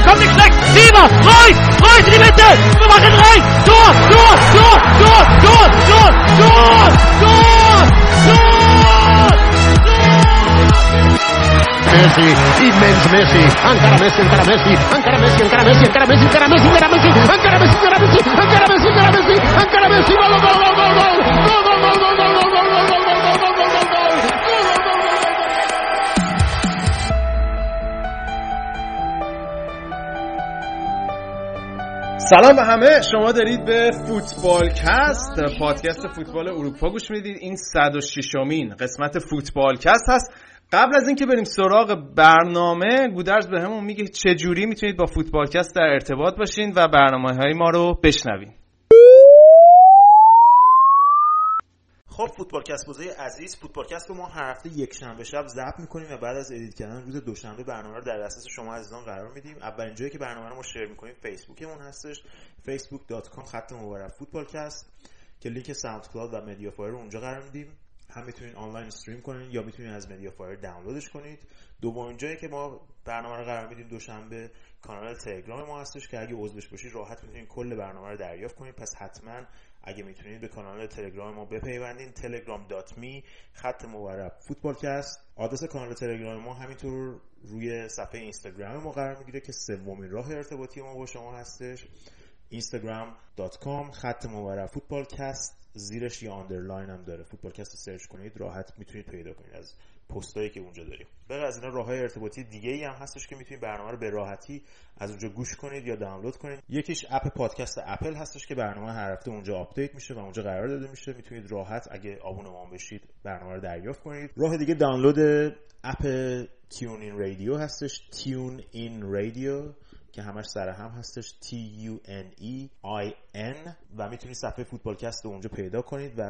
die kommen nicht weg. Sieber, Reus, Reus in die Mitte. Wir machen rein. Tor, Tor, Tor, Tor, Tor, Tor, Tor, Tor, Tor. Messi, immens Messi, encara Messi, encara Messi, encara Messi, encara Messi, encara Messi, encara Messi, encara Messi, encara Messi, encara Messi, encara Messi, encara Messi, encara Messi, gol, gol, gol, gol, gol, gol, gol, gol, gol, gol, gol, سلام به همه. شما دارید به فوتبال کست پادکست فوتبال اروپا گوش می‌دید. این 106 امین قسمت فوتبال کست هست. قبل از اینکه بریم سراغ برنامه گودرز بهمون میگه چه جوری می‌تونید با فوتبالکست در ارتباط باشین و برنامه های ما رو بشنوین. خب فوتبالکست بازای عزیز فوتبالکست رو ما هر هفته یک شنبه شب ضبط می‌کنیم و بعد از edit کردن روز دوشنبه برنامه رو در دسترس شما عزیزان قرار میدیم. اولین جایی که برنامه رو ما share می‌کنیم فیسبوکمون هستش facebook.com خط مورب فوتبالکست که لینک SoundCloud و MediaFire رو اونجا قرار میدیم. هم می‌تونید آنلاین stream کنید یا می‌تونید از MediaFire دانلودش کنید. دومین جایی که ما برنامه رو قرار میدیم دوشنبه کانال تلگرام ما هستش که اگه عضوش باشید راحت می‌تونید کل برنامه رو دریافت کنید. پس حتما اگه می‌تونید به کانال تلگرام ما بپیوندین telegram.me خط مورب فوتبالکست. آدرس کانال تلگرام ما همینطور روی صفحه اینستاگرام ما قرار می‌گیره که سومین راه ارتباطی ما با شما هستش. instagram.com خط مورب فوتبالکست. زیرش یه underline هم داره. فوتبالکست search کنید راحت می‌تونید پیدا کنید از پستایی که اونجا داریم. غیر از اینا راه های ارتباطی دیگه ای هم هستش که می‌تونید برنامه رو به راحتی از اونجا گوش کنید یا دانلود کنید. یکیش app پادکست اپل هستش که برنامه هر هفته اونجا update میشه و اونجا قرار داده میشه. می‌تونید راحت اگه آبونه ما بشید برنامه رو دریافت کنید. راه دیگه دانلود app TuneIn Radio هستش. TuneIn Radio که همش سر هم هستش. T U N E I N و می‌تونید صفحه فوتبالکست رو اونجا پیدا کنید و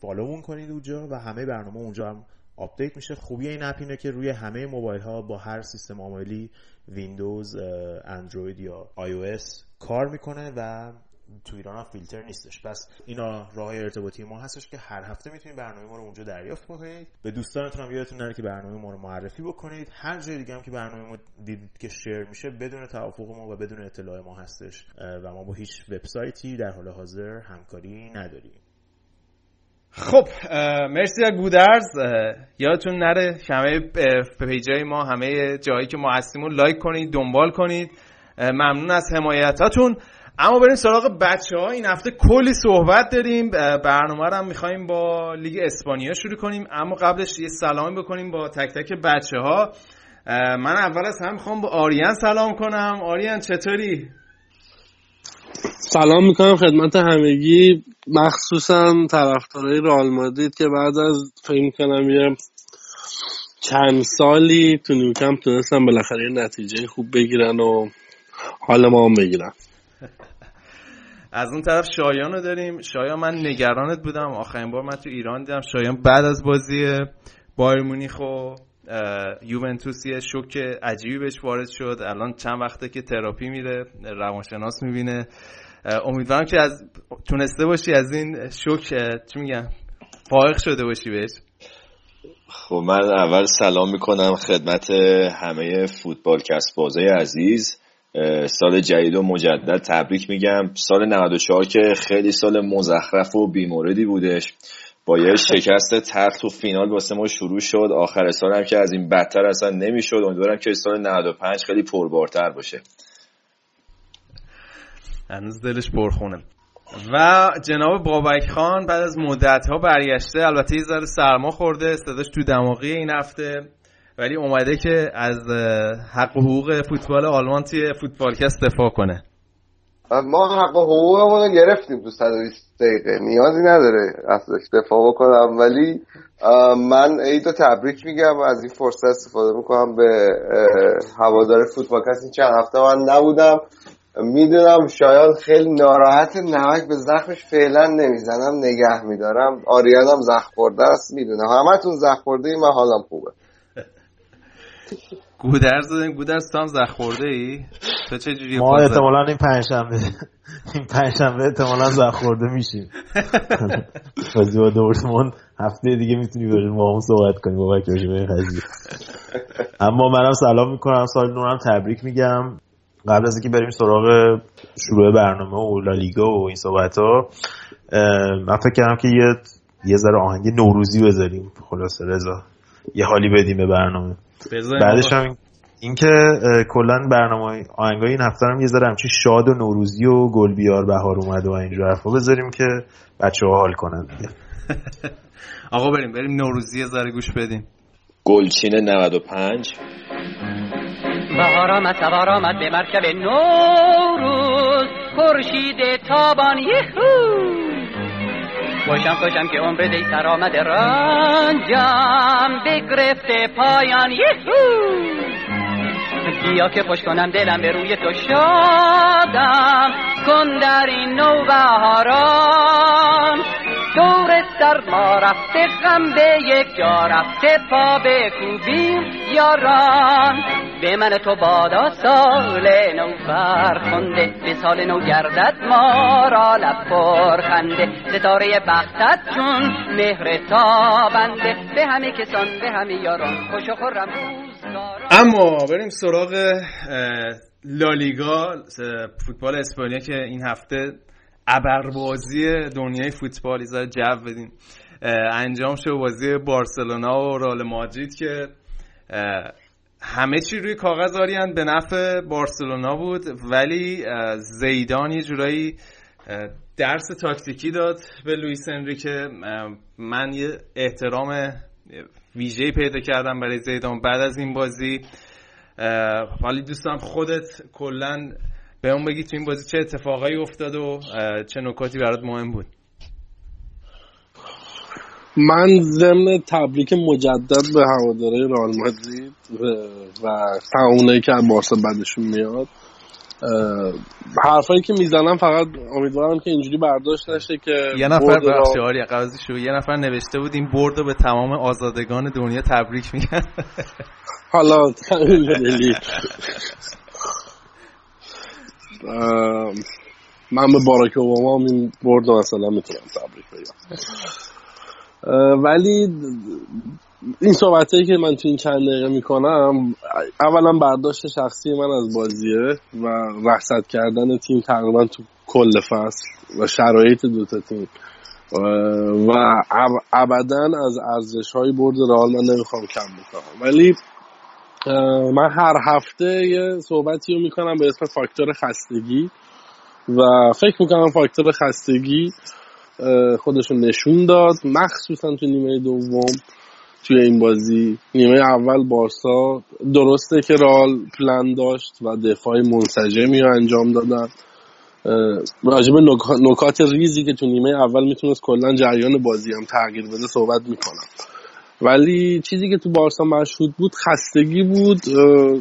follow مون کنید اونجا و همه برنامه اونجا هم update میشه. خوبی این app اینه که روی همه موبایل ها با هر سیستم عاملی ویندوز اندروید یا iOS کار می‌کنه و تو ایران هم فیلتر نیستش. پس اینا راه ارتباطی ما هستش که هر هفته می‌تونید برنامه ما رو اونجا دریافت کنید به دوستانتون هم یادتون نره که برنامه ما رو معرفی بکنید. هر جای دیگه هم که برنامه ما دیدید که شیر میشه بدون توافق ما و بدون اطلاع ما هستش. و ما با هیچ وبسایتی در حال حاضر همکاری نداریم. خب مرسی از گودرز. یادتون نره همه پیجای ما همه جایی که ما هستیم لایک کنید دنبال کنید. ممنون از حمایتاتون. اما بریم سراغ بچه ها این هفته کلی صحبت داریم. برنامه رو هم می‌خوایم با لیگ اسپانیا شروع کنیم. اما قبلش یه سلامی بکنیم با تک تک بچه ها من اول از هم می‌خوام با آریان سلام کنم. آریان چطوری؟ سلام می‌کنم خدمت همگی. مخصوصا طرفدارای رئال مادرید که بعد از فکر کنم یه چند سالی تو نیوکمپ تونستن بالاخره نتیجه خوب بگیرن و حال ما هم بگیرن. از اون طرف شایان رو داریم. شایان من نگرانت بودم. آخرین بار من تو ایران دیدم شایان بعد از بازی بایر مونیخ و یوونتوس یه شوک عجیبی بهش وارد شد. الان چند وقته که تراپی میره روانشناس می‌بینه. امیدوارم که از تونسته باشی از این شوک چی میگم فائق شده باشی بهش. خب من اول سلام می‌کنم خدمت همه فوتبال کست بازای عزیز سال جدید و مجدد تبریک میگم. سال 94 که خیلی سال مزخرف و بیموردی بودش. با یه شکست تخت تو فینال واسه ما شروع شد. آخر سال هم که از این بدتر اصلا نمی‌شد. امیدوارم که سال 95 خیلی پربارتر باشه. هنوز دلش پرخونه. و جناب بابک خان بعد از مدت ها برگشته البته یه ذره سرما خورده صداش تو دماغی این هفته. ولی اومده که از حق و حقوق فوتبال آلمان توی فوتبالکست دفاع کنه. ما حق و حقوقمون گرفتیم تو 120 دقیقه. نیازی نداره ازش دفاع بکنم. ولی من عید تبریک میگم. از این فرصت استفاده می‌کنم به هوادار فوتبالکست. این چند هفته من نبودم. می‌دونم شاید خیلی ناراحت نمک به زخمش فعلا نمی‌زنم نگه میدارم. آریانم زخم خورده است می‌دونم. همتون زخم خورده ای من حالم خوبه. گودرز گودرز تو هم زخم خورده ای تو چه جوری ما احتمالا این پنجشنبه این پنجشنبه احتمالا زخم خورده میشیم. بازی با دورتموند هفته دیگه می‌تونی بریم با همون صحبت کنیم. با به قضیه اما منم سلام می‌کنم. سال نورم تبریک میگم. قبل از اینکه بریم سراغ شروع برنامه و لالیگا و این صحبت ها من فکر کردم که یه یه ذره آهنگ نوروزی بذاریم. خلاصه رضا. یه حالی بدیم به برنامه. بعدش هم اینکه کلا برنامه آهنگای این هفته هم یه ذره همچی شاد و نوروزی و گل بیار بهار اومده و اینجور حرفا بذاریم که بچه ها حال کنن. آقا بریم بریم نوروزی یه ذره گوش بدیم. گلچین 95 بهار آمد سوار آمد به مرکب نوروز. خورشید تابان یهو! خوشم خوشم که عمر دی سر آمده رنجم بگرفته پایان یهو! بیا که خوش کنم دلم به روی تو شادم کن در این نو بهاران. دور سرما رفته غم به یک جا رفته پا به کوبیم یاران. به من تو بادا سال نو فرخنده به سال نو گردد ما را لب پر خنده ستاره بختت چون مهر تابنده به همه کسان به همه یاران خوش و خرم اما بریم سراغ لالیگا فوتبال اسپانیا که این هفته ابربازی دنیای فوتبال یه جو بدیم انجام شد بازی بارسلونا و رال مادرید که همه چی روی کاغذ آریان به نفع بارسلونا بود. ولی زیدان یه جورایی درس تاکتیکی داد به لوئیس انریکه. من یه احترام ویژه‌ای پیدا کردم برای زیدان بعد از این بازی. ولی دوستم خودت کلا به اون بگی تو این بازی چه اتفاقایی افتاد و چه نکاتی برات مهم بود؟ من ضمن تبریک مجدد به هواداره رئال مادرید و تمامونایی که از بارسا بعدشون میاد. حرفایی که می‌زنم فقط امیدوارم که اینجوری برداشت نشه که یه نفر بخشی آری قضیه شو یه نفر نوشته بود این برد به تمام آزادگان دنیا تبریک میگن. حالا من به باراک اوباما هم این برد مثلا می‌تونم تبریک بگم. ولی این صحبت که من تو این چند دقیقه می‌کنم اولا برداشت شخصی من از بازیه و رخصت کردن تیم تقریبا تو کل فصل و شرایط دوتا تیم. و ابدا از ارزش های برد رئال من نمی‌خوام کم بکنم. ولی من هر هفته یه صحبتی رو می‌کنم به اسم فاکتور خستگی و فکر می‌کنم فاکتور خستگی خودشون نشون داد مخصوصا تو نیمه دوم توی این بازی. نیمه اول بارسا درسته که رال پلان داشت و دفاعی منسجمی رو انجام دادن. راجب نکات ریزی که تو نیمه اول می‌تونست کلا جریان بازی هم تغییر بده صحبت می‌کنم. ولی چیزی که تو بارسا مشهود بود خستگی بود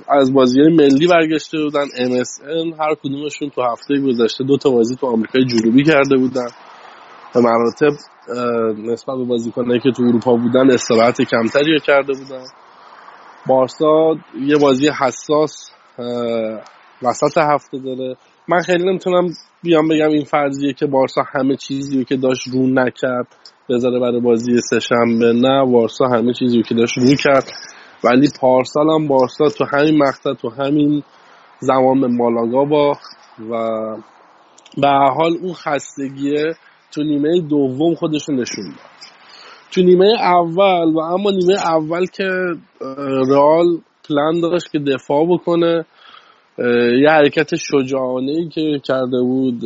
از بازی ملی برگشته بودن MSN هر کدومشون تو هفته گذشته دو تا بازی تو آمریکای جنوبی کرده بودن. به مراتب نسبت به بازیکنایی که تو اروپا بودن استراحت کمتری کرده بودن. بارسا یه بازی حساس وسط هفته داره. من خیلی نمی‌تونم بیام بگم این فرضیه که بارسا همه چیزی که داشت رو نکرد. بذاره برای بازی سهشنبه نه وارسا همه چیزی که داشت رو کرد ولی پارسال هم بارسا تو همین مقطع تو همین زمان به مالاگا با و به حال اون خستگیه تو نیمه دوم خودشون نشون داد. تو نیمه اول و اما نیمه اول که رئال پلان داشت که دفاع بکنه یه حرکت شجاعانه ای که کرده بود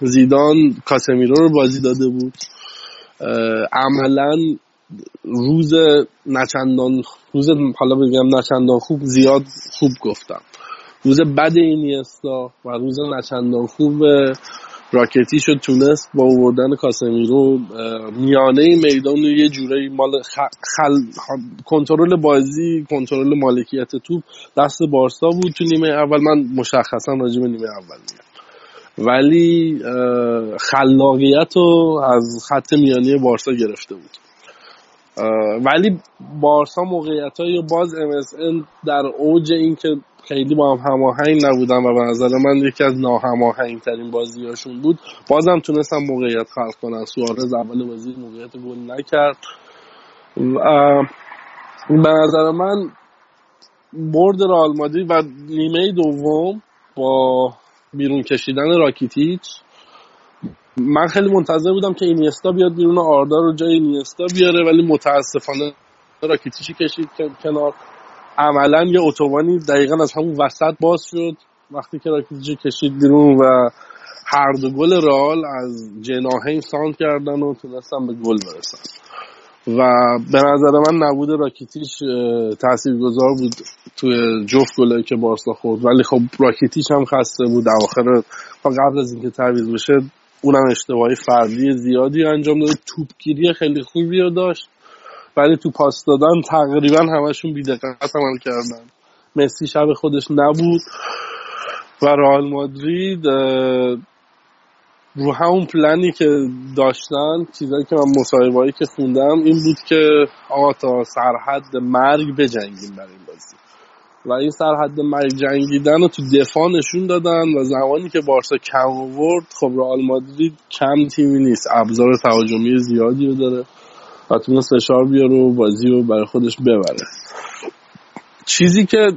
زیدان کاسمیرو رو بازی داده بود. عملا روز نچندان روز حالا بگم نچندان خوب زیاد خوب گفتم. روز بد اینیستا و روز نچندان خوب راکتی شد تونست با آوردن کاسمیرو میانه میدان یه جورایی مال خل... کنترل بازی کنترل مالکیت توپ دست بارسا بود تو نیمه اول. من مشخصا راجع به نیمه اول میگم. ولی خلاقیت رو از خط میانی بارسا گرفته بود. ولی بارسا موقعیت های باز MSN در اوج این که خیلی با هم هماهنگ نبودن و به نظر من یکی از ناهماهنگ ترین بازیاشون بود بازم تونستم موقعیت خلق کنن. سوارز اول بازی موقعیت گل نکرد. به نظر من برد رئال مادرید و نیمه دوم با بیرون کشیدن راکیتیچ. من خیلی منتظر بودم که اینیستا بیاد بیرون آردا رو جای اینیستا بیاره ولی متاسفانه راکیتیچی کشید کنار. عملا یه اتوبانی دقیقا از همون وسط باز شد. وقتی که راکیتیچی کشید بیرون و هر دو گل رال از جناهین ساند کردن و تونستن به گل برسن. و به نظر من نبود راکیتیش گذار بود توی جفت گلایی که بارسا خورد. ولی خب راکیتیش هم خسته بود. اواخر قبل از اینکه تعویض بشه اونم اشتباهی فردی زیادی انجام داد. توپگیری خیلی خوبی رو داشت. ولی تو پاس دادن تقریبا همشون بیدقت عمل کردن. مسی شب خودش نبود. و رئال مادرید رو همون پلنی که داشتن چیزایی که من مصاحبهایی که خوندم این بود که آقا تا سرحد مرگ بجنگیم برای این بازی. و این سرحد مرگ جنگیدن رو تو دفاع نشون دادن و زمانی که بارسا کم آورد خب رئال مادرید کم تیمی نیست. ابزار تهاجمی زیادی رو داره و تونست فشار بیاره و بازی رو برای خودش ببره. چیزی که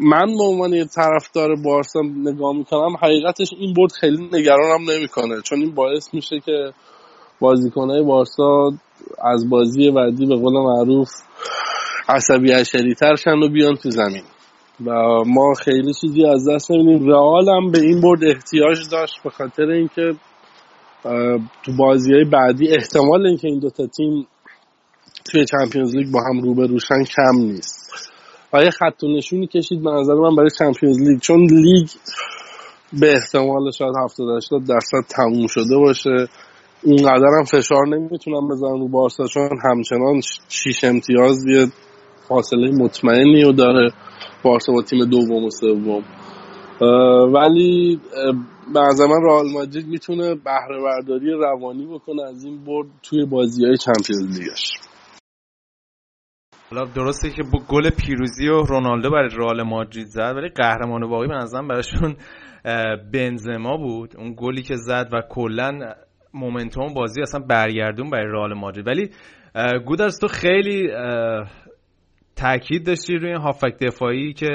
من به عنوان یه طرفدار بارسا نگاه می‌کنم حقیقتش این برد خیلی نگرانم نمی‌کنه چون این باعث میشه که بازیکنهای بارسا از بازی بعدی به قول معروف عصبی عشری ترشن و بیان تو زمین. و ما خیلی چیزی از دست نمیدیم. رئال هم به این برد احتیاج داشت به خاطر اینکه تو بازی های بعدی احتمال اینکه این دوتا تیم توی چمپیونز لیگ با هم روبروشن کم نیست. و یه خط و نشونی کشید. به نظر من برای چمپیونز لیگ چون لیگ به احتمال شاید 70 80 درصد تموم شده باشه. اونقدر هم فشار نمی‌تونم بزنم رو بارسا چون همچنان شیش امتیاز یه فاصله مطمئنی رو داره. بارسا با تیم دوم و سوم. ولی به من رئال مادرید می‌تونه بهره برداری روانی بکنه از این برد توی بازی های چمپیونز لیگش. حالا درسته که گل پیروزی و رونالدو برای رئال مادرید زد ولی قهرمان واقعی به نظرم براشون بنزما بود. اون گلی که زد و کلا مومنتوم بازی اصلا برگردون برای رئال مادرید. ولی گودرز تو خیلی تاکید داشتی روی هافک دفاعی که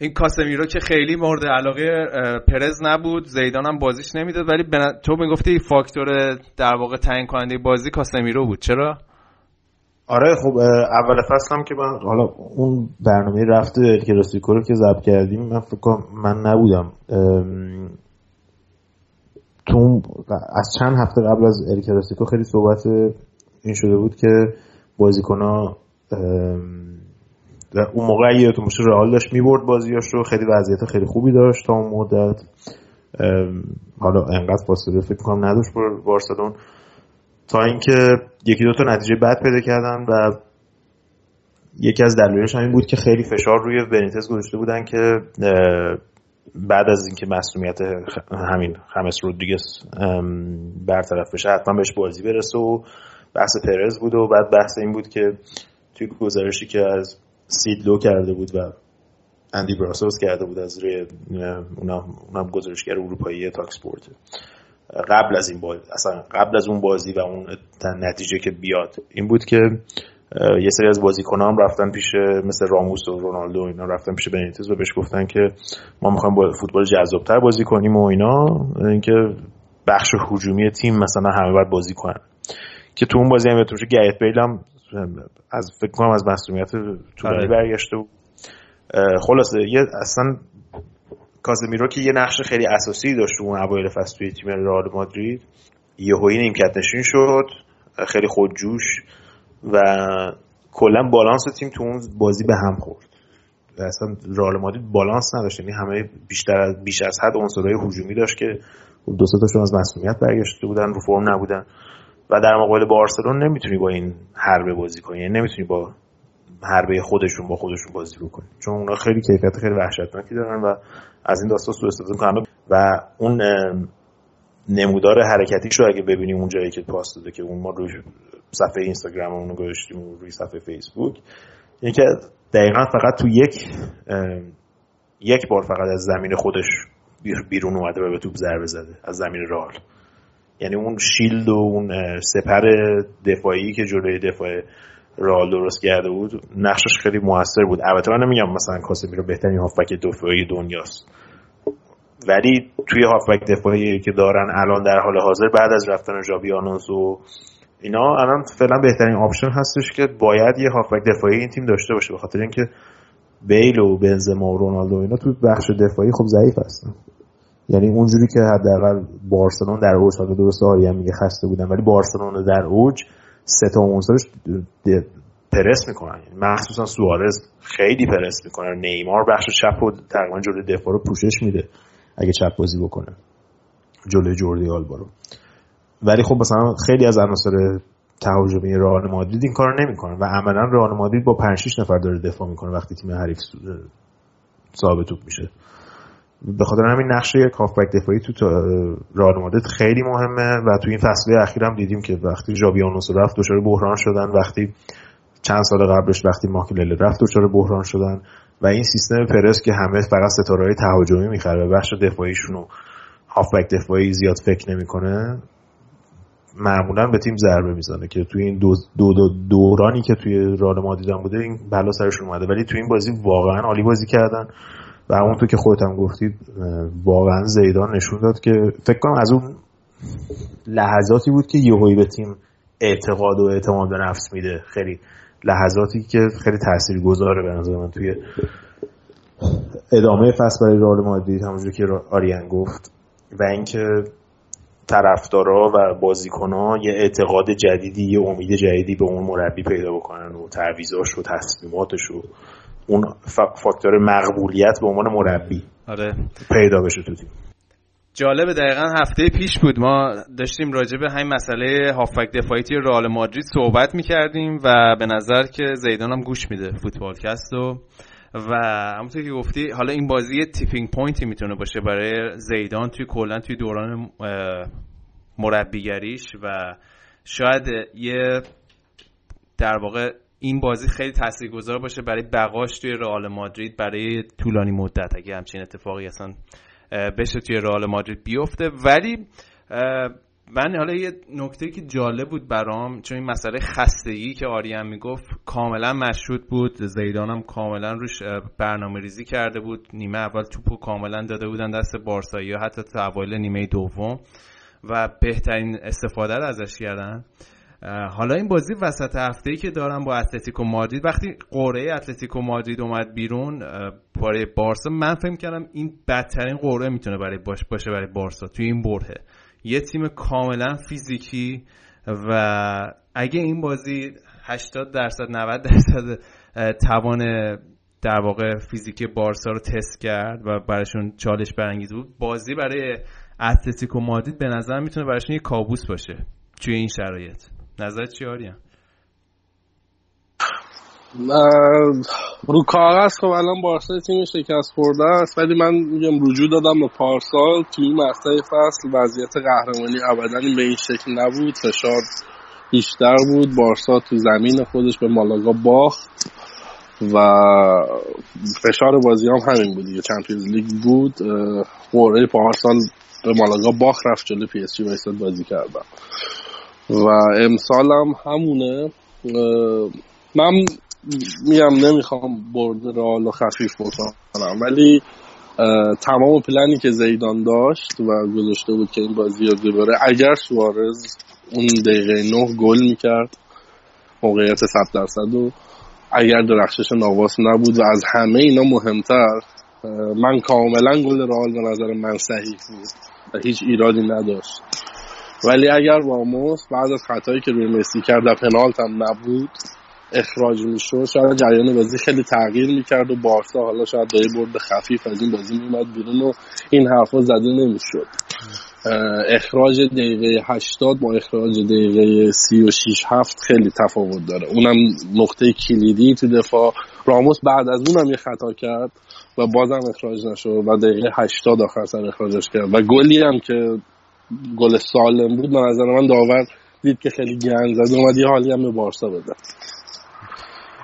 این کاسمیرو که خیلی مورد علاقه پرز نبود. زیدان هم بازیش نمی‌داد. ولی تو می‌گفتی فاکتور در واقع تعیین کننده بازی کاسمیرو بود. چرا؟ آره خب اول فصل هم که من حالا اون برنامه رفت الکلاسیکو رو که ضبط کردیم من فکر من نبودم. تو از چند هفته قبل از الکلاسیکو خیلی صحبت این شده بود که بازیکن اون موقع یادتون باشه رئال داشت می‌برد بازیاش رو خیلی وضعیت خیلی خوبی داشت تا اون مدت. حالا انقدر فاصله فکر کنم نداشت بارسلون. تا اینکه یکی دو تا نتیجه بد پیدا کردن و یکی از دلایلش همین بود که خیلی فشار روی بنیتز گذاشته بودن که بعد از اینکه مسئولیت همین خمس رودریگز برطرف بشه حتما بهش بازی برسه و بحث پرز بود و بعد بحث این بود که توی گزارشی که از سیدلو کرده بود و اندی براسوس کرده بود از روی اونم گزارشگر اروپایی تاکسپورت. قبل از این بازی اصلا قبل از اون بازی و اون نتیجه که بیاد. این بود که یه سری از بازیکنان هم رفتن پیش مثل راموس و رونالدو اینا رفتن پیش بنیتز و بهش گفتن که ما می‌خوایم با فوتبال جذابتر بازی کنیم و اینا. اینکه بخش هجومی تیم مثلا همه باید بازی کنن. که تو اون بازی هم یادتون گیت بیل هم از فکر کنم از مسئولیت طولانی آره. برگشته و خلاصه یه اصلا کازمیرو که یه نقش خیلی اساسی داشت اون اوایل فصل توی تیم رئال مادرید یهویی نیمکت نشین شد خیلی خودجوش و کلا بالانس تیم تو اون بازی به هم خورد. اصلا رئال مادرید بالانس نداشت یعنی همه بیشتر از بیش از حد عنصرهای هجومی داشت که دو سه تاشون از مسئولیت برگشته بودن رو فرم نبودن. و در مقابل بارسلون نمی‌تونی با این حربه بازی کنی یعنی نمی‌تونی با حربه خودشون با خودشون بازی بکنی چون اونا خیلی کیفیت خیلی وحشتناکی دارن و از این داستان سوء استفاده می‌کنن. و اون نمودار حرکتیش رو اگه ببینیم اون جایی که پاس داده که اون ما روی صفحه اینستاگرام اون گذاشتیم روی صفحه فیسبوک یعنی که دقیقا فقط تو یک یک بار فقط از زمین خودش بیرون اومده و به توپ ضربه زده از زمین رال. یعنی اون شیلد و اون سپر دفاعی که جلوی دفاع رئال درست کرده بود نقشش خیلی موثر بود. البته من نمیگم مثلا کاسمی رو بهترین هافبک دفاعی دنیاست. ولی توی هافبک دفاعی که دارن الان در حال حاضر بعد از رفتن ژابی آلونسو اینا الان فعلا بهترین option هستش که باید یه هافبک دفاعی این تیم داشته باشه به خاطر اینکه بیل و بنزما و رونالدو اینا تو بخش دفاعی خب ضعیف هستن. یعنی اونجوری که حداقل بارسلون در اوج حالا درست آریا میگه خسته بودن ولی بارسلون در اوج سه تا عنصرش پرس می‌کنن. یعنی مخصوصا سوارز خیلی پرس می‌کنن. نیمار بخش چپ و تقریبا جلوی دفاع رو پوشش میده اگه چپ بازی بکنه. جلوی جوردی آلبا ولی خب مثلا خیلی از عناصر تهاجمی رئال مادرید این کارو نمی‌کنن و عملا رئال مادرید با 5 6 نفر داره دفاع می‌کنه وقتی تیم حریف صاحب توپ میشه. به خاطر همین نقش یک هافبک دفاعی تو رئال مادرید خیلی مهمه و تو این فصل اخیر هم دیدیم که وقتی ژابی آلونسو رفت دچار بحران شدن. وقتی چند سال قبلش وقتی ماکلله رفت دچار بحران شدن. و این سیستم پرس که همه فقط ستاره های تهاجمی می‌خره و بخش دفاعیشون رو هافبک دفاعی زیاد فکر نمی‌کنه معمولا به تیم ضربه می‌زنه که توی این دو, دو, دو دورانی که توی رال ما دیدن بوده این بلا سرشون اومده. ولی توی این بازی واقعا عالی بازی کردن. و اون که خودت هم گفتید واقعا زیدان نشون داد که فکر کنم از اون لحظاتی بود که یهویی به تیم اعتقاد و اعتماد به نفس میده. خیلی لحظاتی که خیلی تاثیر گذاره به نظر من توی ادامه فصل برای رئال مادرید همونجوری که آریان گفت. و اینکه طرفدارا و بازیکنها یه اعتقاد جدیدی یه امید جدیدی به اون مربی پیدا بکنن و تعویضاش و تصمیماتش و اون فاکتور مقبولیت به عنوان مربی آره. پیدا بشه تو تیم. جالب دقیقا هفته پیش بود. ما داشتیم راجع به همین مسئله هافک دفاعی توی رئال مادرید صحبت می‌کردیم و به نظر که زیدان هم گوش میده فوتبالکست و و همونطور که گفتی حالا این بازی یه tipping point ی می‌تونه باشه برای زیدان توی کلا توی دوران مربیگریش و شاید یه در واقع این بازی خیلی تاثیرگذار باشه برای بقاش توی رئال مادرید برای طولانی مدت اگه همچین اتفاقی اصلا بشه توی رئال مادرید بیفته. ولی من حالا یه نکته که جالب بود برام چون این مسئله خستگی که آریان می‌گفت کاملا مشهود بود. زیدانم کاملا روش برنامه ریزی کرده بود. نیمه اول توپو کاملا داده بودن دست بارسایی حتی تا اوایل نیمه دوم. و بهترین استفاده رو ازش کردن. حالا این بازی وسط هفته ای که دارم با اتلتیکو مادرید وقتی قرعه اتلتیکو مادرید اومد بیرون برای بارسا من فکر کردم این بدترین قرعه می‌تونه برای باش باشه برای بارسا توی این برهه. یه تیم کاملا فیزیکی و اگه این بازی 80 درصد 90 درصد توان در واقع فیزیکی بارسا رو تست کرد و براشون چالش برانگیز بود بازی برای اتلتیکو مادرید به نظر می‌تونه براشون یه کابوس باشه توی این شرایط. نظر چی آریا؟ رو کاغذ خب الان بارسا تیم شکست خورده است ولی من میگم رجوع دادم به پارسال. توی مقطع فصل وضعیت قهرمانی ابدا به این شکل نبود. فشار بیشتر بود. بارسا تو زمین خودش به مالاگا باخت و فشار بازی هم همین بود دیگه. Champions League بود. قرعه پارسال به مالاگا باخت رفت جلو PSG بازی کردم و امسال هم همونه من میگم نمی‌خوام برد رئال رو خفیف بکنم ولی تمام پلنی که زیدان داشت و گذاشته بود که این بازی رو ببره اگر سوارز اون دقیقه نه گل می‌کرد موقعیت 100 درصد و اگر درخشش نواس نبود و از همه اینا مهمتر من کاملا گل رئال به نظر من صحیح بود و هیچ ایرادی نداشت. ولی اگر راموس بعد از خطایی که روی مسی کرد و پنالت هم نبود اخراج می‌شد شاید جریان بازی خیلی تغییر می‌کرد و بارسا حالا شاید با برد خفیف از این بازی میومد بیرون و این حرفا زده نمی‌شد. اخراج دقیقه 80 با اخراج دقیقه 36 هفت خیلی تفاوت داره. اونم نقطه کلیدی تو دفاع. راموس بعد از اونم یه خطا کرد و بازم اخراج نشد و دقیقه 80 آخر سر اخراجش کرد. و گلی هم که گل سالم بود به نظر من داور دید که خیلی گند زد. اومد یه حالی هم به بارسا بده.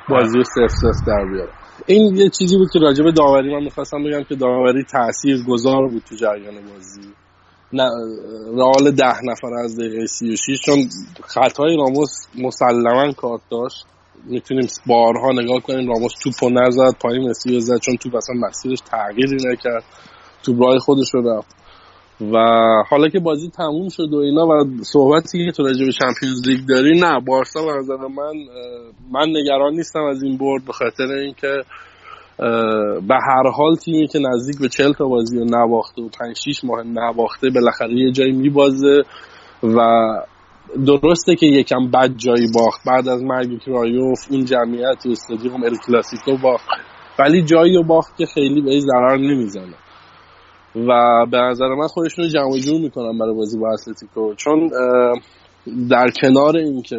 بازی سف سف در بیاره. این یه چیزی بود که راجع به داوری من می‌خواستم بگم که داوری تاثیر گذار بود تو جریان بازی. نه ده نفر از دقیقه 36 چون خطای راموس مسلما کارت داشت. می‌تونیم بارها نگاه کنیم راموس توپو نزد پایین مسی زد چون توپ اصلا مسیرش تغییری نکرد. تو راه خودش رو رفت. و حالا که بازی تموم شد و اینا و صحبتی که تو راجع به چمپیونز لیگ داری نه بارسا به نظر من من نگران نیستم از این برد به خاطر اینکه به هر حال تیمی که نزدیک به 40 تا بازی رو نواخته و 5 6 ماه نواخته بالاخره یه جایی میبازه و درسته که یکم بد جایی باخت بعد از مرگ کرایوف اون جمعیت و استادیوم ال کلاسیکو باخت ولی جایی رو باخت که خیلی به ضرر نمی‌زنه. و به نظر من خودشون رو جمع جور می‌کنن برای بازی با اتلتیکو. چون در کنار اینکه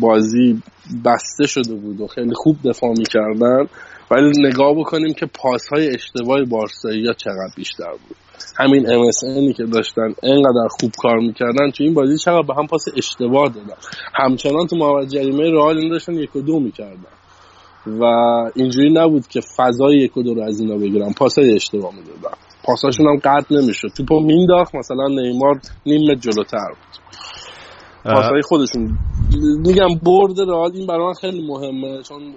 بازی بسته شده بود و خیلی خوب دفاع می‌کردن ولی نگاه بکنیم که پاس های اشتباه بارسایی یا چقدر بیشتر بود. همین MSNی که داشتن انقدر خوب کار می‌کردن تو این بازی چقدر به هم پاس اشتباه دادن. همچنان تو محوطه جریمه رئال این داشتن یک و دو می‌کردن. و اینجوری نبود که فضای یک و دو رو از اینا بگیرن پاسای اشتباه می‌دادن. پاساشون هم قطع نمی‌شد. توپو مینداخت مثلا نیمار نیم جلوتر بود. پاسای خودشون. میگم برد رئال این برای من خیلی مهمه چون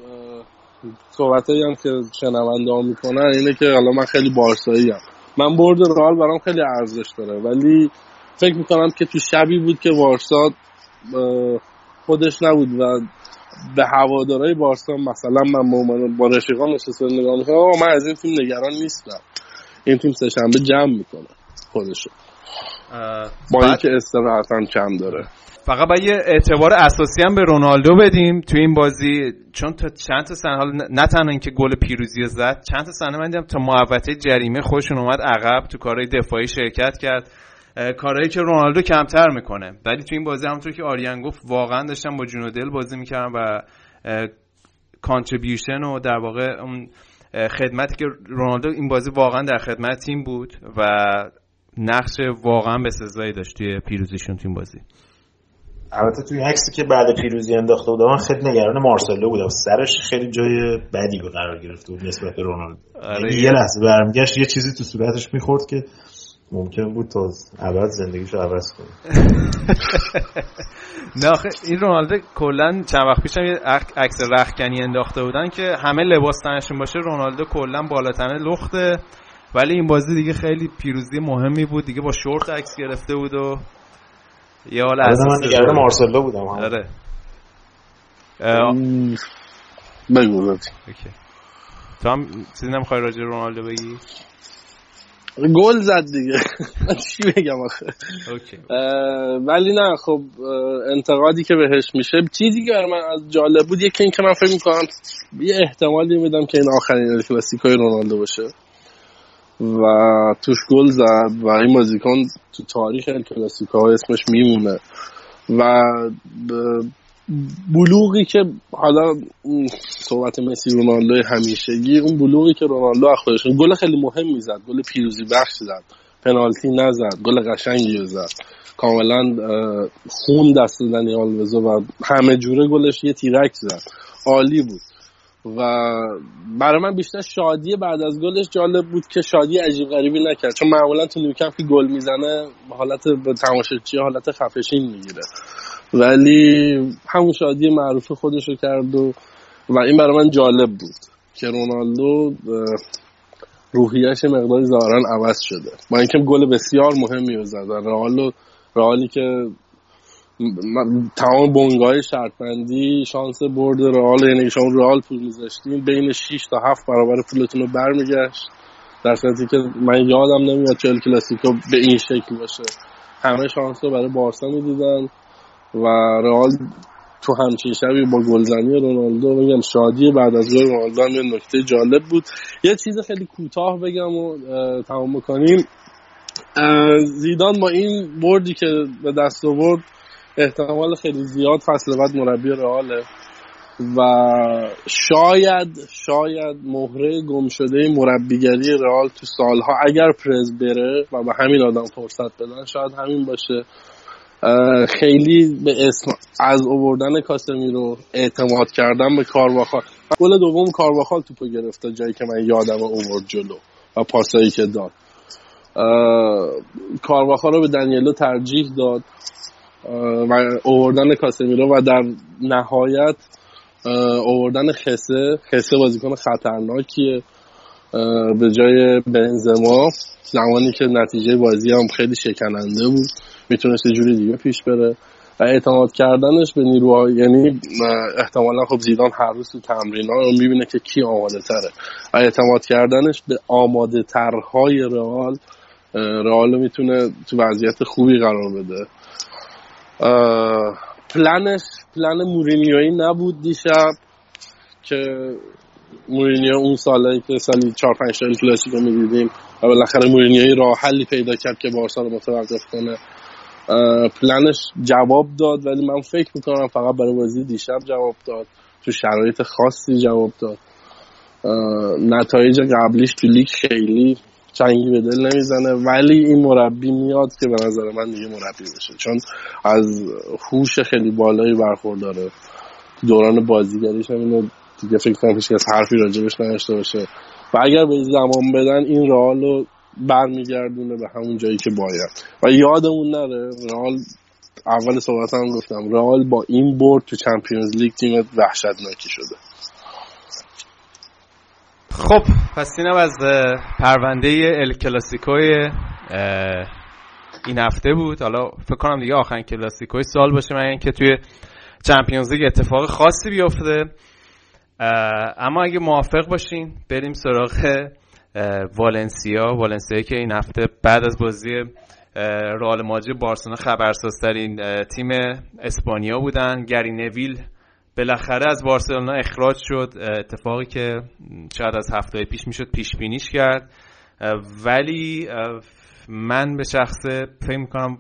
صحبتایی هم که شنونده ها می‌کنن اینه که حالا من خیلی بارسایی هم. من برد رئال برام خیلی ارزش داره. ولی فکر می‌کنم که تو شبی بود که وارسا خودش نبود و به هوادارای بارسا مثلا من با رفیقان نشسته نگاه می‌کنم من از این تیم نگران نیستم. این تیم سهشنبه جمع می‌کنه خودشو. با اینکه استراحت هم کم داره. فقط باید یه اعتبار اساسی هم به رونالدو بدیم تو این بازی چون تا چند تا سنه حالا نه تنها اینکه گل پیروزی زد چند تا سنه من دیدم تا محوطه جریمه خوشون اومد عقب تو کارهای دفاعی شرکت کرد. کارهایی که رونالدو کمتر می‌کنه. ولی تو این بازی همونطور که آریان گفت واقعا داشتم با جون دل بازی می‌کردم و کانتریبیوشن و در واقع اون خدمتی که رونالدو این بازی واقعا در خدمت تیم بود و نقش واقعا به سزایی داشت توی پیروزیشون این بازی. البته توی عکسی که بعد پیروزی انداخته بودم خیلی نگران مارسلو بودم سرش خیلی جای بدی به قرار گرفته بود نسبت به رونالدو. آره یه لحظه برمیگشت یه چیزی تو صورتش می‌خورد که ممکن بود تا عوض زندگیشو عوض کنه. نه این رونالدو کلا چند وقت پیشم یه عکس رخکنی انداخته بودن که همه لباس تنشون باشه رونالدو کلا بالاتنه لخته ولی این بازی دیگه خیلی پیروزی مهمی بود دیگه با شورت عکس گرفته بود و یه حال از من نگران مارسلو بودم آره. بگو تو هم چیزی نمی‌خوای راجع رونالدو بگی؟ گل زد دیگه. چی بگم آخه؟ ولی نه خب انتقادی که بهش میشه. چیزی که من از جالب بود یکی این که من فکر می‌کنم یه احتمالی میدم که این آخرین کلاسیکای رونالدو باشه. و توش گل زد و این بازیکن تو تاریخ کلاسیکا اسمش میمونه. و بلوغی که حالا صحبت مسی رونالدو همیشگی اون بلوغی که رونالدو خودش گل خیلی مهم می‌زد گل پیروزی بخش زد. پنالتی نزد. گل قشنگی زد. کاملا خون دست دنی آلوزو و همه جوره گلش یه تیرک زد. عالی بود. و برای من بیشتر شادی بعد از گلش جالب بود که شادی عجیب غریبی نکرد. چون معمولا تو نیوکمپ که گل می‌زنه حالت تماشاچی حالت خفشین می‌گیره. ولی همون شادی معروف خودش رو کرد و و این برای من جالب بود که رونالدو روحیش مقداری ظاهرا عوض شده. با اینکه گل بسیار مهمی رو زد. رئال رئالی که تمام بنگاه شرطبندی شانس برد رئال یعنی شما رئال پول میذاشتین بین 6 تا 7 برابر پولتون رو برمیگشت. در صورتی که من یادم نمیاد چهل کلاسیکو به این شکل باشه. همه شانس رو برای بارسا می‌دیدن. و رئال تو همچین شبی با گلزنی رونالدو میگم شادی بعد از گل رونالدو هم یه نکته جالب بود. یه چیز خیلی کوتاه بگم و تمام بکنیم زیدان با این بردی که به دست آورد احتمال خیلی زیاد فصل بعد مربی رئاله. و شاید شاید مهره گم شده مربیگری رئال تو سالها اگر پرز بره و به همین آدم فرصت بدن شاید همین باشه. خیلی به اسم از اووردن کاسمیرو اعتماد کردن به کارواخال گل دوم کارواخال توپو گرفته جایی که من یادم اوورد جلو و پاسایی که داد. کارواخال رو به دنیلو ترجیح داد و اووردن کاسمیرو و در نهایت اووردن خسه. خسه بازیکن خطرناکیه به جای بنزما زمانی که نتیجه بازی هم خیلی شکننده بود. می‌تونست یه جوری دیگه پیش بره. و اعتماد کردنش به نیروها یعنی احتمالا خب زیدان هر روز تو تمرین رو می‌بینه که کی آماده تره و اعتماد کردنش به آماده ترهای رئال رئال می‌تونه تو وضعیت خوبی قرار بده. پلنش پلن مورینیویی نبود دیشب که مورینیو اون سالی که سالی 4 5 سال کلاسیکو می‌دیدیم و بالاخره مورینیوی راه حلی پیدا کرد که بارسا رو متوقف کنه. پلنش جواب داد ولی من فکر می‌کنم فقط برای بازی دیشب جواب داد. تو شرایط خاصی جواب داد. نتایج قبلیش تو لیگ خیلی چنگی به دل نمی‌زنه ولی این مربی میاد که به نظر من دیگه مربی بشه. چون از هوش خیلی بالایی برخورداره. دوران بازیگریش هم اینو دیگه فکر کنم هیچ کس حرفی راجبش نداشته باشه. و اگر به زمان بدن این رئال رو برمیگردونه به همون جایی که باید. و یادمون نره رئال اول صحبت هم گفتم رئال با این برد تو چمپیونز لیگ تیم وحشتناکی شده. خب پس اینم از پرونده ال کلاسیکوی این هفته بود. حالا فکر کنم دیگه آخرین کلاسیکوی سال باشه من اینکه توی چمپیونز لیگ اتفاق خاصی بیفته. اما اگه موافق باشین بریم سراغ والنسیا والنسیا که این هفته بعد از بازی رئال مادرید بارسلونا خبرسازترین تیم اسپانیا بودن. گری نویل بالاخره از بارسلونا اخراج شد. اتفاقی که شاید از هفته پیش می‌شد پیش بینیش کرد ولی من به شخص فکر می‌کنم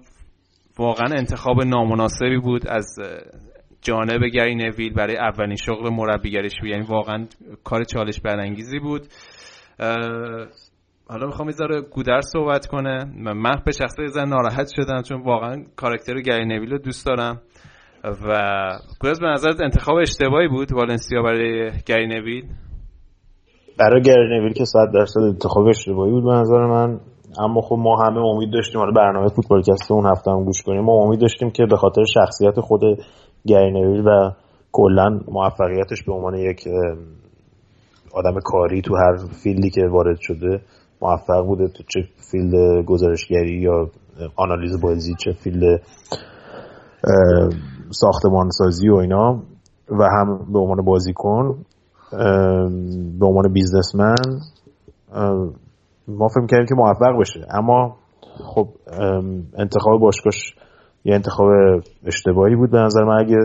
واقعا انتخاب نامناسبی بود از جانب گری نویل برای اولین شغل مربیگریش بود. یعنی واقعا کار چالش برانگیزی بود. حالا می‌خوام یه گودر صحبت کنه. من به شخصه یه ناراحت شدم چون واقعا کارکتر گری نویل رو دوست دارم. و گودرز به نظرت انتخاب اشتباهی بود والنسیا برای گری نویل؟ برای گری نویل که صد درصد انتخاب اشتباهی بود به نظر من. اما خب ما همه امید داشتیم حالا برنامه فوتبالکست اون هفته هم گوش کنیم. ما امید داشتیم که به خاطر شخصیت خود گری نویل و کلا موفقیتش به عنوان یک آدم کاری تو هر field ی که وارد شده موفق بوده تو چه field گزارشگری یا آنالیز بازی چه field ساختمان سازی و اینا. و هم به عنوان بازیکن به عنوان بیزنسمن ما فکر کردیم که موفق بشه. اما خب انتخاب باشگاهش یه انتخاب اشتباهی بود به نظر من. اگه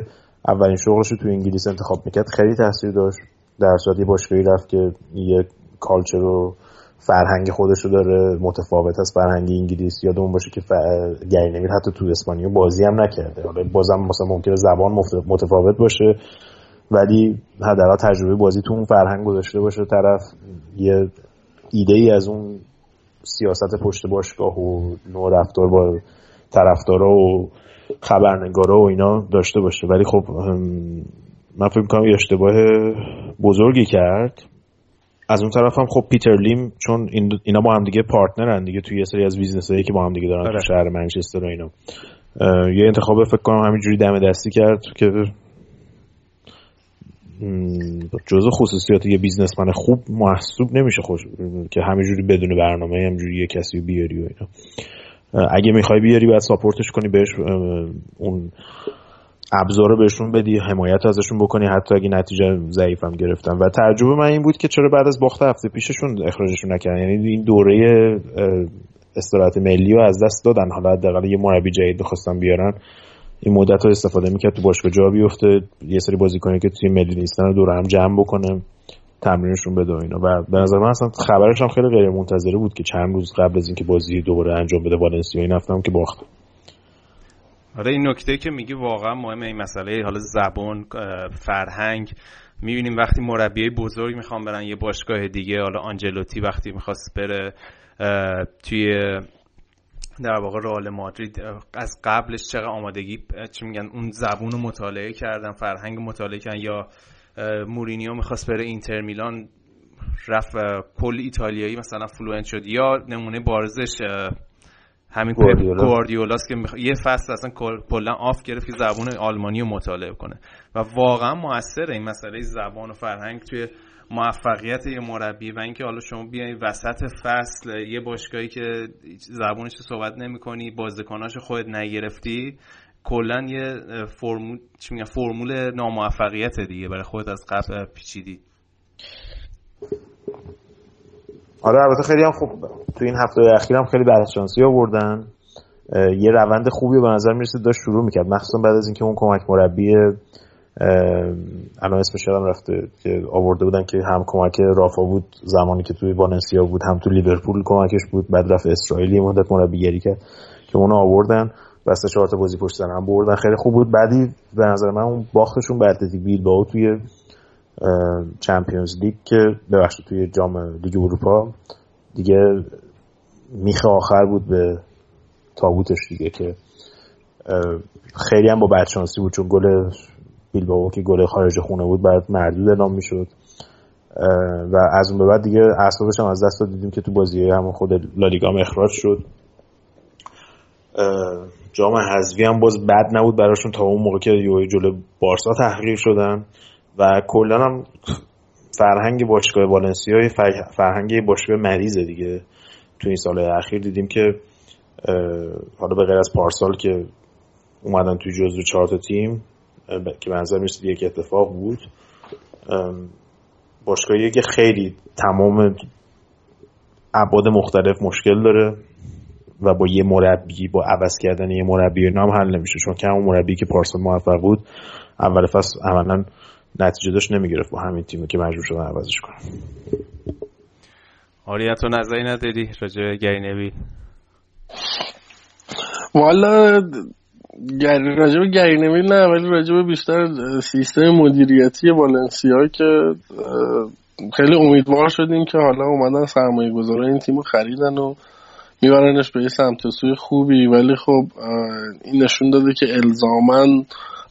اولین شغلش رو تو انگلیس انتخاب می‌کرد خیلی تاثیر داشت. در صورتی باشگاهی رفت که یه کالچر رو فرهنگ خودش رو داره متفاوت از فرهنگ انگلیس. یادمون باشه که ف... گری حتی تو اسپانیا بازی هم نکرده. حالا بازم مثلا ممکنه زبان متفاوت باشه ولی حداقل تجربه بازی تو اون فرهنگ گذاشته باشه طرف. یه ایده ای از اون سیاست پشت باشگاه و نوع رفتار با طرفدارا و خبرنگارا و اینا داشته باشه. ولی خب من فکر می‌کنم اشتباه بزرگی کرد. از اون طرف هم خب پیتر لیم چون اینا با هم دیگه partner ن دیگه توی یه سری از business هایی که با هم دیگه دارن تو آره. شهر منچستر و اینا. یه انتخاب فکر کنم همینجوری دم دستی کرد که جزء خصوصیات یه بیزنسمن خوب محسوب نمیشه خوش که همینجوری بدون برنامه همینجوری یه کسی بیاری و اینا. اگه می‌خوای بیاری باید ساپورتش کنی بهش اون ابزار رو بهشون بدی حمایت ازشون بکنی حتی اگه نتیجه ضعیفم گرفتن و تجربه من این بود که چرا بعد از باخت هفته پیششون اخراجشون نکردن. یعنی این دوره استراحت ملی رو از دست دادن. حالا حداقل یه مربی جدید بخواستن بیارن. این مدت رو استفاده می‌کرد تو باشگاه جا بیفته. یه سری بازیکنی که توی ملی نیستن رو دور هم جمع بکنه تمرینشون بده و اینا. و به نظر من اصلا خبرش هم خیلی غیر منتظره بود که چند روز قبل از اینکه بازی دوباره انجام بده والنسیا این هفته هم که باخت. آره این نکته که میگی واقعا مهمه این مسئله حالا زبان فرهنگ. می‌بینیم وقتی مربی بزرگ می‌خوام برن یه باشگاه دیگه حالا آنجلوتی وقتی می‌خواست بره توی در واقع رئال مادرید از قبلش چقدر آمادگی چی میگن اون زبون رو مطالعه کردن فرهنگ مطالعه کردن یا مورینیو می‌خواست بره اینتر میلان رفت کل ایتالیایی مثلا fluent شد یا نمونه بارزش همین گواردیولاست که یه فصل اصلا کلا off گرفت که زبان آلمانی رو مطالعه کنه. و واقعا موثر این مسئله زبان و فرهنگ توی موفقیت یه مربی و اینکه حالا شما بیای وسط فصل یه باشگاهی که زبونش صحبت نمی‌کنی بازیکناش خودت نگرفتی کلا یه فرمول چی میگن؟ فرمول ناموفقیت دیگه برای خودت از قبل پیچیدی. آره البته خیلی هم خوب. تو این هفته اخیر هم خیلی شانسی آوردن. یه روند خوبی به نظر می‌رسه داشت شروع می‌کرد. مخصوصا بعد از اینکه اون کمک مربی الان اسمش هم رفته که آورده بودن که هم کمک رافا بود زمانی که توی والنسیا بود هم تو لیورپول کمکش بود. بعد رفت اسرائیلی مدت مربیگری کرد که اونو آوردن. بسته چهار تا بازی پشت سر هم بردن. خیلی خوب بود. بعدی به نظر من اون باختشون به اتلتیک بیلبائو توی چمپیونز لیگ که ببخشید توی جام لیگ اروپا دیگه میخ آخر بود به تابوتش دیگه که خیلی هم با بدشانسی بود چون گل بیلبائو که گل خارج خونه بود بعد مردود اعلام می‌شد. و از اون به بعد دیگه اعصابش هم از دست دیدیم که تو بازی هم خود لالیگا هم اخراج شد. جام حذفی هم باز بد نبود براشون تا اون موقع که یوی جلو بارسا تحقیر شدن. و کلا هم فرهنگ باشگاه والنسیا فرهنگ باشگاه مریضه دیگه. تو این سال اخیر دیدیم که حالا به غیر از پارسال که اومدن توی جزو چهار تا تیم که به نظر می‌رسید یک اتفاق بود باشگاهی که خیلی تمام ابعاد مختلف مشکل داره و با یه مربی با عوض کردن یه مربی نام حل نمیشه. چون که همون مربی که پارسال موفق بود اول فصل عملا نتیجه داشت نمی‌گرفت با همین تیمی که مجبور شدن عوضش کنن. آریا تو نظری نداری راجع به گرینوی؟ والا راجع به گرینوی نه ولی راجع بیشتر سیستم مدیریتی والنسیا که خیلی امیدوار شدیم که حالا اومدن سرمایه گذاره این تیم خریدن و میبرنش به یه سمت سوی خوبی. ولی خب این نشون داده که الزامن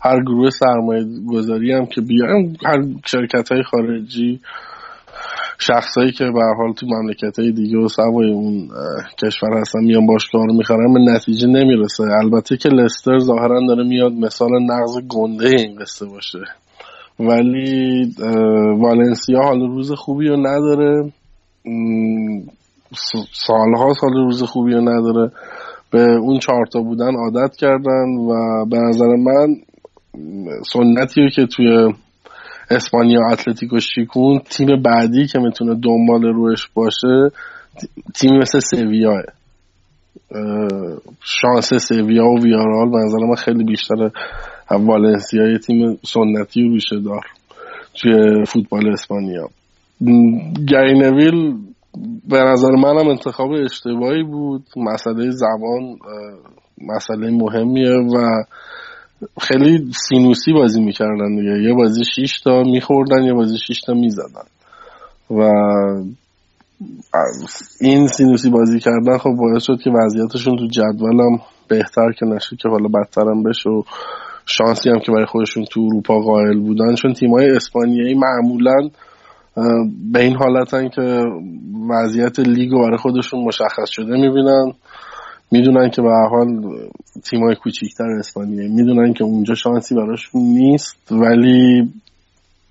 هر گروه سرمایه گذاری هم که بیان هر شرکت های خارجی شخصایی که به حال تو مملکت های دیگه و سوای اون کشور هستن میان باشگاه رو می‌خرن به نتیجه نمی‌رسه. البته که لستر ظاهرا داره میاد مثال نقض گنده این قصه باشه. ولی والنسیا حال روز خوبی رو نداره. سالها سال روز خوبی رو نداره. به اون چهارتا بودن عادت کردن و به نظر من سنتی که توی اسپانیا اتلتیکو شیکون تیم بعدی که می‌تونه دنبال روش باشه تیم مثل سویاه شانس سویا و ویارال به نظر من خیلی بیشتره والنسیا تیم سنتی و ریشه دار توی فوتبال اسپانیا. گرینویل به نظر منم انتخاب اشتباهی بود. مسئله زبان مسئله مهمیه و خیلی سینوسی بازی می‌کردن دیگه. یه بازی 6 تا میخوردن یه بازی 6 تا می‌زدن. و این سینوسی بازی کردن خب باعث شد که وضعیتشون تو جدولم بهتر که نشه که حالا بدترم بشه و شانسی هم که برای خودشون تو اروپا قائل بودن. چون تیمای اسپانیایی معمولا به این حالتن که وضعیت لیگ برای خودشون مشخص شده می‌بینن. می‌دونن که به حال تیمای کوچیکتر اسپانیایی می‌دونن که اونجا شانسی براشون نیست ولی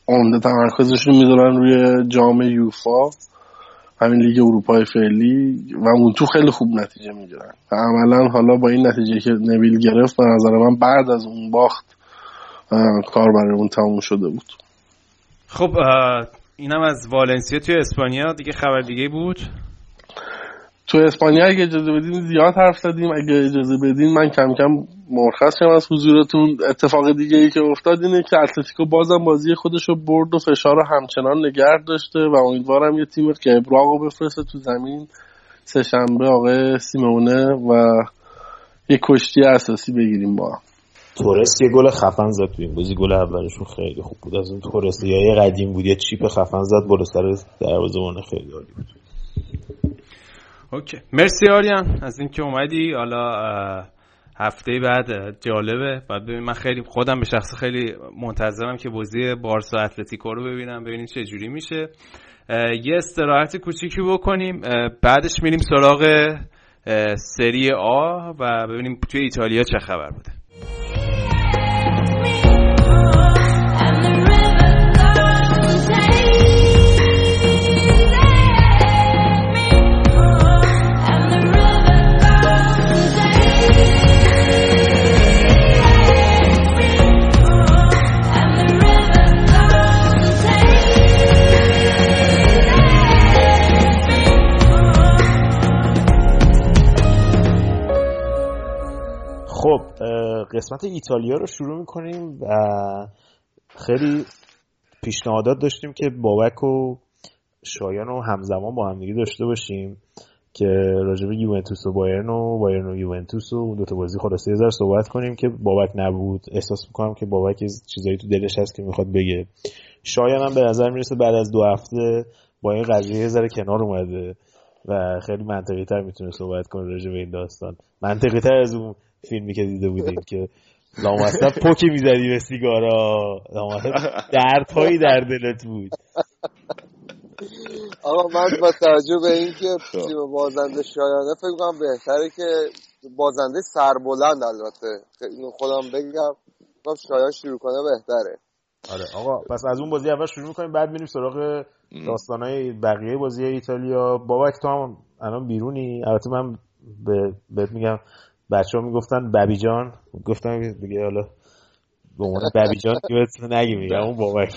عمده تمرکزشون می‌دونن روی جام یوفا همین لیگ اروپای فعلی و اون تو خیلی خوب نتیجه می‌گیرن. عملا حالا با این نتیجه که نویل گرفت به نظر من بعد از اون باخت کار برای اون تموم شده بود. خب اینم از والنسیا توی اسپانیا. دیگه خبر دیگه بود؟ تو اسپانیا اگه اجازه بدین زیاد حرف زدیم اگه اجازه بدین من کم کم مرخص شم از حضورتون. اتفاق دیگه ای که افتاد اینه که اتلتیکو بازم بازی خودش رو برد و فشار رو همچنان نگرد داشته و امیدوارم یه تیم قبراق رو بفرسته تو زمین. سهشنبه آقای سیمونه و یه کشتی اساسی بگیریم با تورست یه گل خفن زد تو این بازی. گل اولشون خیلی خوب بود. از اون تورست یه قدیم بود. یه چیپ خفن زد. بالا سر دروازه‌بان خیلی عالی بود. اوکی. مرسی آریان از اینکه اومدی. حالا هفته بعد جالبه. بعد ببین من خیلی خودم به شخص خیلی منتظرم که بازی بارسا اتلتیکو رو ببینم ببینیم چه جوری میشه. یه استراحت کوچیکی بکنیم. بعدش میریم سراغ سری آ و ببینیم توی ایتالیا چه خبر بوده. قسمت ایتالیا رو شروع می‌کنیم و خیلی پیشنهادات داشتیم که بابک و شایان رو همزمان با همدیگه داشته باشیم که راجب یوونتوس و بایرن و بایرن و یوونتوس و دو تا بازی خلاصه یه ذره صحبت کنیم که بابک نبود. احساس می‌کنم که بابک چیزایی تو دلش هست که می‌خواد بگه. شایان هم به نظر می‌رسه بعد از دو هفته با این قضیه یه ذره کنار اومده و خیلی منطقی تر می‌تونه صحبت کنه راجع به این داستان. منطقی تر از اون فیلمی که دیده بودیم که لامصب پوکی می‌زدی به سیگارا. دردهایی در دلت بود. آقا من با توجه به اینکه تیم بازنده شایانه فکر کنم بهتره که بازنده سربلند البته. اینو خودم بگم. شایان شروع کنه بهتره. آره آقا پس از اون بازی اول شروع می‌کنیم بعد میریم سراغ داستانهای بقیه بازی ایتالیا. بابک تو هم الان بیرونی؟ البته من به بهت میگم بچه ها می‌گفتن ببی جان گفتم دیگه حالا به عنوان ببی جان که بهت نگی میگم اون بابک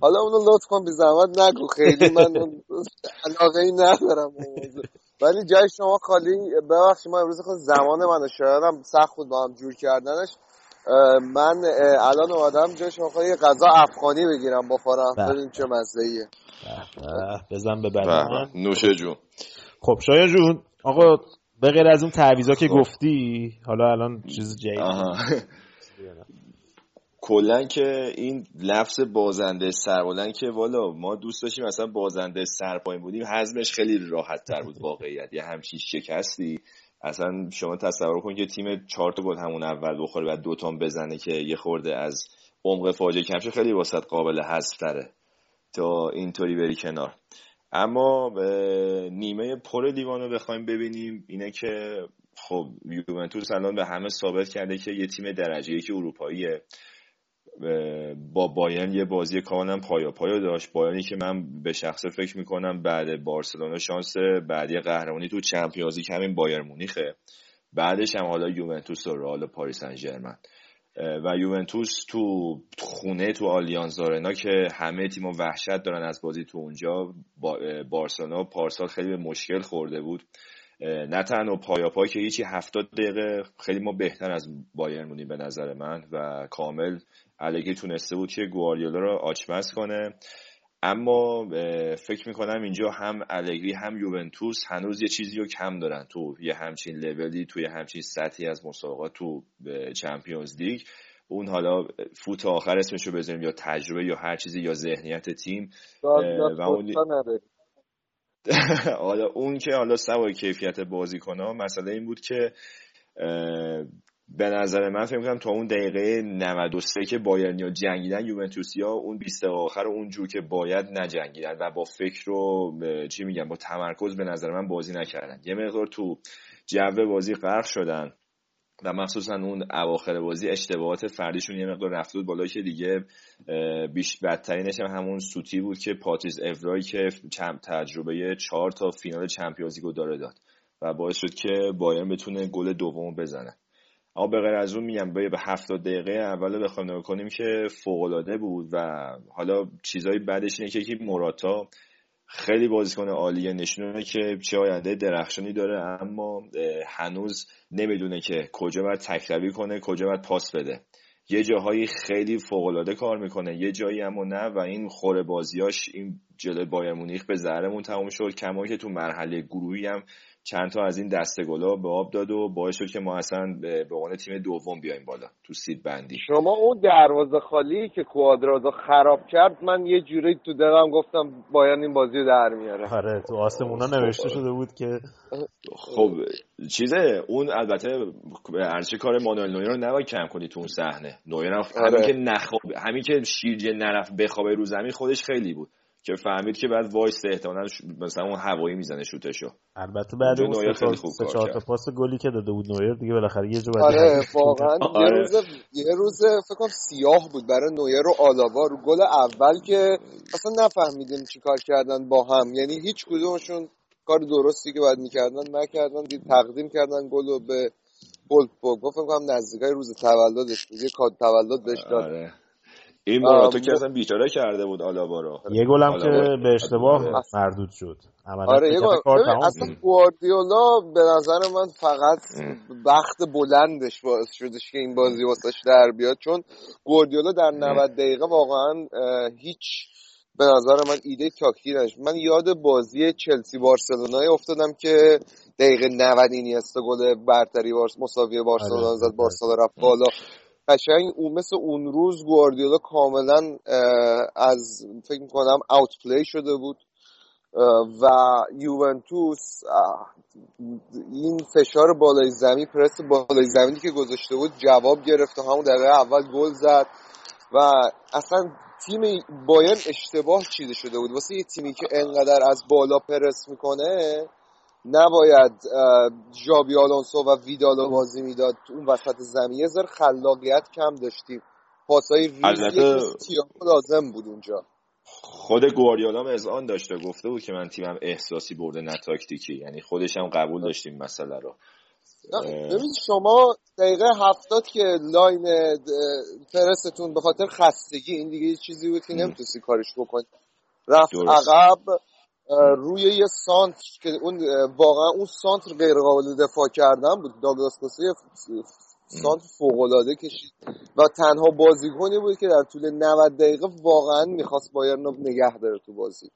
حالا اونو لطف کن بی زحمت نگو خیلی من علاقه ای ندارم ولی جای شما خالی ببخشید ما امروز خود زمان من شایدم سخت بود با هم جور کردنش. من الان اومدم جای شما خالی غذا افغانی بگیرم بخورم ببین چه مزه بزن به بدن نوشه جون. خب شاید جون آقا به غیر از اون تعویضا که گفتی حالا الان چیز جدید. کلا که این لفظ بازنده سربلند که والا ما دوست داشتیم مثلا بازنده سرپایین بودیم حزمش خیلی راحت تر بود واقعیت. یه همچین شکستی. اصلا شما تصور کن که تیم چهار تا گل همون اول بخوره و دو بزنه که یه خورده از عمق فاجعه کمشه خیلی واسط قابل حذف تره تا اینطوری بری کنار. اما نیمه پر لیوان رو بخوایم ببینیم اینه که خب یوونتوس الان به همه ثابت کرده که یه تیم درجه یکی اروپاییه. با بایرن یه بازی کاملا پایا پایا داشت. بایرنی که من به شخص فکر می‌کنم بعد بارسلونا شانس بعدی قهرمانی تو چمپیونز لیگ همین بایر مونیخه. بعدش هم حالا یوونتوس و رئال پاریس سن و یوونتوس تو خونه تو آلیانز آرنا که همه تیم‌ها وحشت دارن از بازی تو اونجا بارسلونا پارسال خیلی به مشکل خورده بود. نه تنها پایا پای که هیچی هفتاد دقیقه خیلی ما بهتر از بایرن به نظر من و کامل الگی تونسته بود که گواردیولا رو آچمز کنه. اما فکر می‌کنم اینجا هم الگری هم یوونتوس هنوز یه چیزی رو کم دارن تو یه همچین لولی توی همچین سطحی از مسابقات تو چمپیونز لیگ. اون حالا فوت آخر اسمشو بذاریم یا تجربه یا هر چیزی یا ذهنیت تیم. و اون حالا اون که حالا سوای کیفیت بازیکن‌ها مسئله این بود که به نظر من فکر کنم تا اون دقیقه 93 که بایرنیا جنگیدن یوونتوسیا اون 20 دقیقه آخر اون که باید نجنگیدن و با فکر رو چی میگم با تمرکز به نظر من بازی نکردن. یه مقدار تو جو بازی غرق شدن و مخصوصا اون اواخر بازی اشتباهات فردیشون یه مقدار رفته بود بالا که دیگه بیش بدترینش هم همون سوتی بود که پاتیز اورایی که تجربه چهار تا فینال چمپیونز لیگو داره داد و باعث شد که بایرن بتونه گل دوم بزنه. اما به غیر از اون میگم به هفتاد دقیقه اول بخوایم نگاه کنیم که فوق بود و حالا چیزای بعدش اینه که موراتا خیلی بازیکن عالیه نشونه که چه آینده درخشانی داره اما هنوز نمی‌دونه که کجا باید تکروی کنه کجا باید پاس بده. یه جاهایی خیلی فوق کار می‌کنه یه جایی اما نه و این خوره بازیاش این جلوی بایر مونیخ به ضررمون تموم شد. کما که تو مرحله گروهی هم چند تا از این دسته گلا به آب داد و باعث شد که ما اصلا به عنوان تیم دوم بیایم بالا تو سید بندی. شما اون دروازه خالی که کوادرادو خراب کرد من یه جوری تو دلم گفتم باید این بازی در میاره. آره تو آسمونا نوشته شده بود که خب چیزه اون البته ارزش کار مانوئل نویر رو نباید کم کنی تو اون صحنه. نویر هم همین آره. که نخواب همین که شیرجه نرفت بخوابه رو زمین خودش خیلی بود. که فهمید که بعد وایس احتمالا مثلا اون هوایی می‌زنه شوتشو. البته بعد اون سه چهار تا پاس گلی که داده بود نویر دیگه بالاخره یه جا آره واقعا یه آره. روز یه روز فکر کنم سیاه بود برای نویر و آلاوا. رو گل اول که اصلا نفهمیدیم چیکار کردن با هم. یعنی هیچ کدومشون کار درستی که باید می‌کردن نکردن. دید تقدیم کردن گل رو به گل گفت فکر کنم نزدیکای روز تولدش یه کاد تولد بهش داد. آره. این موراتا که اصلا بیچاره کرده بود آلابا رو. یه گلم. که به اشتباه مردود شد. آره یه اصلا. گواردیولا به نظر من فقط بخت بلندش باعث شدش که این بازی واسش در بیاد چون گواردیولا در 90 دقیقه واقعا هیچ به نظر من ایده تاکتیکی نداشت. من یاد بازی چلسی بارسلونای افتادم که دقیقه 90 اینیستا گل برتری بارس مساوی بارسلونا آره. زد بارسلونا رفت بالا. قشنگ اون مثل اون روز گواردیولا کاملا از فکر می‌کنم اوت پلی شده بود. و یوونتوس این فشار بالای زمین پرس بالای زمینی که گذاشته بود جواب گرفت و همون دقیقه اول گل زد. و اصلا تیم بایرن اشتباه چیده شده بود. واسه یه تیمی که انقدر از بالا پرس می‌کنه نباید اه، ژابی آلونسو و ویدالو بازی می‌داد. تو اون وسط زمین یه ذره خلاقیت کم داشتیم. پاسای ریزی لازم بود اونجا. خود گواردیولا هم اذعان داشته گفته بود که من تیمم احساسی برده نه تاکتیکی. یعنی خودش هم قبول داشتیم مسئله رو. ببین شما دقیقه هفتاد که لاین اه، پرستون به خاطر خستگی این دیگه چیزی بود که نمی‌تونستی کارش بکنی. رفت درست. عقب. روی یه سانتر که اون واقعا اون سانتر غیر قابل دفاع کردن بود. داگلاس کوستا سانتر فوق العاده کشید و تنها بازیکنی بود که در طول 90 دقیقه واقعا می‌خواست بایرن رو نگه داره تو بازی.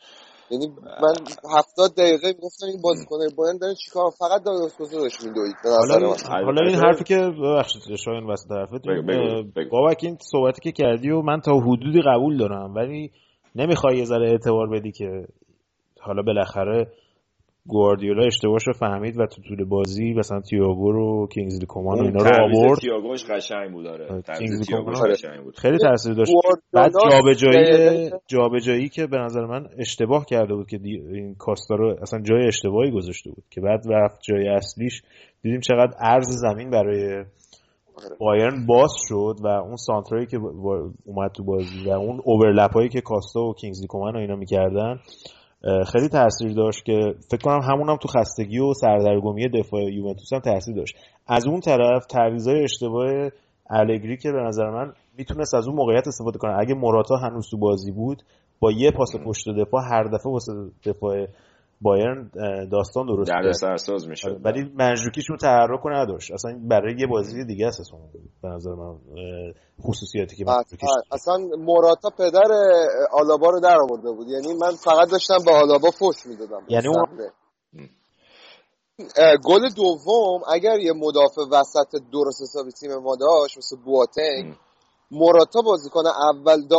یعنی من هفتاد دقیقه می‌گفتم این بازیکنای بایرن دارن چیکار فقط داگلاس کوستا داشت میدوید به حالا نظر این, من. حالا این البته- حرفی که ببخشید شاید وسط حرفت. بابک این صحبتی که کردی و من تا حدودی قبول دارم ولی نمی‌خوای یه ذره اعتبار بدی که حالا بالاخره گواردیولا اشتباهش رو فهمید و تو طول بازی مثلا تییاگو رو کینگزلی کومان و اینا رو آورد. تییاگوش قشنگ بود آره، آره تییاگوش کومان. قشنگ بود. خیلی تاثیر داشت. بعد جابجایی جابجایی که به نظر من اشتباه کرده بود که دی- این کاستا رو اصلا جای اشتباهی گذاشته بود که بعد رفت جای اصلیش. دیدیم چقدر عرض زمین برای بایرن باز شد و اون سانترایی که با- اومد تو بازی و اون اوورلپ هایی که کاستا و کینگزلی کومن و اینا می‌کردن خیلی تاثیر داشت که فکر کنم همون هم تو خستگی و سردرگمی دفاع یوونتوس هم تاثیر داشت. از اون طرف تعویضای اشتباه الگری که به نظر من می‌تونست از اون موقعیت استفاده کنه. اگه موراتا هنوز تو بازی بود با یه پاس پشت دفاع هر دفعه واسه دفاع بایرن داستان درست کرد. سرساز می‌شد. ولی منجوکیشون تحرک نداشت. اصلا برای یه بازی دیگه است اصلا به نظر من خصوصیاتی که منجوکیش اصلا- موراتا پدر آلابا رو در آورده بود. یعنی من فقط داشتم به آلابا فوش می‌دادم. یعنی اون- گل دوم اگر یه مدافع وسط درست حسابی تیم ما داشت مثل بواتنگ موراتا بازیکن اول دا...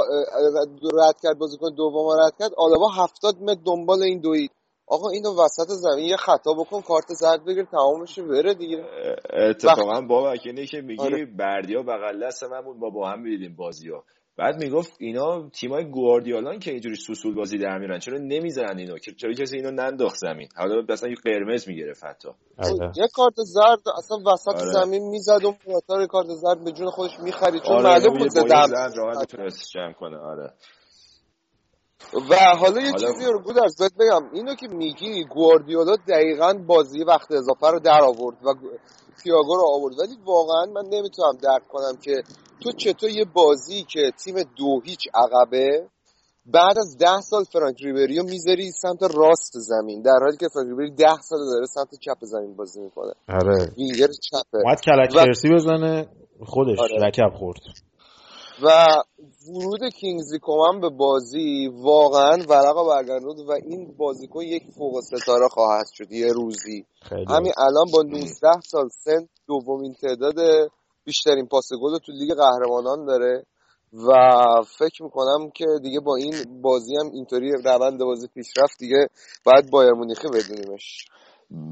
رد کرد بازیکن دوم رد کرد. آلابا هفتاد متر دنبال این دوید. آقا اینو وسط زمین یه خطا بکن کارت زرد بگیر تمامش بره دیگه. اتفاقا بابک اینه که میگی آره. بردیا بغل دست من بود ما با هم می‌دیدیم بازی ها بعد می‌گفت اینا تیمای گواردیولان که اینجوری سوسول بازی در میرن چرا نمی‌زنن اینو؟ که چرا کسی اینو ننداخت زمین؟ حالا مثلا یه قرمز می‌گرفت حتی. آره. یه کارت زرد اصلا وسط آره. زمین می‌زد و موراتا رو کارت زرد به جون خودش می‌خرید چون آره معلوم با بود زدم راحت می‌تونست جمع کنه. آره. و حالا یه حالا- چیزی رو گودرز بهت بگم. اینو که میگی گواردیولا دقیقا بازی وقت اضافه رو در آورد و تییاگو رو آورد. ولی واقعا من نمی‌تونم درک کنم که تو چطور یه بازی که تیم دو هیچ عقبه بعد از ده سال فرانک ریبریو می‌ذاری سمت راست زمین در حالی که فرانک ریبری ده سال داره سمت چپ زمین بازی می‌کنه. آره. وینگر چپه. اومد کلک و- بزنه خودش آره. رکب خورد. و ورود کینگزلی کومن به بازی واقعا ورقا برگردوند و این بازیکن یک فوق ستاره خواهد شد یه روزی. همین الان با 19 سال سن دومین تعداد بیشترین پاس گل رو تو لیگ قهرمانان داره و فکر می‌کنم که دیگه با این بازی هم اینطوری روند بازی پیشرفت دیگه باید بایر مونیخی بدونیمش.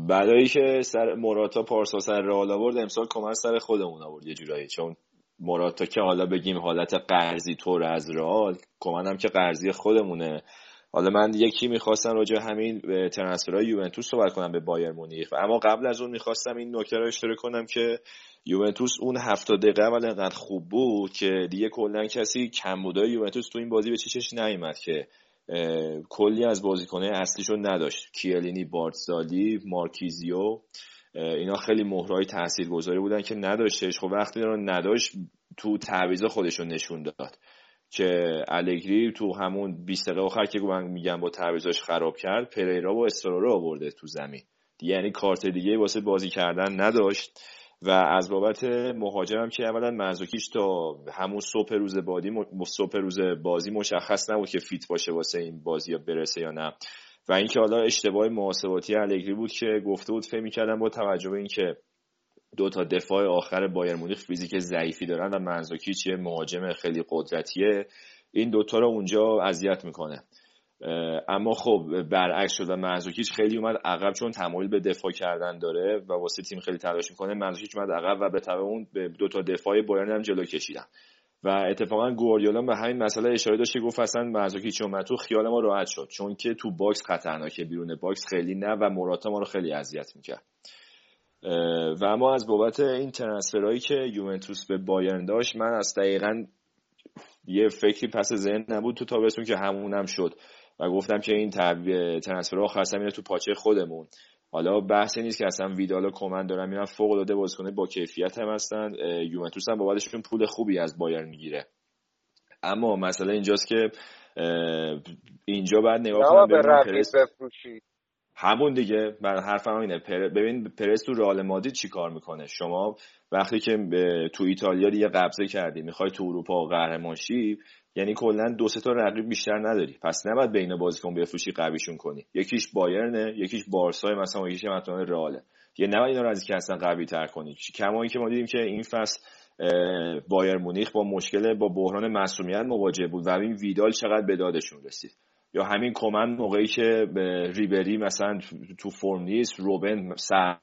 بعدایی که سر موراتا پارسا سر رئال آورد امسال کمر سر خودمون آورد یه جورایی چون موراتا که حالا بگیم حالت قرضی طور از رئال کمن هم که قرضی خودمونه. حالا من یکی می‌خواستم راجع همین ترنسفرهای یوونتوس صحبت کنم به بایر مونیخ؟ اما قبل از اون می‌خواستم این نکته رو اشاره کنم که یوونتوس اون هفته دقیقه اول انقدر خوب بود که دیگه کلا کسی کمبودای یوونتوس تو این بازی به چشش نیومد که کلی از بازیکنه اصلیشو نداشت. کیلینی بارتزالی مارکیزیو. اینا خیلی مهرهای تاثیرگذاری بودن که نداشتش. خب وقتی رو نداشت تو تعویض خودشون نشون داد. که الگری تو همون 20 دقیقه آخر که من میگم با تعویضاش خراب کرد پریرا و استرارو آورده تو زمین. یعنی کارت دیگه واسه بازی کردن نداشت. و از بابت مهاجرم که اولا منزوکیش تا همون صبح روز بازی صبح روز بازی مشخص نبود که فیت باشه واسه این بازی یا برسه یا نه. و اینکه حالا اشتباه محاسباتی الگری بود که گفته بود فکر می‌کردم با توجه به اینکه دو تا دفاع آخر بایر مونیخ فیزیک ضعیفی دارن و منزوکیچ یه مهاجم خیلی قدرتیه این دوتا رو اونجا اذیت می‌کنه. اما خب برعکس شد و منزوکیچ خیلی اومد عقب چون تمایل به دفاع کردن داره و واسه تیم خیلی تلاش می‌کنه منزوکیچ اومد عقب و به تبع اون دو تا دفاع بایرن هم جلو کشیدن. و اتفاقا گواردیولا به همین مسئله اشاره داشت که گفت اصلا منزوکیچ اومد تو خیال ما راحت شد چون که تو box خطرناکه بیرون box خیلی نه و موراتا ما رو خیلی اذیت می‌کرد. و اما از بابت این transfer هایی که یوونتوس به بایرن داشت من از دقیقا یه فکری پس ذهن نبود تو تابستون که همونم شد و گفتم که این transfer ها خواستم اینه تو پاچه خودمون. حالا بحثی نیست که اصلا ویدال و کومن دارن میرن فوق العاده بازیکن با کیفیت هم هستن. یوونتوس هم بابتشون پول خوبی از بایرن می‌گیره. اما مسئله اینجاست که اینجا بعد نگاه کنم به بفروشی همون دیگه. من حرفم اینه. پر... ببین پرس تو رئال مادرید چی کار می‌کنه؟ شما وقتی که تو ایتالیا دیگه قبضه کردی می‌خوای تو اروپا قهرمان شی یعنی کلا دو سه تا رقیب بیشتر نداری. پس نباید بین بازیکن بفروشی قویشون کنی. یکیش بایرنه یکیش بارسا مثلا یکیش مثلا رئاله. یه نباید اینا رو از که اصلا قوی تر کنی کما که ما دیدیم که این فصل بایر مونیخ با مشکل با بحران مسئولیت مواجه بود و این ویدال چقدر به دادشون رسید. یا همین کمن موقعی که ریبری مثلا تو فرم نیست روبن سر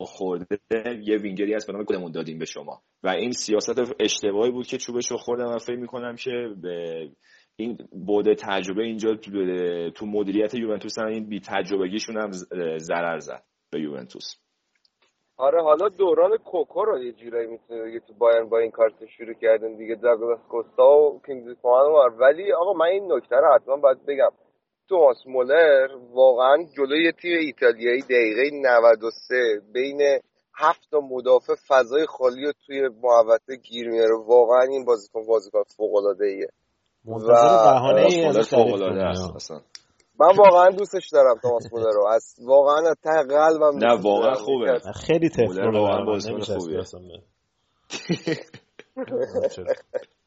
خورده یه وینگری هست به نام دادیم به شما. و این سیاست اشتباهی بود که چوبش رو خوردم و فکر می‌کنم که به این بوده تجربه اینجا تو مدیریت یوونتوس هم این بی تجربگیشون هم ضرر زد به یوونتوس. آره حالا دوران کوکو رو یه جورایی می‌تونه تو بایرن با این کارت شروع کردن دیگه داگلاس کوستا و کینگزی ولی آقا من این نکته رو حتما باید بگم. توماس مولر واقعا جلوی تیم ایتالیایی دقیقه 93 بین هفت مدافع فضای خالی رو توی محوطه گیر میاره. واقعا این بازیکن بازیکن فوق العاده ایه منتظر بهانه ای از من واقعا دوستش دارم توماس مولر رو. از واقعا از ته قلبم نه واقعا خوبه. خیلی تفلون واقعا بازیکن خوبیه.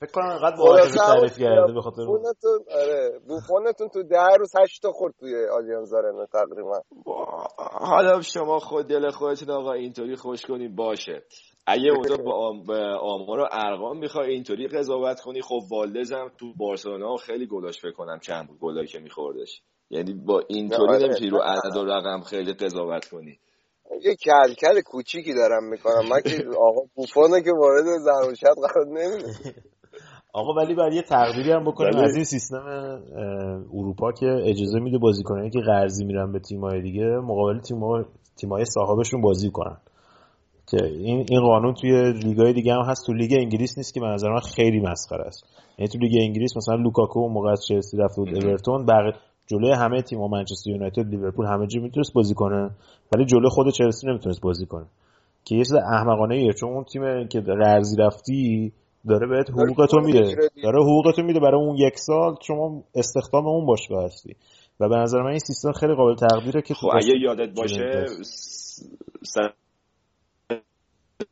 فکر کنم انقدر واقعا تعریف کرده به خاطر بوفونتون آره. بوفونتون تو ده روز هشت تا خورد توی آلیانز آرنا تقریبا. حالا شما خود دل خودتون آقا اینطوری خوش کنید باشه. اگه اونجا با آمار و ارقام می‌خوای اینطوری قضاوت کنی خب والدزم تو بارسلونا خیلی گلاش فکر کنم چند بود گلایی که میخوردش. یعنی با اینطوری آره. نمی‌تونی رو عدد و رقم خیلی قضاوت کنی. یه کلکل کوچیکی دارم می‌کنم. من که آقا بوفونه که وارد زرمشت قرار نمیده آقا ولی برای یه تقدیری هم بکنیم از این سیستم اروپا که اجازه میده بازیکنایی که قرضی میرن به تیمای دیگه مقابل تیمای صاحبشون بازی کنن. که این این قانون توی لیگای دیگه هم هست. تو لیگ انگلیس نیست که به نظر من خیلی مسخره است. یعنی تو لیگ انگلیس مثلا لوکاکو موقع از چلسی رفت بود اورتون بقیه جلوی همه تیم‌ها منچستر یونایتد لیورپول همه جا می‌تونست بازی کنه. ولی جلوی خود چلسی نمی‌تونست بازی کنه. که یه چیز احمقانه ایه چون اون تیم که قرضی رفتی داره بهت حقوق تو میده. داره حقوق تو میده. برای اون یک سال شما استخدام اون باشگاه هستی. و به نظر من این سیستم خیلی قابل تقدیره که خب اگه یادت باشه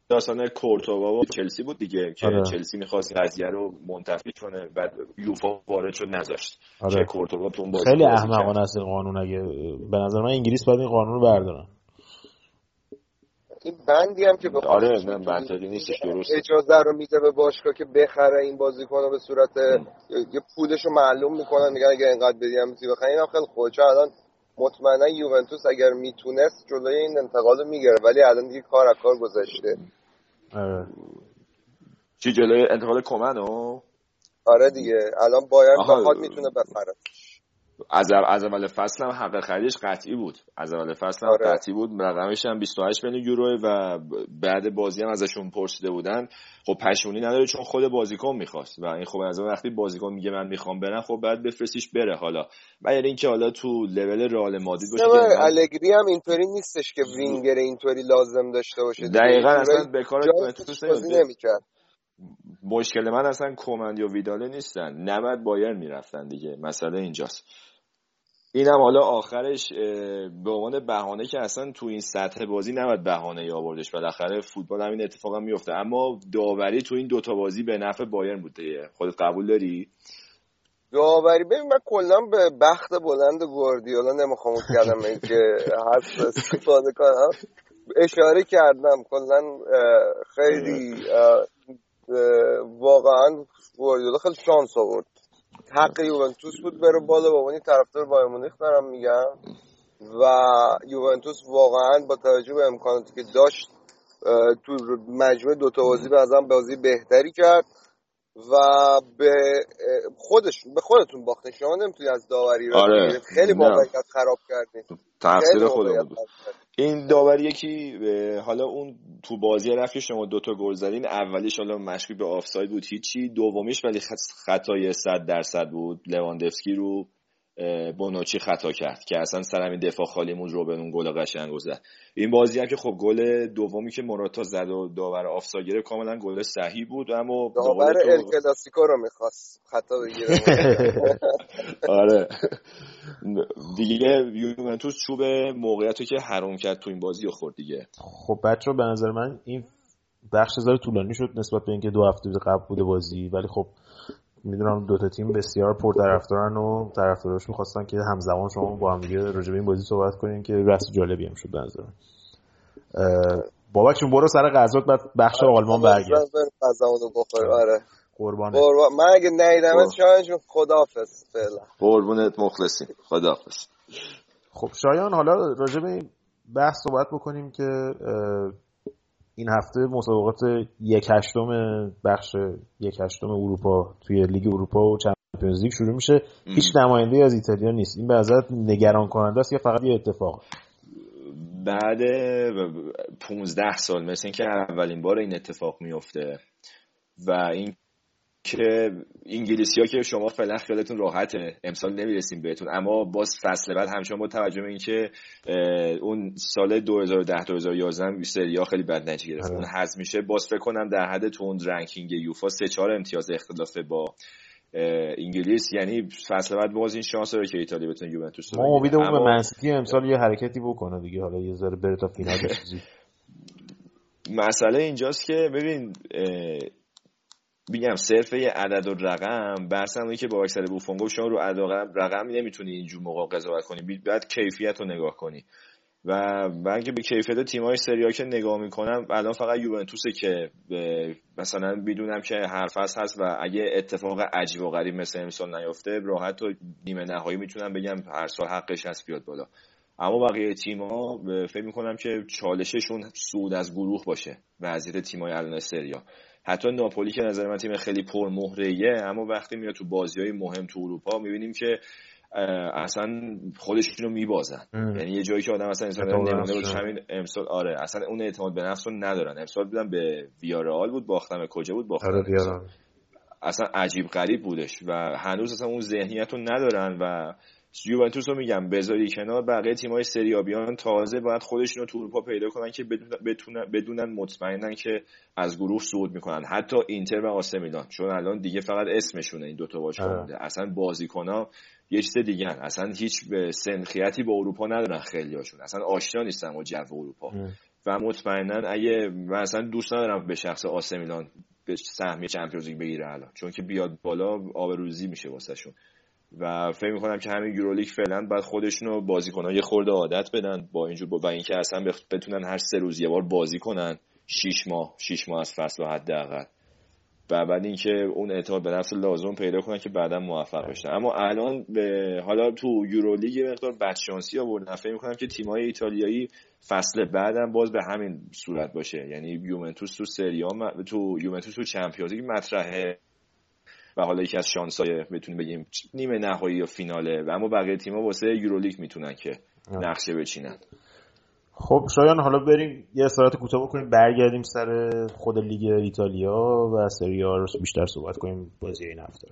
داستان کورتوا و چلسی بود دیگه که آره. چلسی می‌خواست قضیه رو منتفی کنه بعد یوفا وارد شد نذاشت. آره. که کورتوا تو اون بازی خیلی احمقانه. است قانون. اگه به نظر من انگلیس باید این قانون رو بردارن. این بندی هم که به آره نه منطقی نیستش درست اجازه رو میده به باشگاه که بخره این بازیکن رو به صورت یه پولش رو معلوم می‌کنن میگن اگه اینقدر بدی هم می‌تونی بخری. اینم خیلی خوبه چون الان مطمئنا یوونتوس اگر می‌تونست جلوی این انتقال رو می‌گیره ولی الان دیگه کار از کار گذشته. آره. چی جلوی انتقال کمنو آره دیگه الان بایرن آها. بخواد می‌تونه بخره. از اول- از اول فصل هم حق خریدش قطعی بود. از اول فصل هم آره. قطعی بود. رقمش هم 28 میلیون یورو و بعد بازی هم ازشون پرسیده بودن. خب پشمونی نداره چون خود بازیکن می‌خواست. و این خب از وقتی بازیکن میگه من می‌خوام برم خب بعد بفرستیش بره حالا. و یعنی اینکه حالا تو لول رئال مادرید باشه که الگری هم اینطوری نیستش که وینگر اینطوری لازم داشته باشه. دقیقا اصلا به کار. نمی‌کرد. مشکل من اصلا کومند یا ویداله نیستن. نباید بایر می‌رفتن دیگه. مسئله اینجاست. اینم حالا آخرش به عنوان بهانه که اصلا تو این سطح بازی نباید بهانه ای آوردش. بالاخره فوتبال همین اتفاق هم میفته اما داوری تو این دوتا بازی به نفع بایرن بوده خودت قبول داری؟ داوری ببین من کلا به بخت بلند گواردیولا نمی‌خوام کلمه که هست استفاده کنم. اشاره کردم. کلا خیلی واقعا گواردیولا خیلی شانس آورد. حق یوونتوس بود بره بالا. با اونی طرفدار بایر مونیخ دارم میگم. و یوونتوس واقعا با توجه به امکاناتی که داشت تو مجموعه دوتا بازی به ازم بازی بهتری کرد و به خودش به خودتون باخته شما نمی‌تونی از داوری آره. خیلی موقعیت خراب کردین. تقصیر خودمون بود. این داوری یکی حالا اون تو بازی رفت شما دوتا گل زدین اولیش حالا مشکوک به آفساید بود هیچی. دومیش ولی خطای 100 درصد بود. لواندفسکی رو بونوچی خطا کرد که اصلا سر همین دفاع خالیمون رو به اون گل قشنگ زد این بازی هم که خب گل دومی که موراتا زد و داور آفساید گرفت کاملا گل صحیح بود اما داور تو... ال کلاسیکو رو می‌خواست. خطا بگیره آره. دیگه یوونتوس چوب موقعیتی که حروم کرد تو این بازی خورد دیگه. خب بچه به نظر من این بخش زار طولانی شد نسبت به اینکه دو هفته قبل بوده بازی ولی خب می‌دونم دوتا تیم بسیار پرطرفدارن و طرفداراش می‌خواستن که همزمان شما با هم دیگه راجع به این بازی صحبت کنین که رس جالبی هم شد بنظر بابک برو سر غذات بعد بخش آره، آلمان برگرد. آره. قربانت. من اگه نیدم شاید جون خداحافظ فعلا. قربونت مخلصیم. خداحافظ. خب شایان حالا راجع به این بحث صحبت بکنیم که این هفته مسابقات یک هشتم بخش یک هشتم اروپا توی لیگ اروپا و چمپیونز لیگ شروع میشه. هیچ نماینده از ایتالیا نیست. این به نظرت نگران کننده است یا فقط یه اتفاق؟ بعد 15 سال مثل اینکه اولین بار این اتفاق میفته و این که انگلیسی ها که شما فعلا خیالتون راحته. امسال نمی‌رسیم بهتون. اما باز فصل بعد همچنان با توجه به اینکه اون سال 2010 2011 سری ها خیلی بد نتیجه گرفت. اون حذف میشه. باز فکر کنم در حد تون رنکینگ یوفا سه چهار امتیاز اختلافه با انگلیس. یعنی فصل بعد باز این شانس داره که ایتالیا بتونه یوونتوس ما امیدمون به منسیتی امسال یه حرکتی بکنه دیگه. حالا یه ذره بره تا فینال مسئله اینجاست که ببین میگم صرف یه عدد و رقم بحث که با اکثر بوفون گفت شما رو عدد و رقم نمی‌تونی اینجور موقع قضاوت کنی. باید کیفیت رو نگاه کنی. و من که به کیفیت تیم‌های سری که نگاه می‌کنم الان فقط یوونتوسه که مثلا بدونم که هر فصل هست و اگه اتفاق عجیب و غریب مثل امسال نیفته راحت تو نیمه نهایی می‌تونم بگم هر سال حقش هست بیاد بالا. اما بقیه تیم‌ها فکر می‌کنم که چالششون سود از گروه باشه. وضعیت تیم‌های الان سریا. حتی ناپولی که نظر من تیم خیلی پر مهره اما وقتی میاد تو بازی های مهم تو اروپا می‌بینیم که اصلا خودشون رو میبازن یعنی یه جایی که آدم اصلا انسان نمونه بود همین امسال آره اصلا اون اعتماد به نفس رو ندارن. امسال بودن به ویارال بود باختم. کجا بود؟ باختم. آره اصلا عجیب غریب بودش و هنوز اصلا اون ذهنیت رو ندارن و یوونتوس رو میگم بذاری کنار. بقیه تیم‌های سری بیان. تازه باید خودشون رو تو اروپا پیدا کنن که بدونن بدونن مطمئنن که از گروه صعود می‌کنن. حتی اینتر و آسه میلان. چون الان دیگه فقط اسمشونه این دوتا باش مونده. اصلا بازیکن‌ها یه چیز دیگه هن. اصلا هیچ به سنخیتی با اروپا ندارن خیلیاشون اصلا آشنا نیستن با جو اروپا. و مطمئنا اگه من اصلا دوست ندارم به شخص آسه میلان به سهمیه چمپیونز بگیره الان. چون که بیاد بالا آبروزی میشه واسهشون. و فکر می‌کنم که همین یورولیگ فعلا بعد خودشونو بازیکن‌ها یه خورده عادت بدن. با اینجور با و اینکه اصلا بتونن هر سه روز یه بار بازی کنن. شیش ماه شیش ماه از فصل حداقل. و بعد اینکه اون اعتماد به نفس لازم پیدا کنن که بعدا موفق بشن. اما الان به حالا تو یورولیگ یه مقدار بدشانسی آوردن. فکر می‌کنم که تیم‌های ایتالیایی فصل بعدم باز به همین صورت باشه. یعنی یوونتوس تو سری تو یوونتوس تو چمپیونز مطرحه. و حالا یکی از شانسای بتونیم بگیم نیمه نهایی یا فیناله. و اما بقیه تیم‌ها واسه یورولیگ می‌تونن که نقشه بچینن. خب شایان حالا بریم یه استراحت کوتاه بکنیم. برگردیم سر خود لیگ ایتالیا و سری رو بیشتر صحبت کنیم. بازی این هفته.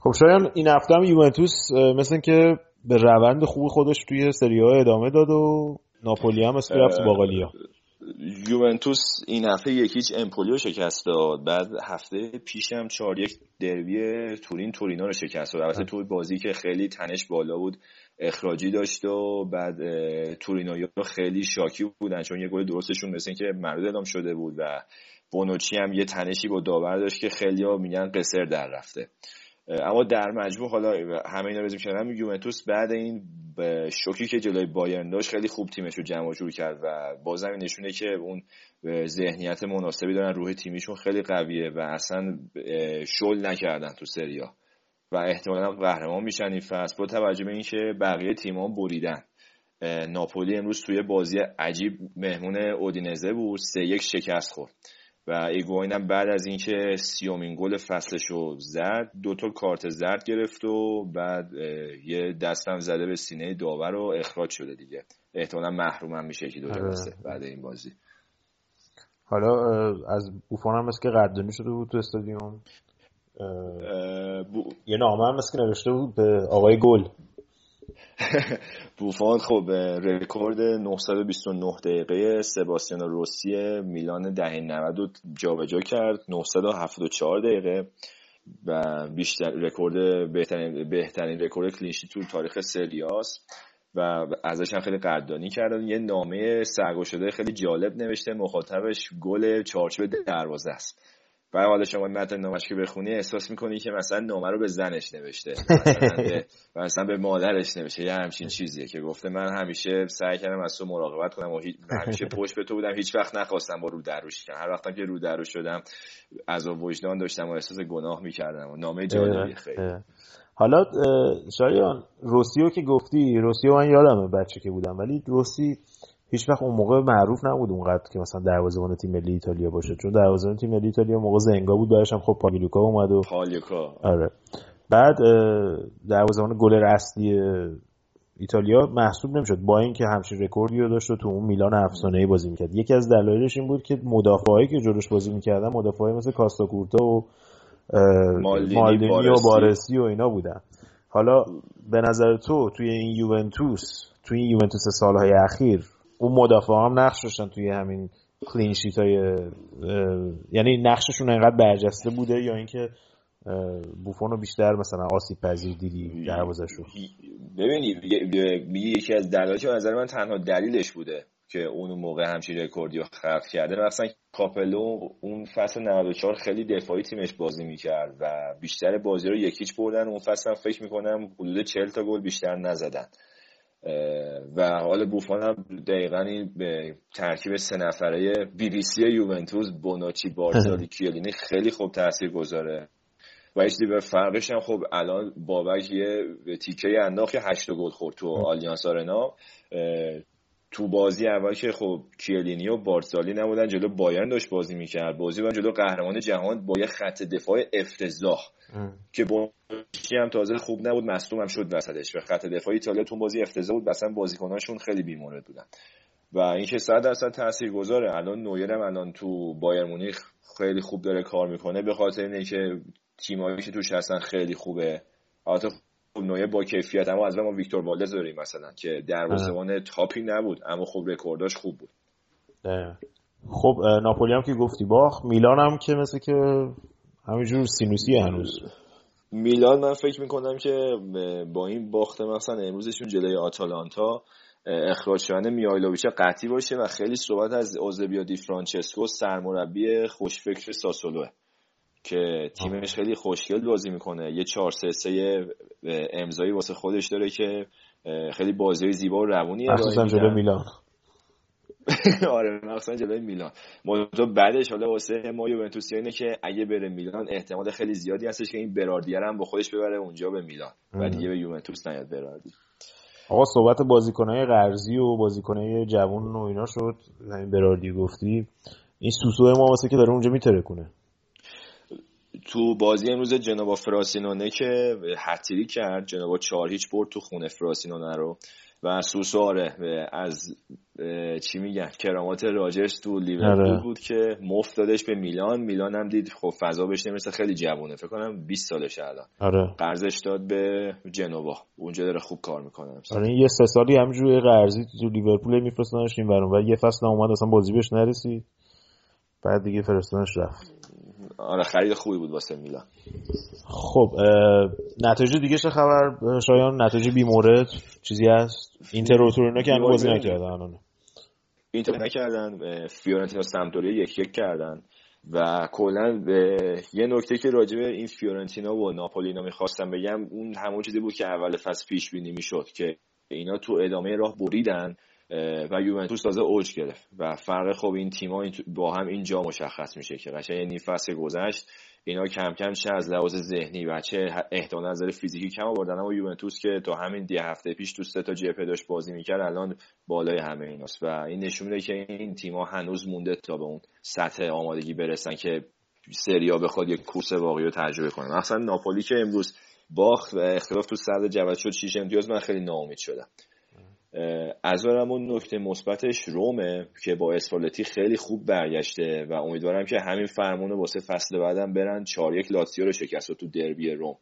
خب شاید این هفته هم یوونتوس مثل که به روند خوب خودش توی سری ادامه داد و ناپولی هم مثل رفت باقالی یوونتوس این هفته یکیچ امپولیو شکست داد. بعد هفته پیشم چهار یک دربی تورین تورینا رو شکست داد. البته توی بازی که خیلی تنش بالا بود اخراجی داشت و بعد اه، تورینویا خیلی شاکی بودن چون یه گل درستشون مثل اینکه مردود اعلام شده بود و بونوچی هم یه تنشی با داور داشت که خیلی میگن قصر در رفته. اما در مجموع حالا همه اینا بزنیم کنم یوونتوس بعد این شوکی که جلوی بایرن داشت خیلی خوب تیمش رو جمع جور کرد و بازم این نشونه که اون ذهنیت مناسبی دارن روح تیمیشون خیلی قویه و اصلا شل نکردن تو سریا و احتمالا قهرمان میشن این فصل با توجه به اینکه بقیه تیم‌ها بریدن. ناپولی امروز توی بازی عجیب مهمون اودینزه بود سه یک شکست خورد. و ایگواین هم بعد از اینکه سیومین گل فصلش رو زد دو تا کارت زرد گرفت و بعد یه دستم زده به سینه داور و اخراج شده دیگه. احتمالا محروم هم میشه یکی دو آره. بعد این بازی. حالا از بوفون هم که قدردانی شده بود تو استادیوم. اه، اه، بو- یه نامه هم که نوشته بود به آقای گل. بوفون خب رکورد 929 دقیقه سباستیانو روسی میلان دهه 90 رو جابجا کرد. 974 دقیقه و بیشتر رکورد بهترین بهترین رکورد clean sheet ی تو تاریخ سری آس و ازش هم خیلی قدردانی کردن. یه نامه سرگشاده خیلی جالب نوشته مخاطبش گل چارچوب دروازه است. و حالا شما متن نامش که بخونی احساس می‌کنی که مثلا نامه رو به زنش نوشته. مثلا به مثلا به مادرش نوشته. یه همچین چیزیه که گفته من همیشه سعی کردم از تو مراقبت کنم و همیشه پشت به تو بودم هیچ وقت نخواستم با رو دروش کنم. هر وقتم که رو دروش شدم از وجدان داشتم و احساس گناه می‌کردم و نامه جالبیه خیلی. حالا شایان روسیو که گفتی روسیو من یادمه بچه که بودم ولی روسی هیچ وقت اون موقع معروف نبود اونقدر که مثلا دروازه‌بان تیم ملی ایتالیا باشه. چون دروازه‌بان تیم ملی ایتالیا موقع زنگا بود بعدش هم خب پاگیلوکا اومد و پالیوکا. آره. بعد دروازه‌بان گلر اصلی ایتالیا محسوب نمی‌شد با اینکه همچین رکوردی رو داشت و تو اون میلان افسانه‌ای بازی می‌کرد. یکی از دلایلش این بود که مدافعایی که جلوش بازی می‌کردن مدافعای مثل کاستاکورتا و مالدینی، و. بارزی و اینا بودن. حالا به نظر تو توی این یوونتوس توی این یوونتوس سالهای اخیر اون مدافعا هم نقش داشتن توی همین clean sheet های یعنی نقششون انقدر برجسته بوده یا اینکه بوفون رو بیشتر مثلا آسیب پذیر دیدی دروازش رو ببین یکی از دلایلی که به نظر من تنها دلیلش بوده که اون موقع همچین رکوردی رو خلق کرده. مثلا کاپلو اون فصل 94 خیلی دفاعی تیمش بازی می‌کرد و بیشتر بازی رو یک هیچ بردن. اون فصل هم فکر می‌کنم حدود 40 تا گل بیشتر نزدن. و حال بوفون هم دقیقا این به ترکیب سه نفره بی بی سی یوونتوس بونوچی بارزالی کیلینی خیلی خوب تاثیر گذاره. و هیچ به فرقش هم خب الان بابک یه تیکه انداخت که هشت گل خورد تو آلیانس آرنا. تو بازی اول که خب کیلینی و بارسالی نبودن جلو بایرن داشت بازی می‌کرد. بازی بود جلو قهرمان جهان با یه خط دفاع افتضاح. که بونوچی هم تازه خوب نبود مصدوم هم شد وسطش و خط دفاع ایتالیا تو بازی افتضاح بود. مثلا بازیکناشون خیلی بیمورد بودن. و اینکه صد درصد تاثیرگذاره. الان نویر هم الان تو بایر مونیخ خیلی خوب داره کار می‌کنه. به خاطر اینه که تیمایی که توش هستن خیلی خوبه. البته خب نویر با کیفیت اما از ما ویکتور والدز داریم مثلا که دروازه‌بان تاپی نبود اما خب رکورداش خوب بود. خب ناپولی هم که گفتی باخت میلان هم که مثل که همینجور سینوسی هنوز. میلان من فکر می‌کنم که با این باخت مثلا امروزشون جلوی آتالانتا اخراج شدن میهایلوویچ قطعی باشه و خیلی صحبت از ائوزبیو دی فرانچسکو سرمربی خوشفکر ساسولوه که تیمش خیلی خوشگل بازی می‌کنه. یه 4 3 3 امضایی واسه خودش داره که خیلی بازی زیبا و روونی جلوی میلان. آره مخصوصا جلوی میلان. موضوع بعدش حالا واسه ما یوونتوسی اینه که اگه بره میلان احتمال خیلی زیادی هستش که این براردی هم با خودش ببره اونجا به میلان و دیگه به یوونتوس نیاد براردی آقا صحبت بازیکنای قرضی و بازیکنای جوان و اینا شد. همین براردی گفتی. این سوسو ما واسه که داره اونجا میترکونه. تو بازی امروز جنوا فراسینونه که هتری کرد. جنوا چهار هیچ برد تو خونه فراسینونه رو. و سوساره از چی میگن؟ کرامات راجرز تو لیورپول آره. بود که مفت دادش به میلان. میلان هم دید خب فضا بهش نمی‌رسه خیلی جوونه. فکر کنم 20 سالشه الان. آره. قرضش داد به جنوا. اونجا داره خوب کار می‌کنه. آره این یه سه سالی همینجوری قرضی تو لیورپول میفرستنش این ور اون ور. و یه فصل اومد اصلا بازی بهش نرسید. بعد دیگه فرستادنش رفت. آره خرید خوبی بود واسه میلان. خب نتایج دیگه چه خبر؟ شایان نتایج بی مورد چیزی هست؟ اینتر و تورینو که هنوز بازی نکردن. الان اینتر نکردن فیورنتینا سمپدوریا یک یک کردن. و کلا به یه نکته که راجع به این فیورنتینا و ناپولی اینا می‌خواستم بگم اون همون چیزی بود که اول فصل پیش بینی می‌شد که اینا تو ادامه راه بریدن. و یوونتوس تازه اوج گرفت. و فرق خب این تیم‌ها با هم اینجا مشخص میشه که قشنگ یه نیم فصل گذشت اینا کم کم چه از لحاظ ذهنی و چه احتمال نظر فیزیکی کم آوردن. اما یوونتوس که تا همین دی هفته پیش تو سه تا جبهه داشت بازی می‌کرد الان بالای همه ایناست. و این نشون میده که این تیم‌ها هنوز مونده تا به اون سطح آمادگی برسن که سریا بخواد یک کورس واقعی رو تجربه کنه. مثلا ناپولی که امروز باخت و اختلاف تو صدر جدول شد 6 امتیاز من خیلی ناامید شدم. از اون نکته مثبتش رومه که با اسپالتی خیلی خوب برگشته و امیدوارم که همین فرمون واسه فصل بعدم برن 4 یک لاتسیو رو شکست تو دربی روم.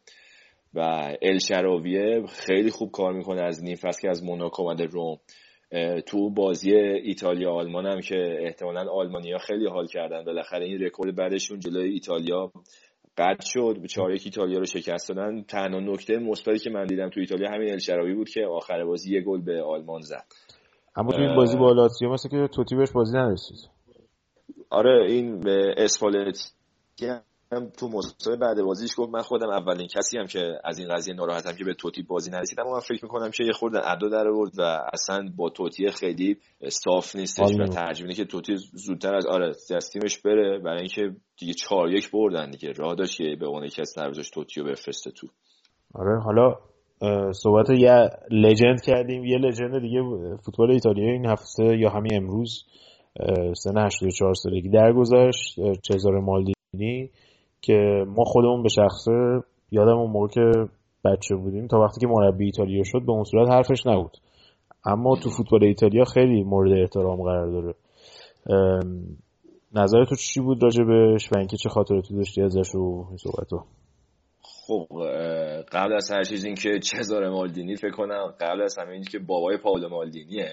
و ال شراویه خیلی خوب کار می‌کنه از نیم فصل که از موناکو اومده روم. تو بازی ایتالیا آلمان هم که احتمالا آلمانیا خیلی حال کردن. بالاخره این رکورد بعدشون جلوی ایتالیا قطع شد. به چهار یک ایتالیا رو شکست دادن. تنها نکته مثبتی که من دیدم تو ایتالیا همین الشراوی بود که آخر بازی یه گل به آلمان زد. اما تو این بازی با لاتزیو مثل که توتی بهش بازی نرسید آره این به اسپالتی هم تو مصاحبه بعد بازیش گفت من خودم اولین کسی هم که از این قضیه ناراحتم که به توتی بازی نرسیدم. اما من فکر می‌کنم که یه خورده ادا در آورد و اصلا با توتی خیلی صاف نیستش و میده که توتی زودتر از آره از تیمش بره. برای اینکه دیگه 4 یک بردن دیگه. راه داشت که به عنوان کسی نروزش توتی رو بفرسته تو. آره حالا صحبت یه لجند کردیم. یه لجند دیگه فوتبال ایتالیا این هفته یا همین امروز سن 84 سالگی درگذشت. چزار مالدینی. که ما خودمون به شخصه یادم اون موقع که بچه بودیم تا وقتی که مربی ایتالیا شد به اون صورت حرفش نبود. اما تو فوتبال ایتالیا خیلی مورد احترام قرار داره. نظر تو چی بود راجبش و اینکه چه خاطراتی داشتی ازش و این صحبتو خب قبل از هر چیز این که چزار مالدینی فکر کنم قبل از همه این که بابای پاولو مالدینیه.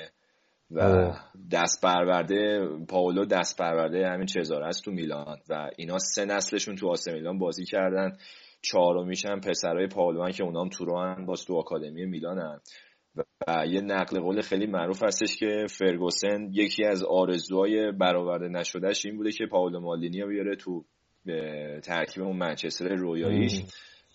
و آره. دست پرورده پاولو دست پرورده همین چزار است تو میلان و اینا سه نسلشون تو آسه میلان بازی کردن. چهارمیشن پسرای پاولو هن که اونام تو راهن باز تو آکادمی میلانن و یه نقل قول خیلی معروف هستش که فرگوسن یکی از آرزوهای برآورده نشدهش این بوده که پاولو مالدینی رو بیاره تو ترکیب اون منچستر رویاییش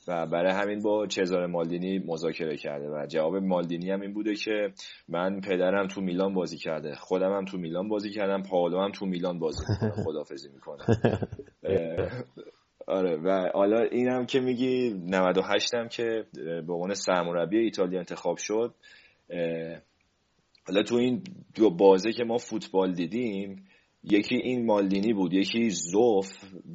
و برای همین با چزار مالدینی مذاکره کرده و جواب مالدینی هم این بوده که من پدرم تو میلان بازی کرده خودم هم تو میلان بازی کردم پاولو هم تو میلان بازی می‌کنه خدافزی می‌کنه. آره و حالا اینم که میگی 98 هم که به عنوان سرمربی ایتالیا انتخاب شد حالا تو این دو بازه که ما فوتبال دیدیم یکی این مالدینی بود یکی زوف.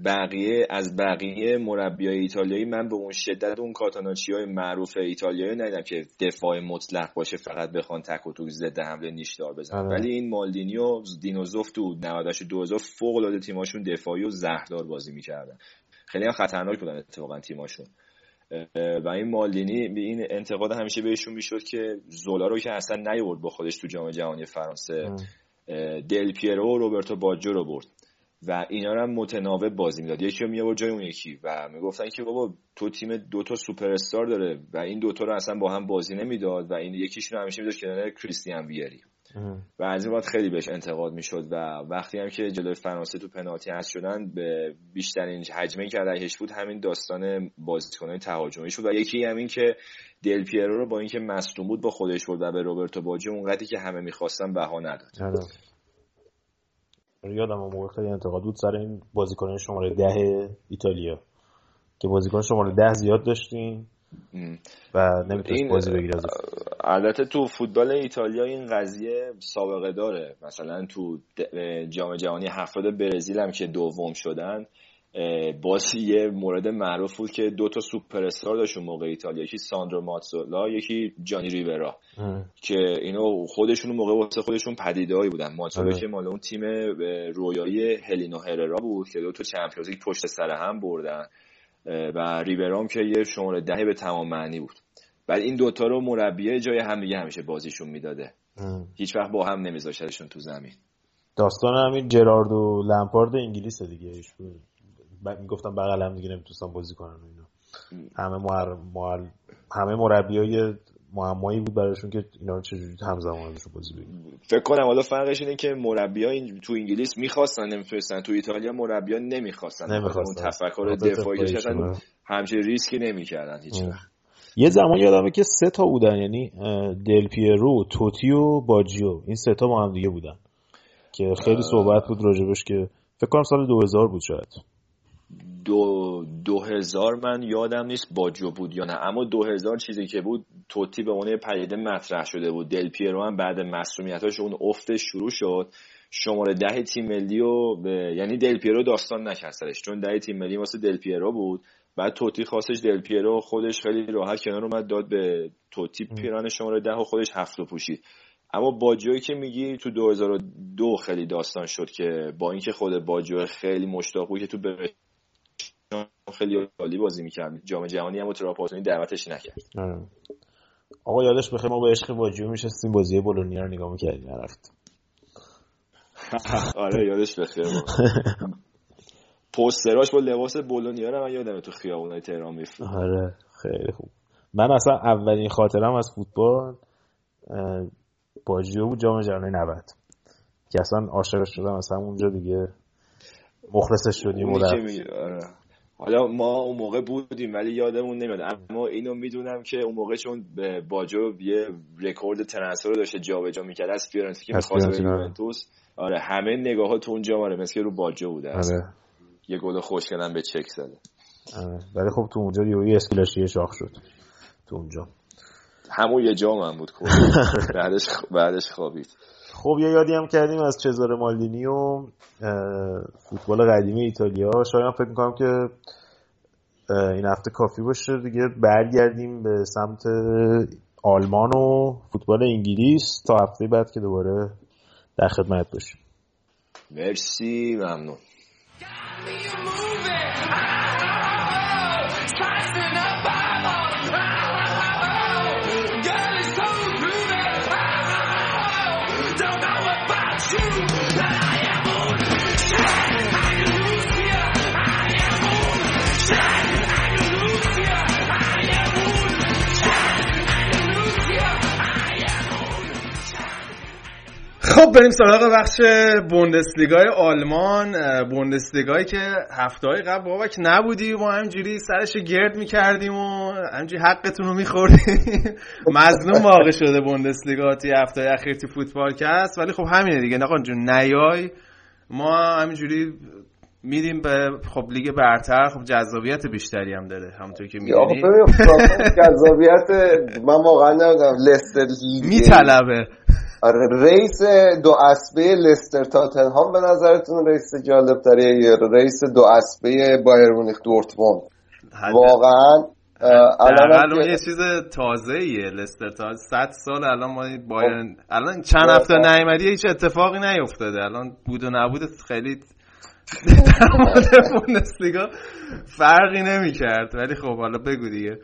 بقیه از بقیه مربیای ایتالیایی. من به اون شدت اون کاتاناچی های معروف ایتالیایی ندیدم که دفاع مطلق باشه فقط بخوان تک و توک ضد حمله نیشدار بزنن. آره. ولی این مالدینی و دینو زوف تو 98 و 2000 فوق العاده تیماشون دفاعی و زهردار بازی می‌کردن. خیلی هم خطرناک بودن اتفاقا تیماشون. و این مالدینی به این انتقاد همیشه بهشون می‌شد که زولا رو که اصلا نیورد با خودش تو جام جهانی فرانسه. دل پیرو و روبرتو باجو رو برد. و اینا رو هم متناوب بازی می‌داد. یکی رو میآورد جای اون یکی و می‌گفتن که بابا تو تیم دوتا سوپر استار داره و این دوتا رو اصلا با هم بازی نمی‌داد و این یکیشون رو همیشه می‌داد کنار کریستیان ویری. و از این خیلی بهش انتقاد می‌شد و وقتی هم که جلوی فرانسه تو پنالتی هست شدن به بیشترین حجمه که علیهش بود همین داستان بازیکنهای تهاجمی شد. و یکی هم این که دل پیرو رو با اینکه مصدوم بود با خودش برد و به روبرتو باجو اونقدری که همه می‌خواستن بها نداد. یادم اون موقع خیلی انتقاد بود سر این بازیکن شماره ده ایتالیا که بازیکن شماره ده زیاد داشتیم. و نمی‌تونست بازی بگیره از البته تو فوتبال ایتالیا این قضیه سابقه داره مثلا تو جام جهانی هفتاد برزیل هم که دوم شدن اه، بازی یه مورد معروف بود که دو تا سوپر استار داشت اون موقع ایتالیا. یکی ساندرو ماتسولا یکی جانی ریورا. که اینو خودشون موقع واسه خودشون پدیدهایی بودن. ماتسولا آره. که مال اون تیم اه، رویایی هلینو هررا بود که دو تا چمپیونز لیگ پشت سر هم بردن. اه، و ریورام که یه شماره دهی به تمام معنی بود. بعد این دوتا رو مربیه جای هم دیگه همیشه بازیشون می‌داده. هیچ وقت با هم نمیذاشتشون تو زمین. داستان همین جرارد و لمپارد انگلیس دیگه ایش بود. می‌گفتم بغل هم دیگه نمی‌تونستن بازی کنن و اینا. همه مر... مر... همه مربیای معمایی بود براشون که اینا رو چجوری همزمان ازشون بازی بگیرن. فکر کنم حالا فرقش اینه که مربیا این تو انگلیس می‌خواستن نمی‌تونستن تو ایتالیا مربیا نمی‌خواستن. نمی‌خواستن. اون تفکر دفاعی اصلا. همچین ریسکی نمی‌کردن هیچ یه زمان یادمه که سه تا بودن یعنی دل پیرو توتی و باجیو. این سه تا با هم دیگه بودن. که خیلی صحبت بود راجبش که فکر کنم سال 2000 بود شاید. دو, دو هزار من یادم نیست باجو بود یا نه. اما دو هزار چیزی که بود توتی به عنوان پدیده مطرح شده بود. دل پیرو هم بعد مسئولیتاش اون افتش شروع شد. شماره ده تیم ملی و به... یعنی دل پیرو داستان نکرد سرش. چون ده تیم ملی واسه دل پیرو بود. بعد توتی خواستش دل پیرو خودش خیلی راحت کنار اومد داد به توتی پیران شماره ده و خودش هفتو پوشید. اما باجوی که میگی تو 2002 خیلی داستان شد که با اینکه خود باجو خیلی مشتاق بود که تو به خیلی عالی بازی می‌کرد. جام جهانی هم تراپاتونی دعوتش نکرد. آره. آقا یادش بخیر ما به عشق باجیو میشستیم بازی بولونیا رو نگاه می‌کردیم نرفت آره یادش بخیر. پوستراش با لباس بولونیا رو من یادمه تو خیابونای تهران میفروخت آره خیلی خوب. من اصلا اولین خاطرم از فوتبال باجیو بود جام جهانی 90 که اصلا عاشقش شدم از همونجا دیگه. مخلصش شدیم و آره. حالا ما اون موقع بودیم ولی یادمون نمیاد. اما اینو می‌دونم که اون موقع چون باجو یه رکورد transfer رو داشته جابجا می‌کرد. از فیورنتینا که می‌خواست به آره همه نگاه ها تو اونجا آره مثل رو باجو بوده. آره. یه گل خوشگلم به چک زده. آره. ولی خب تو اونجا یه اسکلاشیه شاخ شد. تو اونجا. همون یه جام هم بود. بعدش بعدش خوابید. خب یه یادی هم کردیم از چزاره مالدینی و فوتبال قدیمی ایتالیا. شاید هم فکر می‌کنم که این هفته کافی باشه دیگه برگردیم به سمت آلمان و فوتبال انگلیس تا هفته بعد که دوباره در خدمت باشیم. مرسی ممنون. خب بریم سراغ بخش بوندسلیگای آلمان. بوندسلیگایی که هفته های قبل بابک نبودی و همجوری سرش گرد می‌کردیم و همجوری حقتون رو میخوردیم. مظلوم واقع شده بوندسلیگا توی هفته اخیر تو فوتبال که هست ولی خب همینه دیگه. نقا جون نیای. ما همینجوری میدیم به خب لیگ برتر. خب جذابیت بیشتری هم داره. همونطور که می‌دونی. ببین، خب، جذابیت من واقعا نمی‌دونم. لستر لیگ. میطلبه. آره رئیس دو اسبه لستر تاتنهام به نظرتون رئیس جالب تریه یا رئیس دو اسبه بایر مونیخ دورتموند؟ واقعا الان اون که- یه چیز تازه ایه لستر تا 100 سال الان ما بایرن الان چند هفته نیومدی هیچ اتفاقی نیفتاده. الان بود و نبود خیلی در مورد بوندسلیگا فرقی نمی‌کرد. ولی خب حالا بگو دیگه.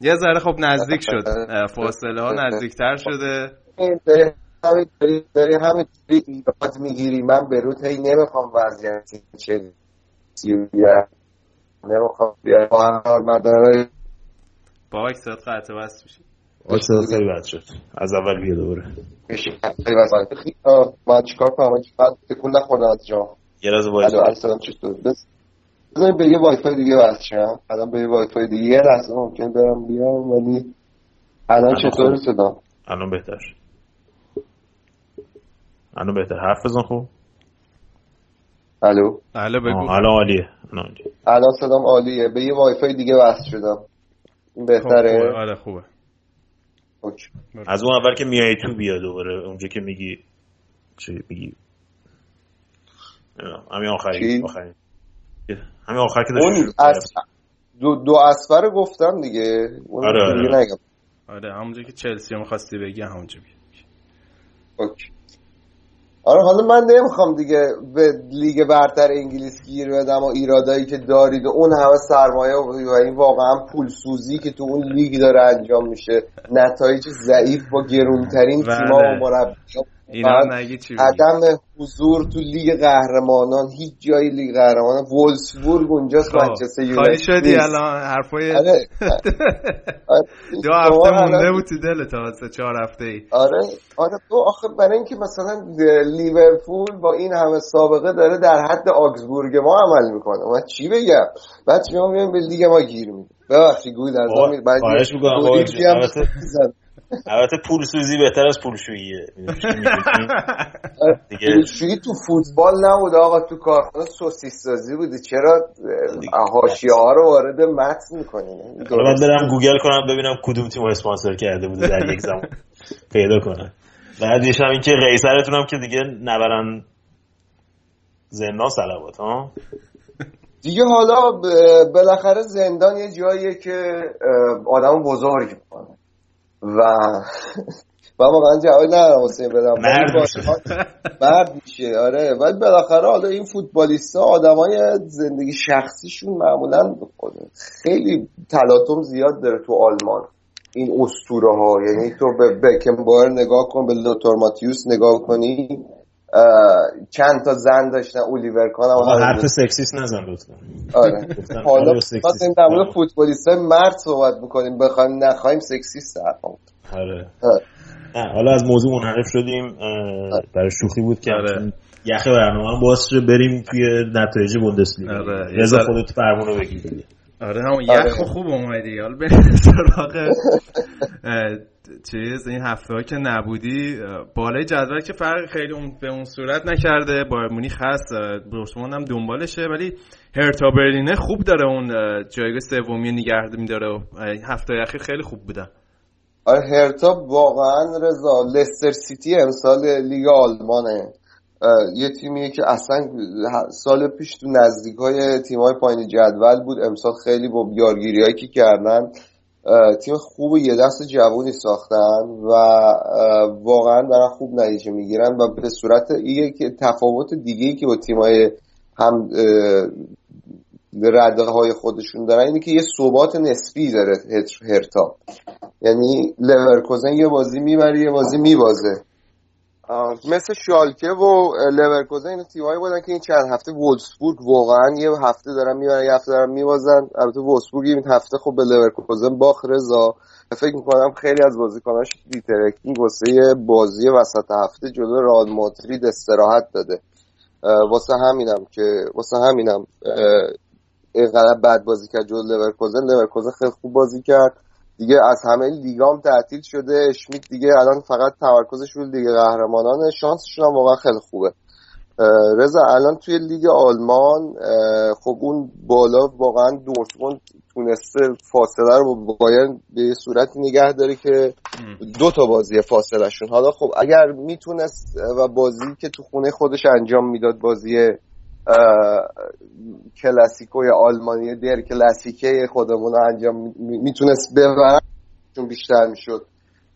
یه ذره خب نزدیک شد فاصله ها نزدیکتر شده. همین داری- داری همین ایراد می‌گیری. من به روت هی نمی‌خوام وضعیت چلسی رو بیارم. نمی‌خوام. حال مدارای بابک صدات قطع وصل میشه. آره خیلی بد شد. از اول بیا دوباره. میشه. خیلی خیلی- من چیکار کنم؟ من فقط تکون نخوردم از جا. یه لحظه الو وایسا السلام چطور بس بذاریم به یه وای فای دیگه وصل شم الان به یه وای فای دیگه. یه لحظه ممکن برم بیام ولی الان الان چطور. صدا؟ الان بهتر شد. الان بهتر. حرف بزن خوب. الو. بله بگو. الان عالیه. الان صدام عالیه. به یه وای فای دیگه وصل شدم. این خب،. بهتره آره خوبه. OK. از اون اول که میای تو بیا دوباره. اونجا که میگی چی میگی؟ همین آخری؟ آخری. همین آخر که اون از. دو, دو صفر گفتم دیگه. اون آره، آره. نگم. آره همونجا که چلسی می‌خواستی بگی همونجا بگی OK. آره حالا من نمی‌خوام دیگه به لیگ برتر انگلیس گیر بدم و ایرادایی که دارید و اون همه سرمایه و این واقعا پول سوزی که تو اون لیگ داره انجام میشه نتایج ضعیف با گرونترین بله. تیما و مربیان اینا نگی چی بگی. عدم حضور تو لیگ قهرمانان هیچ جای لیگ قهرمانان وولسبورگ اونجاست منچستر خب، خواهی یونایتد شدی نیست. الان حرفای آره. دو هفته مونده بود تو دل تا سه چهار هفته ای آره. آره تو آخه برای اینکه مثلا لیورپول با این همه سابقه داره در حد آگزبورگ ما عمل می‌کنه. من چی بگم؟ بعد شما میگم به لیگ ما گیر میدیم ببخشید گوی در زمین بعد البته- پول سوزی بهتر از پولشوییه. پولشویی تو فوتبال نبوده آقا تو کارخونه سوسیس سازی بوده چرا حاشیه ها رو وارد متن می‌کنین حالا من برم گوگل کنم ببینم کدوم تیم اسپانسر کرده بوده در یک زمان. پیدا کنم. بعدش هم این که قیصرتون هم که دیگه نبرن زندان سلوات ها؟ دیگه حالا بالاخره زندان یه جاییه که آدم بزرگ می‌کنه. و من واقعا جواب ندارم حسین بدم. مرد میشه. مرد میشه. آره. ولی بالاخره حالا این فوتبالیست ها آدمای زندگی شخصیشون معمولا خیلی تلاطم زیاد داره تو آلمان. این اسطوره ها یعنی تو به بکنبایر نگاه کن به لوتور ماتیوس نگاه کنی. چند تا زن داشتن اولیور کان هم آقا. حرف سکسیست نزن لطفا آره حالا آره،. خواستیم در مورد فوتبالیست های مرد صحبت می‌کنیم بخوایم نخواهیم سکسیست حرفمون آره آره. نه حالا از موضوع منحرف شدیم اه، برای شوخی بود که آره. همچنین یخ برنامه هم باز بریم توی نتایج بوندسلیگا آره. رضا خودت فرمونو بگیر آره همون آره. یخ خوب اومدی حالا بریم سراغ چیز این هفته که نبودی بالای جدول که فرق خیلی اون به اون صورت نکرده. بایر مونیخ هست دورتموند هم دنبالشه ولی هرتا برلینه خوب داره اون اه، جایگاه سومی نگه میداره هفته اخیر خیلی خوب بودن. آره هرتا واقعا رضا لستر سیتی امسال لیگ آلمانه. یه تیمیه که اصلا سال پیش تو نزدیک های تیم پایین جدول بود. امسال خیلی با یارگیری که کردن تیم خوب یه دست جوونی ساختن و واقعا دارن خوب نتیجه می‌گیرن و به صورت که تفاوت دیگه که با تیم های هم رده های خودشون دارن اینه که یه ثبات نسبی داره هرتا. یعنی لورکوزن یه بازی می‌بره یه بازی میبازه. مثل شالکه و لورکوزن این تیمایی بودن که این چند هفته وولسبورگ واقعا یه هفته دارن می‌برن یه هفته دارن میبازن. البته وولسبورگ این هفته خب به لورکوزن باخت رضا. فکر می‌کنم خیلی از بازیکناش دیتر هکینگ واسه بازی وسط هفته جلو رئال مادرید استراحت داده. واسه همینم که واسه همینم اینقدر بد بازی کرد جلو لورکوزن. لورکوزن خیلی خوب بازی کرد. دیگه از همه لیگام تعطیل شده. اشمیت دیگه الان فقط تمرکزش روی لیگ قهرمانانه. شانسشون هم واقعا خیلی خوبه. رضا الان توی لیگ آلمان خب اون بالا واقعا دورتموند تونسته فاصله رو با بایرن به یه صورتی نگه داره که دو تا بازی فاصله شون حالا خب اگر می‌تونست و بازی که تو خونه خودش انجام می‌داد بازی کلاسیکوی آلمانی در کلاسیکه خودمون انجام می- می‌تونست ببرن چون بیشتر می‌شد.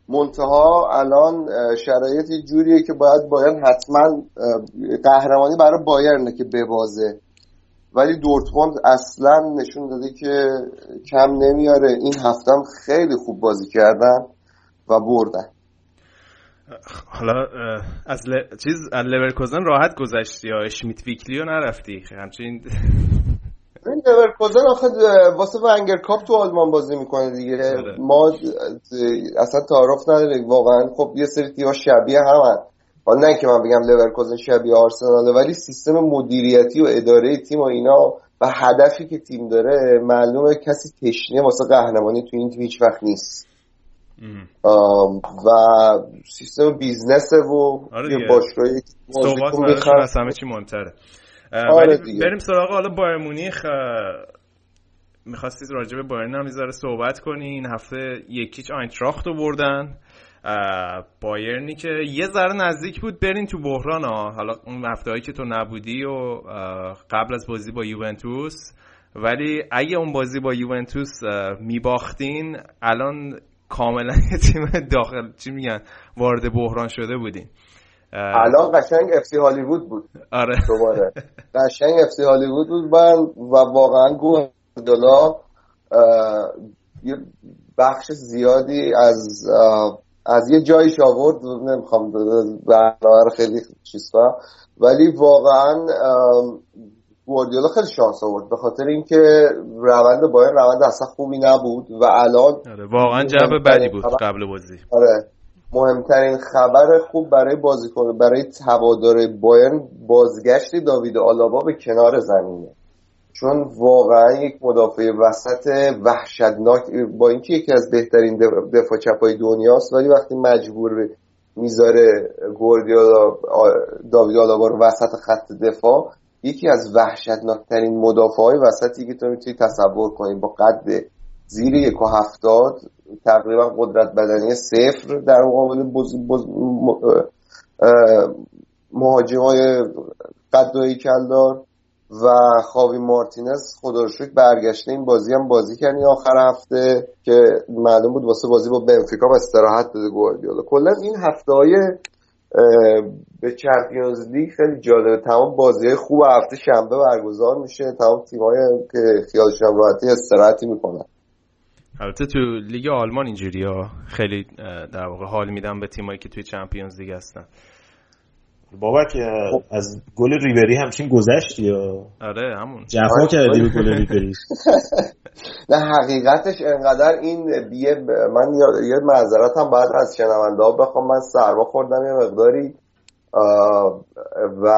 منتها الان شرایط یه جوریه که باید بایرن حتما قهرمانی برای بایرنه که ببازه. ولی دورتموند اصلا نشون داده که کم نمیاره. این هفتم خیلی خوب بازی کردن و بردن. حالا از ل... چیز از لورکوزن راحت گذشتی یا اشمیت ویکلی رو نرفتی؟ همچنین این لورکوزن آخه واسه ونگر کاپ تو آلمان بازی می‌کنه دیگه. ما اصلا تعارف نداریم. واقعا خب یه سری تیم‌ها شبیه همن. حالا نه که من بگم لورکوزن شبیه آرسناله ولی سیستم مدیریتی و اداره تیم و اینا و هدفی که تیم داره معلومه کسی تشنه واسه قهرمانی تو این تیم هیچ وقت نیست. و سیستم بیزنسه و آره یه براشون بخره. از همه چی مهمتره. آره. بریم سراغ حالا بایر مونیخ. می‌خواستید راجع به بایرن هم یه ذره صحبت کنی این هفته یکیچ آینتراخت رو بردن بایرنی که یه ذره نزدیک بود برین تو بحران ها. حالا اون هفته که تو نبودی و قبل از بازی با یوونتوس. ولی اگه اون بازی با یوونتوس میباختین الان کاملا یه تیم داخل چی میگن وارد بحران شده بودین الان قشنگ افسی هالیوود بود. آره. دوباره. قشنگ افسی هالیوود بود. و واقعا گواردیولا یه بخش زیادی از از یه جایش آورد. نمی‌خوام برنامه خیلی چیز ولی واقعا گواردیولا خیلی شانس آورد. به خاطر اینکه روند بایر روند اصلا خوبی نبود و الان آره واقعا جواب بدی بود قبل بازی. آره. مهمترین خبر خوب برای بازیکن برای هوادار بایرن بازگشت داوید آلابا به کنار زمینه. چون واقعا یک مدافع وسط وحشتناک با اینکه یکی از بهترین دفاع چپای دنیاست ولی وقتی مجبور می‌ذاره گوردیالا داوید آلابا رو وسط خط دفاع یکی از وحشتناکترین مدافع های وسطی که تو می‌تونی تصور کنی با قد زیر یک و هفتاد تقریبا قدرت بدنی صفر در مقابل بز... بز... مهاجم های قد و کلدار و خاوی مارتینز. خدا رو شکر برگشته این بازی هم بازی کردی آخر هفته که معلوم بود واسه بازی با بنفیکا استراحت داده گواردیولا. کلا این هفته های به چمپیونز لیگ خیلی جالبه. تمام بازی خوب هفته شنبه برگزار میشه. تمام تیم‌های که خیالشون راحتی استراحتی می‌کنن. البته تو لیگ آلمان اینجوری ها خیلی در واقع حال میدن به تیمایی که توی چمپیونز لیگ هستن. بابک از گل ریبری همچین گذشتی یا؟ آره همون. جفا کردی به گل ریبری. نه حقیقتش انقدر این بیه من یه معذرت هم بعد از شنونده ها بخوام. من سرما خوردم یه مقداری و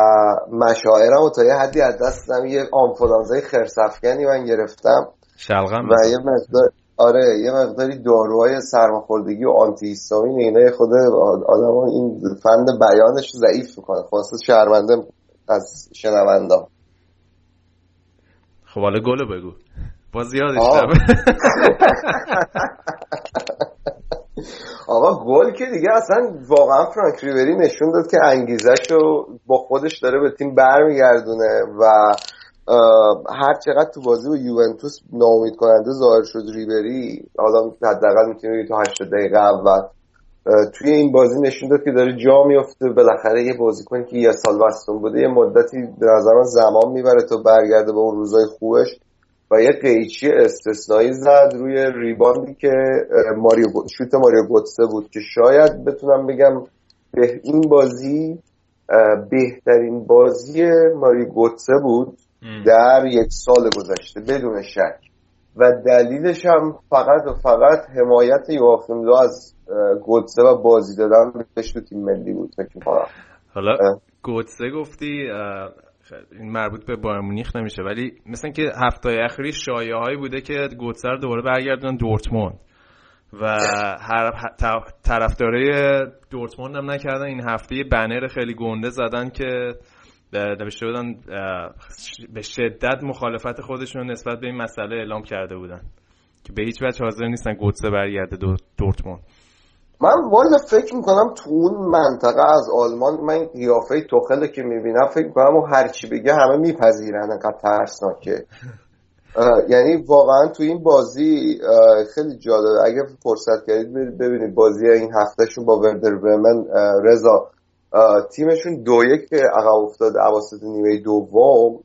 مشاعرم تا یه حدی از دستم یه آنفولانزای خرسفکنی من گرفتم. شلغم و یه مقدار آره یه مقداری داروهای سرماخوردگی و آنتی هیستامین اینا خود آدم این فند بیانش ضعیف می‌کنه خلاصه شرمنده از شنونده خب حالا گلو بگو. باز یادش آقا گل که دیگه اصلا واقعا فرانک ریوری نشون داد که انگیزش رو با خودش داره به تیم برمیگردونه و هر چقدر تو بازی با یوونتوس ناامید کننده ظاهر شد ریبری حالا حداقل می‌تونی تا 80 دقیقه اول توی این بازی نشون داد که داره جا میفته بالاخره یه بازیکن که یه سال بستون بوده یه مدتی به نظر زمان می‌بره تا برگرده به اون روزای خوبش و یه قیچی استثنایی زد روی ریباندی که ماریو شوت ماریو گوتسه بود که شاید بتونم بگم به این بازی بهترین بازی ماریو گوتسه بود. در یک سال گذشته بدون شک. و دلیلش هم فقط و فقط حمایت یواخیم از گوتسه و بازی دادن بهش تو تیم ملی بود فکر کنم حالا گوتسه گفتی این مربوط به بایر مونیخ نمیشه ولی مثلا که هفته اخیری شایعه هایی بوده که گوتسه رو دوباره برگردن دورتموند. و هر طرفدارای دورتموند هم نکردن این هفته بنر خیلی گنده زدن که نوشته بودن به شدت مخالفت خودشون نسبت به این مسئله اعلام کرده بودن که به هیچ وجه حاضر نیستن گوتسه برگرده دورتموند. من والا فکر می‌کنم تو اون منطقه از آلمان من قیافه توخله که می‌بینم فکر می‌کنم و هرچی بگه همه میپذیرن انقدر ترسناکه. یعنی واقعا تو این بازی خیلی جالبه. اگه فرصت کردید ببینید بازی این هفتهشون با وردر رضا. تیمشون دو یک عقب افتاده اواسط نیمه دوم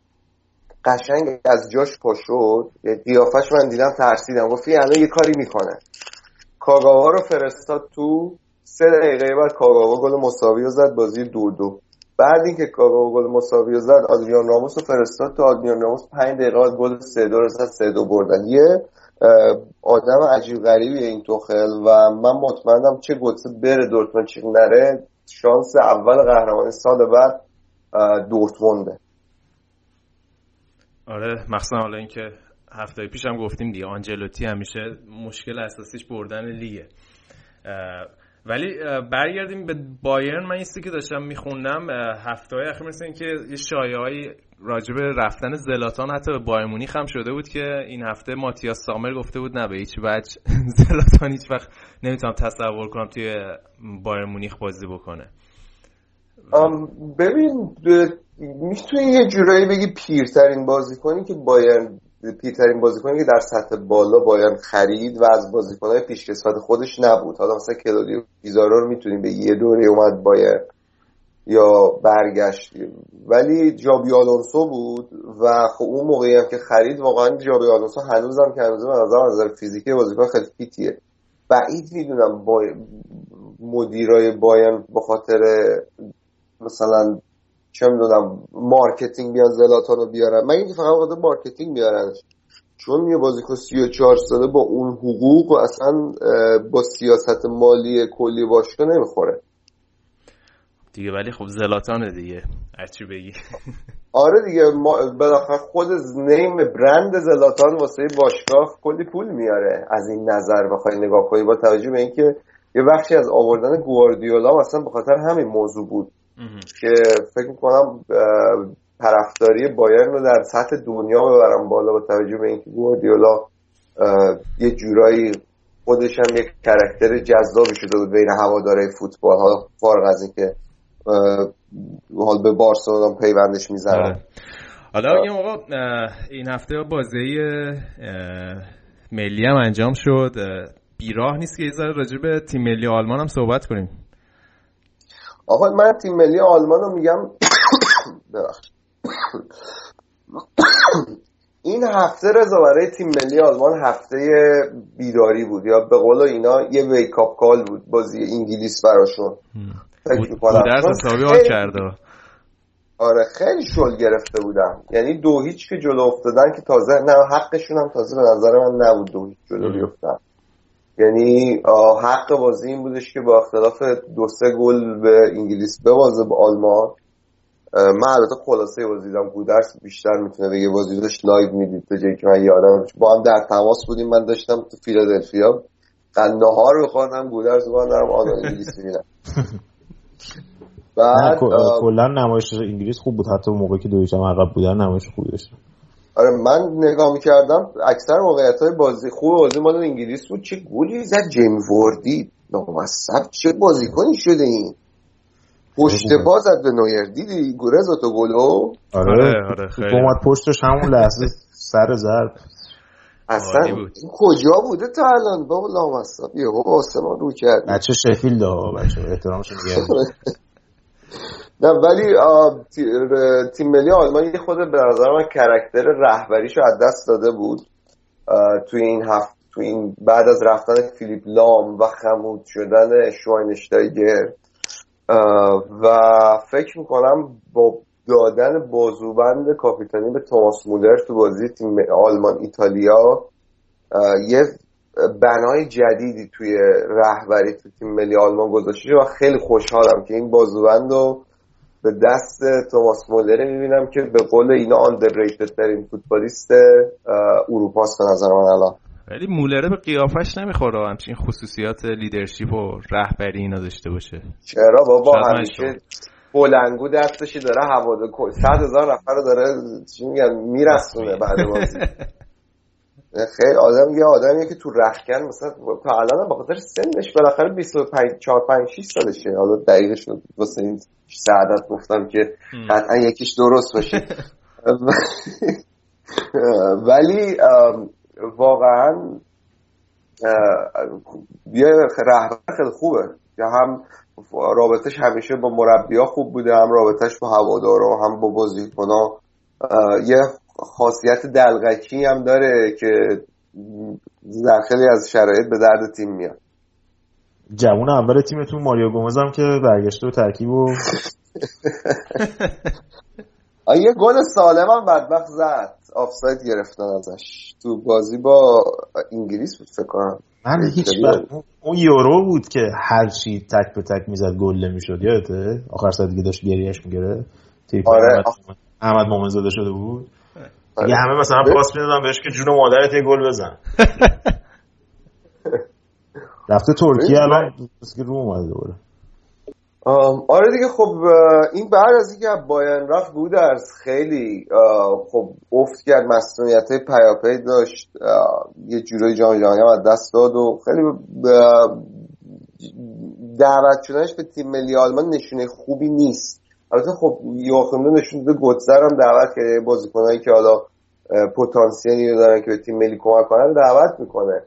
قشنگ از جاش پا شد. قیافش من دیدم ترسیدم. گفت الان یه کاری می‌کنه. کاگاوا رو فرستاد تو سه دقیقه بعد کاگاوا گل مساوی رو زد بازی دو دو. بعد اینکه کاگاوا گل مساوی زد آدریان راموس رو فرستاد تو آدریان راموس پنج دقیقه گل سه دو رو زد سه دو بردن. یه آدم عجیب غریبی این توخل و من مطمئنم چه گوتسه بره دورتموند چه نره شانس اول قهرمانی سال بعد دورتمونده. آره مخصوصا حالا اینکه هفته پیش هم گفتیم دیگه آنجلوتی همیشه مشکل اساسیش بردن لیگه. ولی برگردیم به بایرن. من ایستی که داشتم میخوندم هفته های اخیر مثل اینکه یه شایعه های راجب رفتن زلاتان حتی به بایر مونیخ هم شده بود که این هفته ماتیاس سامر گفته بود نه به هیچ وجه زلاتان هیچ وقت نمی‌تونم تصور کنم توی بایر مونیخ بازی بکنه. ببین می‌تونی یه جورایی بگی پیرترین بازیکنی که بایرن پیرترین بازیکنی که در سطح بالا بایرن خرید و از بازیکنهای پیشکسوت خودش نبود. حالا مثلا کلودیو پیزارو رو می‌تونیم به یه دوره اومد بایرن یا برگشت. ولی جابی آلونسو بود و خب اون موقعی هم که خرید واقعا جابی آلونسو هنوزم که نظر از نظر فیزیکی بازیکن خیلی فیتیه. بعید می‌دونم با مدیرای بایرن به خاطر مثلا چه می‌دونم marketing بیان زلاتان رو بیارن. من اینکه فقط خاطر marketing بیارن؟ چون یه بازیکن 34 ساله با اون حقوق و اصلا با سیاست مالی کلی باشگاه نمی‌خوره. دیگه ولی خب زلاتانه دیگه. هرچی بگی آره دیگه ما بالاخره خود name brand زلاتان واسه باشگاه کلی پول میاره. از این نظر بخوای نگاه کنی با توجه به اینکه یه بخشی از آوردن گواردیولا مثلا به خاطر همین موضوع بود. که فکر می‌کنم طرفداری بایرن رو در سطح دنیا ببرم بالا با توجه به اینکه گواردیولا یه جورایی خودش هم یک کرکتر جذابی شده بود بین هواداره فوتبال. حالا فارغ از اینکه حال به بارسلونا پیوندش می‌زنن آره. حالا یه اه، این هفته بازی ملی هم انجام شد. اه، بیراه نیست که یه ذره راجع به تیم ملی آلمان هم صحبت کنیم. آقا من تیم ملی آلمان رو میگم. ببخشید. این هفته رضا برای تیم ملی آلمان هفته بیداری بود. یا به قول اینا یه ویکاپ کال بود. بازی انگلیس براشون. خیلی- کرده. آره خیلی شل گرفته بودم یعنی دو هیچ که جلو افتادن که تازه نه حقشون هم تازه به نظر من نبود دو هیچ جلو بیفتن. یعنی حق بازی این بودش که با اختلاف دو سه گل به انگلیس ببازه به آلمان. من البته خلاصه بازی دیدم گودرس بیشتر می‌تونه بگه بازی داشت live می‌دید به جایی که من یادم با هم در تماس بودیم من داشتم تو فیلادلفیا. نهار بخوردم گودرس با دارم آلمان انگلیس می‌بینم. بعد کلا نمایش انگلیس خوب بود. حتی موقعی که دو هیچ هم عقب بودن نمایش خوبی داشت آره من نگاه می‌کردم اکثر موقعیت های بازی خوب بازی مال انگلیس بود چه گلی زد جیم وردی؟ نامصب چه بازیکنی شده این؟ پشت پا زد به نویر. دیدی گورز تو گلو آره. آره، آره، خیلی. اومد پشتش همون لحظه سر ضرب اصلا بود. این کجا بوده تا الان؟ بابا لامصب یهو آسمان رو کرد. بچه شفیلد ها بچه احترامش نه ولی تیم ملی آلمان یه خود به نظر من کرکتر رهبریشو از دست داده بود. توی این هفت توی این بعد از رفتن فیلیپ لام و خمود شدن شواینشتایگر و فکر می‌کنم با دادن بازوبند کاپیتانی به توماس مولر تو بازی تیم آلمان ایتالیا یه بنای جدیدی توی رهبری تو تیم ملی آلمان گذاشته و خیلی خوشحالم که این بازوبند رو به دست توماس مولر می‌بینم که به قول اینا آندرریتد ترین فوتبالیست اه، اروپاست به نظر من الان. ولی مولره به قیافش نمی‌خوره همچین خصوصیات لیدرشپ و رهبری اینا داشته باشه. چرا بابا؟ همیشه بلنگو دستشی داره هواده کل صد هزار نفر داره چی میگن میرسونه بعد بازی. خیلی آدم یه آدمیه که تو رخکن مثلا تا الان به خاطر سنش بالاخره 25 4 5 6 سالشه. حالا دقیقش رو واسه این سعادت گفتم که قطعا یکیش درست باشه. ولی واقعا یه رهبر خیلی خوبه. که هم رابطش همیشه با مربیا خوب بوده هم رابطش با هوادارا هم با بازیکنها. یه خاصیت دلغکی هم داره که در خیلی از شرایط به درد تیم میاد. جوون اول تیمتون ماریو گومز هم که برگشته و ترکیب و یه گل سالم هم بدبخت زد. آفساید گرفتن ازش. تو بازی با انگلیس بود فکر کنم. من هیچ اون- یورو بود که هر چی تک به تک می‌زد گل نمی‌شد. یادته؟ آخر سر دیگه داشت گریهش میگره تیپ آره. احمد مومن زاده شده بود. آره. دیگه همه مثلا پاس می‌دادن بهش که جون مادرت یه گل بزن. رفته ترکیه الان که رو اومده دوباره. آره دیگه خب این بعد از اینکه از بایرن رفت گودرز خیلی خب افت کرد مسئولیت پیاپی داشت یه جورای جام جهانی هم از دست داد و خیلی دعوت شدنش به تیم ملی آلمان نشونه خوبی نیست. البته خب یواخیم لو نشون داده گوتزر هم دعوت کرده بازیکنایی که حالا پتانسیلی رو دارن که به تیم ملی کمک کنن دعوت می‌کنه.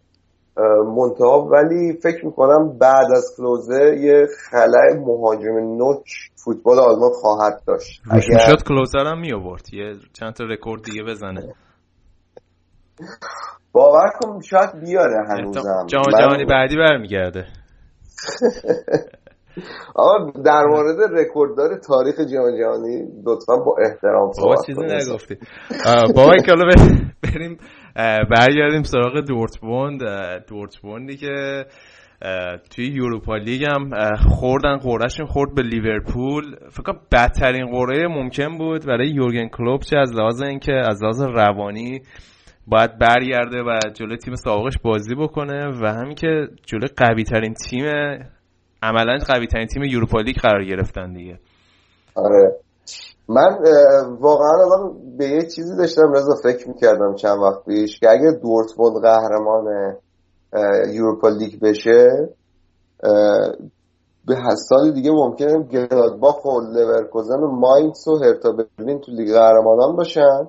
منتها ولی فکر می‌کنم بعد از کلوزه یه خلای مهاجم نوک فوتبال آلمان خواهد داشت. اگر می‌شد کلوزر هم میآورد. یه چند تا رکورد دیگه بزنه. باور کن شاید بیاره هنوزم. جام من- جهانی بعدی برمیگرده. آقا در مورد رکورددار تاریخ جام جهانی لطفا با احترام صحبت چیزی. نگفتی. بابا که ب- بریم برگردیم سراغ دورتموند. دورتموندی که توی یوروپا لیگ هم خوردن قرعهشون خورد به لیورپول. فکر کنم بدترین قرعه ممکن بود برای یورگن کلوپ چه از لحاظ اینکه از لحاظ روانی باید برگرده و جلوی تیم سابقش بازی بکنه و همین که جلوی قوی ترین تیم عملا قوی ترین تیم Europa League قرار گرفتن دیگه. آره. من واقعا الان به یه چیزی داشتم رضا فکر می‌کردم چند وقت پیش که اگه دورتموند قهرمان Europa League بشه به سال دیگه ممکنه گلادباخ و لورکوزن و ماینس و هرتا برلین تو لیگ قهرمانان باشن.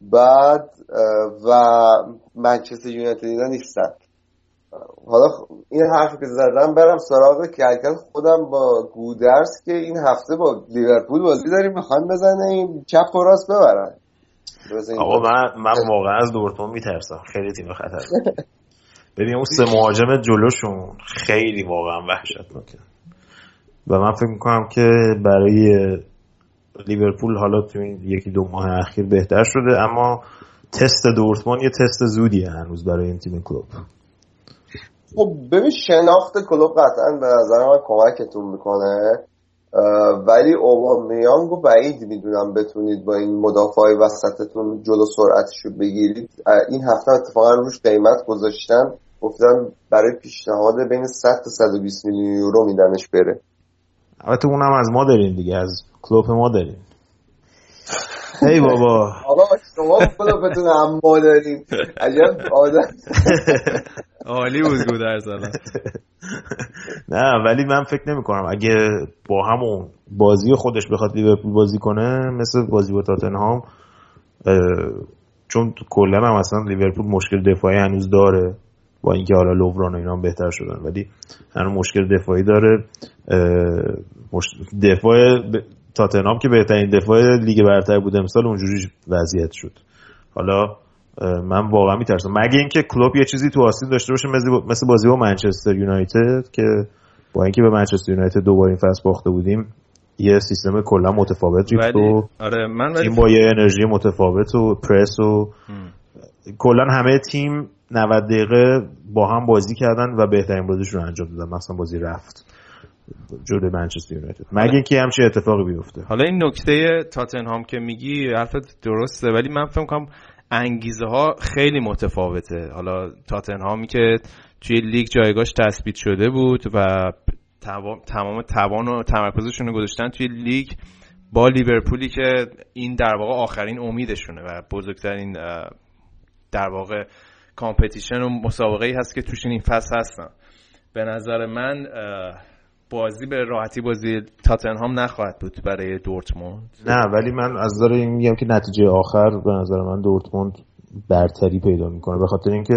بعد و منچستر یونایتد نیستن. حالا این حرفی که زدم برم سراغ کلکل خودم با گودرس که این هفته با لیورپول بازی داریم می‌خوان بزنیم چپ و راست ببرن. این آقا من من واقعا از دورتموند میترسم. خیلی تیم خطرناکه ببین اون سه مهاجم جلوشون خیلی واقعا وحشتناکه. و من فکر می‌کنم که برای لیورپول حالا تو این یکی دو ماه اخیر بهتر شده اما تست دورتموند یه تست زودیه هنوز برای این تیم کلوب. خب ببین شناخت کلوب قطعا به نظر من کمکتون می‌کنه. ولی اوبامیانگو بعید می‌دونم بتونید با این مدافع وسطتون جلو سرعتش رو بگیرید. این هفته اتفاقا روش قیمت گذاشتن. گفتن برای پیشنهاد بین 100 تا 120 میلیون یورو میدنش بره. البته اونم از ما داریم دیگه از کلوب ما داریم. هی بابا. آقا شما کلوبتون هم ما داریم عجب آدم. عالی بود گودرز الان نه ولی من فکر نمی کنم. اگه با همون بازی خودش بخواد لیورپول بازی کنه مثل بازی با تاتنهام چون کلا هم اصلا لیورپول مشکل دفاعی هنوز داره. با اینکه حالا لووران و اینا هم بهتر شدن. ولی هنوز مشکل دفاعی داره. دفاع تاتنهام که بهترین دفاع لیگ برتر بود امسال اونجوری وضعیت شد. حالا من واقعا میترسم. مگه اینکه کلوب یه چیزی تو آستین داشته باشه مثل بازی با منچستر یونایتد که با اینکه به منچستر یونایتد دوباره این فصل باخته بودیم یه سیستم کلا متفاوت ریخت و آره من تیم با یه انرژی متفاوت و پرس و کلا همه تیم 90 دقیقه با هم بازی کردن و بهترین بازیشون رو انجام دادن. مثلا بازی رفت. جلوی منچستر یونایتد. مگه اینکه همچین اتفاقی بیفته. حالا این نکته تاتنهام که میگی حرفت درسته ولی من فکر کنم انگیزه ها خیلی متفاوته. حالا تاتنهامی که توی لیگ جایگاهش تثبیت شده بود و تمام توان و تمرکزشون رو گذاشتن توی لیگ با لیورپولی که این در واقع آخرین امیدشونه و بزرگترین در واقع کامپتیشن و مسابقه ای هست که توش این فصل هستن. به نظر من بازی به راحتی بازی تاتنهام نخواهد بود برای دورتموند. نه ولی من از نظر این میگم که نتیجه آخر به نظر من دورتموند برتری پیدا می‌کنه. به خاطر اینکه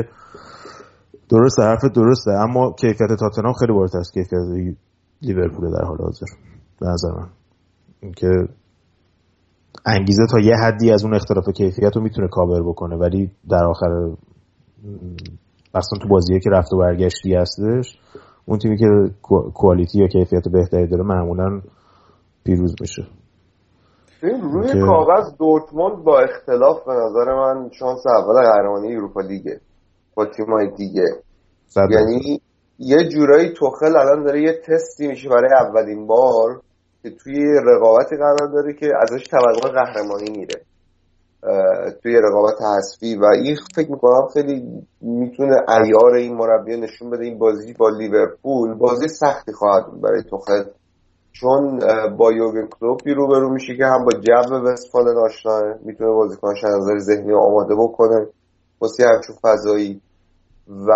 درسته حرف درسته اما کیفیت تاتنهام خیلی بالاتر از کیفیت لیورپول در حال حاضر. به نظر من. اینکه انگیزه تا یه حدی از اون اختلاف کیفیت رو می‌تونه کاور بکنه ولی در آخر اصلا تو بازیه که رفت و برگشتی هستش اون تیمی که کو- کوالیتی یا کیفیت بهتری داره معمولا پیروز میشه. روی که- کاغذ دورتموند با اختلاف به نظر من شانس اول قهرمانی اروپا لیگه. با تیمای دیگه. صد یعنی یه جورایی توخل الان داره یه تستی میشه برای اولین بار که توی رقابتی قرار داره که ازش توقع قهرمانی میره. توی رقابت حذفی و این فکر می‌کنم خیلی می‌تونه ایار این مربی نشون بده این بازی با لیورپول بازی سختی خواهد برای توخل چون با یوگن کلوپی روبرو میشه که هم با جو وستفالن آشناه می‌تونه بازیکنش از نظر ذهنی آماده بکنه. واسه همچون فضایی. و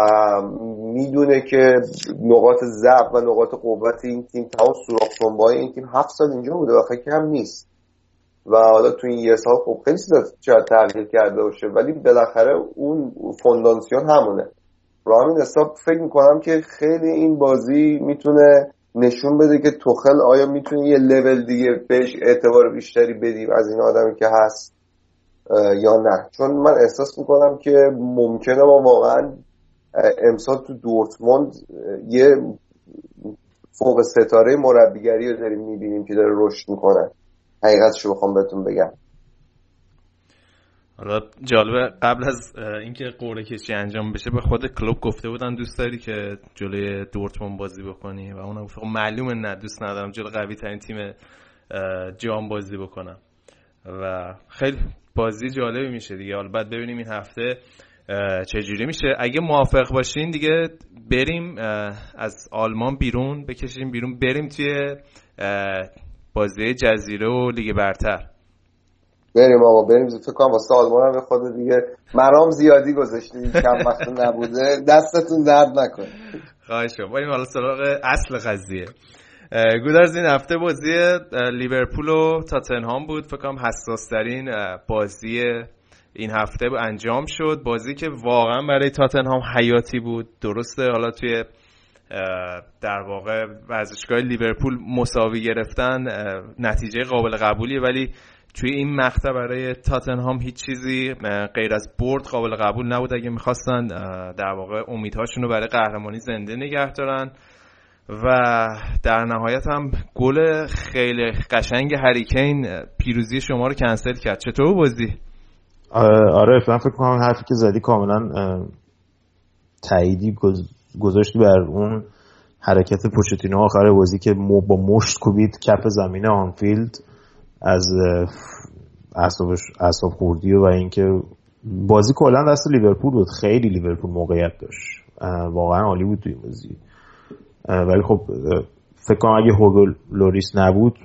می‌دونه که نقاط ضعف و نقاط قوت این تیم تمام سوراخ این تیم هفت سال اینجا بوده و خیلی هم نیست. و حالا تو این یه سال خب خیلی چیزا شاید تغییر کرده باشه ولی بالاخره اون فونداسیون همونه. رو همین حساب فکر می‌کنم که خیلی این بازی می‌تونه نشون بده که توخل آیا می‌تونه یه لول دیگه بهش اعتبار بیشتری بدیم از این آدمی که هست یا نه. چون من احساس می‌کنم که ممکنه ما واقعا امسال تو دورتموند یه فوق ستاره مربیگری رو داریم می‌بینیم که داره رشد می‌کنه. حقیقتش رو بخوام بهتون بگم. حالا جالبه قبل از اینکه قوره کشی انجام بشه به خود کلوب گفته بودن دوست داری که جلوی دورتموند بازی بکنی؟ و اونم گفت خب معلومه نه دوست ندارم جلو قوی ترین تیم جام بازی بکنم. و خیلی بازی جالبی میشه دیگه. حالا بعد ببینیم این هفته چجوری میشه. اگه موافق باشین دیگه بریم از آلمان بیرون بکشیم بیرون. بریم توی بازی جزیره و لیگ برتر. بریم آقا بریم. فکر کنم واسه آلمان هم خود دیگه مرام زیادی گذاشتیم. کم وقت نبوده. دستتون درد نکنه. خواهش بریم حالا سراغ اصل قضیه. گودرز این هفته بازی لیورپول و تاتنهام بود. فکر کنم حساس ترین بازی این هفته انجام شد. بازی که واقعا برای تاتنهام حیاتی بود. درسته حالا توی در واقع ورزشگاه لیورپول مساوی گرفتن نتیجه قابل قبولیه. ولی توی این مقطع برای تاتنهام هیچ چیزی غیر از برد قابل قبول نبود. اگه می‌خواستن در واقع امیدهاشون رو برای قهرمانی زنده نگه دارن. و در نهایت هم گل خیلی قشنگ هریکین پیروزی شما رو کنسل کرد. چطور بازی؟ آره من فکر کنم حرفی که زدی کاملا تاییدی گذاشتی بر اون حرکت پوچتینو آخر بازی که با مشت کوبید کف زمین آنفیلد از اعصابش اعصاب خوردی و اینکه بازی کلا دست لیورپول بود. خیلی لیورپول موقعیت داشت. واقعا عالی بود توی بازی. ولی خب فکر کنم اگه هوگو لوریس نبود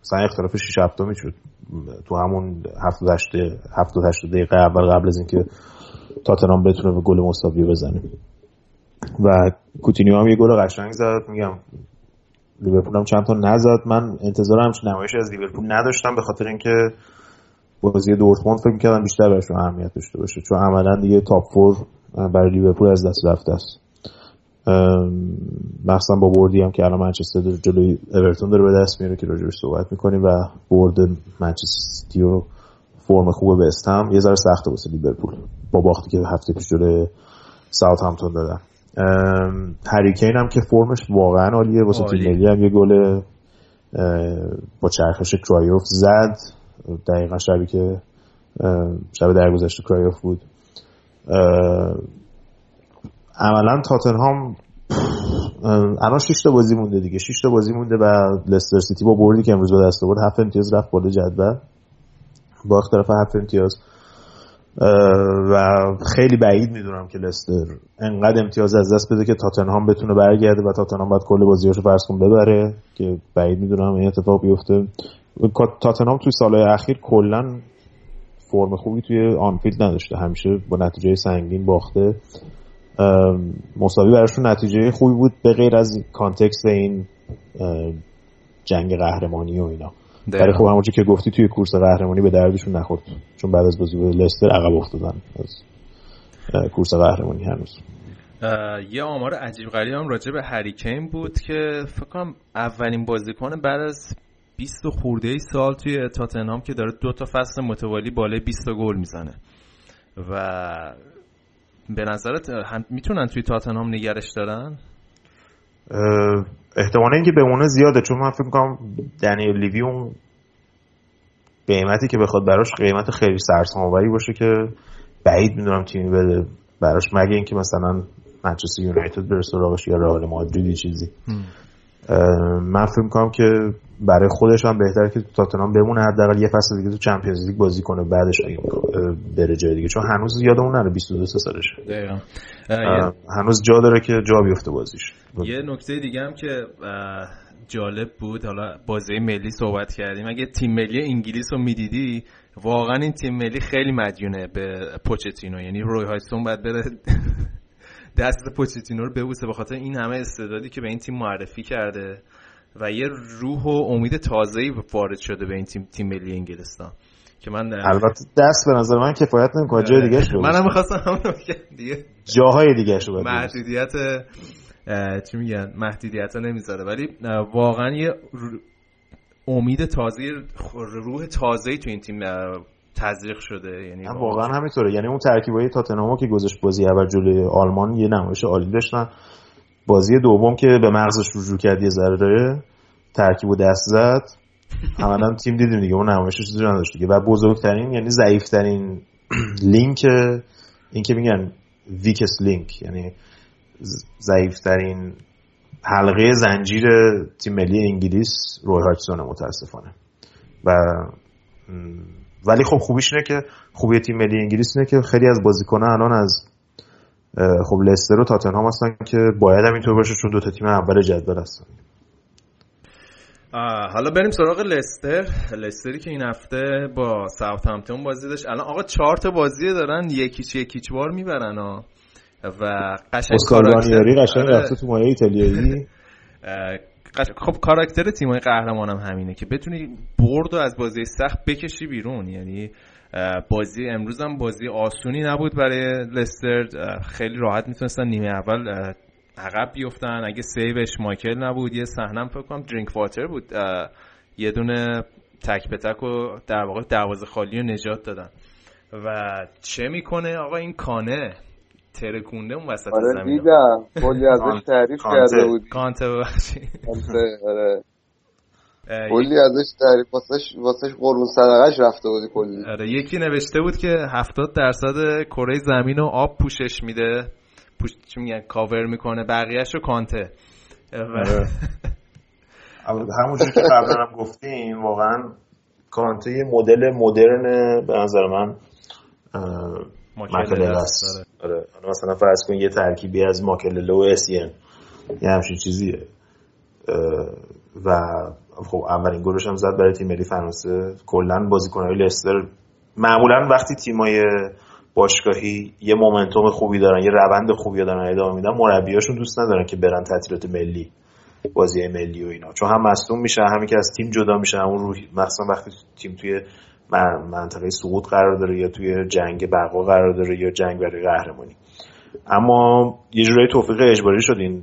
مثلا اختلاف 6 7 می‌شد. تو همون 7 8 دقیقه اول قبل از اینکه تاتنهام بتونه به گل مساوی بزنه. و کوتینیو هم یه گل قشنگ زد. میگم لیورپول هم چند تا نزد. من انتظار همچین نمایش از لیورپول نداشتم به خاطر اینکه بازی دورتموند فکر می‌کردم بیشتر برش اهمیت داشته باشه. چون عملا دیگه top four برای لیورپول از دست رفته است. مخصوصا با بردی هم که الان منچستر جلوی اورتون داره به دست میاره که راجبش صحبت می‌کنیم و برد منچستر و فرم خوب به هم یه ذره سخته واسه لیورپول با باختی که هفته پیش جلوی ساوت همتون دادن. هریکین هم که فرمش واقعا عالیه واسه تیم ملی هم یه گل با چرخش کرایوف زد. دقیقا شبی که شب درگذشت کرایوف بود. عملا تاتنهام الان 6 تا بازی مونده دیگه. 6 تا بازی مونده و لستر سیتی با بردی که امروز به دست آورد. 7 امتیاز رفت برده جدول. با اختلاف 7 امتیاز. و خیلی بعید می‌دونم که لستر انقدر امتیاز از دست بده که تاتنهام بتونه برگرده و تاتنهام باید کل بازیاشو فرض کن ببره که بعید می‌دونم این اتفاق بیفته. تاتنهام توی سالهای اخیر کلا فرم خوبی توی آنفیلد نداشته. همیشه با نتیجه سنگین باخته. مساوی براشون نتیجه خوبی بود به غیر از context این جنگ قهرمانی و اینا. برای خب همونجا که گفتی توی کورس قهرمانی به دردشون نخورد. چون بعد از بازی به لستر عقب افتادن. از کورس قهرمانی هنوز. یه آمار عجیب غریب هم راجع به هری کین بود که فکر کنم اولین بازیکن بعد از 20 خورده ای سال توی تاتنهام که داره دو تا فصل متوالی بالای 20 گل می‌زنه. و به نظرت می‌تونن توی تاتنهام نگرش دارن؟ احتمال اینکه بمونه زیاده چون من فکر کنم دنیل لیوی اون قیمتی که بخواد براش قیمت خیلی سرسام‌آوری باشه که بعید می‌دونم تیمی بده براش مگه اینکه مثلا منچستر یونایتد بره سراغش یا رئال مادرید چیزی. من فکر کنم که برای خودش هم بهتره که تو تاتنهام بمونه حداقل یه فصل دیگه تو چمپیونز لیگ بازی کنه بعدش اگه بره جای دیگه. چون هنوز یادمون نره 22 سالشه. دقیقا. اه، هنوز جا داره که جا بیفته بازیش. یه نکته دیگه هم که جالب بود. حالا بازی ملی صحبت کردیم. اگه تیم ملی انگلیس رو می‌دیدی واقعا این تیم ملی خیلی مدیونه به پوچتینو. یعنی روی هایستون باید بره دست پوچتینو رو ببوسه. به خاطر این همه استعدادی که به این تیم معرفی کرده. و یه روح و امید تازه‌ای وارد شده به این تیم تیم ملی انگلستان. که من البته دست به نظر من کفایت نمی‌کنه جای دیگه شو منم می‌خواستم همون دیگه. جاهای دیگه شو محدودیت چی میگن؟ محدودیت ها نمی‌ذاره. ولی واقعا یه امید تازه روح تازه تو این تیم تزریق شده. یعنی هم واقعا همینطوره. یعنی اون ترکیبای تاتنهامو که گذاشت بازی اول جلوی آلمان یه نمایش عالی داشتن. بازی دوم که به مغزش رجوع کرد یه ذره ترکیبو دست زد. عملا تیم دیدیم دیگه اون نمایشش چیزی نداشت دیگه. و بزرگترین یعنی ضعیفترین لینک این که میگن weakest link یعنی ضعیفترین حلقه زنجیر تیم ملی انگلیس روی هاجسون متاسفانه. و ولی خب خوبیش اینه که خوبی تیم ملی انگلیس اینه که خیلی از بازیکنان الان از خب لستر و تاتنهام هستن که باید هم اینطور باشه چون دو تا تیم اول جدول هستن. حالا بریم سراغ لستر. لستری که این هفته با ساوثهامپتون بازی داشت. الان آقا چهار تا بازی دارن. یکیچ یکیچ بار می‌برن ها و قشنگ کاراکتر- قشنگ آره. رفته تو مایه ایتالیایی. خب کاراکتر تیمای قهرمانم همینه که بتونی برد و از بازی سخت بکشی بیرون. یعنی بازی امروز هم بازی آسونی نبود برای لستر. خیلی راحت می‌تونستن نیمه اول عقب بیفتن. اگه سیوش مایکل نبود یه صحنه فکر کنم درینک واتر بود. یه دونه تک به تک و در واقع دروازه خالی رو نجات دادن. و چه می‌کنه؟ آقا این کانه ترکونده اون وسط آره زمین. دیدم. کلی ازش تعریف. کرده بود. کانته ببخشید. آره. کلی ازش تعریف واسش واسش قربون صدقش رفته بودی کلی. آره یکی نوشته بود که 70 درصد کره زمین رو آب پوشش میده. پوش چی میگن؟ کاور می‌کنه. بقیهش رو کانته. آره. همونجور که قبلا هم گفتیم واقعا کانته یه مدل مدرن به نظر من ماکلله است، آره. حالا مثلا فرض کن یه ترکیبی از ماکلله و اسین یه همچین چیزیه. و خب اولین گلش هم زد برای تیم ملی فرانسه. کلا بازیکن‌های لستر معمولا وقتی تیمای باشگاهی یه مومنتوم خوبی دارن یه روند خوبی دارن ادامه میدن مربیاشون دوست ندارن که برن تعطیلات ملی بازی ملی و اینا. چون هم مصدوم میشن همین که از تیم جدا میشن اون روحی مثلا وقتی تیم توی من- منطقه سقوط قرار داره یا توی جنگ بقا قرار داره یا جنگ برای قهرمانی. اما یه جورایی توفیق اجباری شد این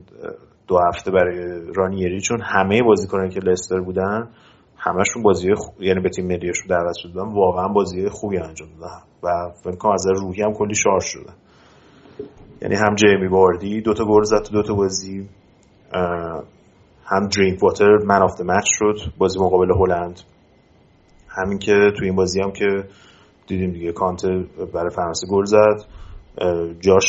دو هفته برای رانیری چون همه بازیکنان که لستر بودن همشون بازی خوب یعنی به تیم ملیشون دعوت شده بودن واقعا بازی خوبی انجام دادن و فکر کنم از روحی هم کلی شارژ شدن یعنی هم جیمی واردی دو تا گل زد تو دو تا بازی. هم درینک واتر من آف مچ شد بازی مقابل هلند. همین که تو این بازی هم که دیدیم دیگه کانته برای فرانسه گل زد. جاش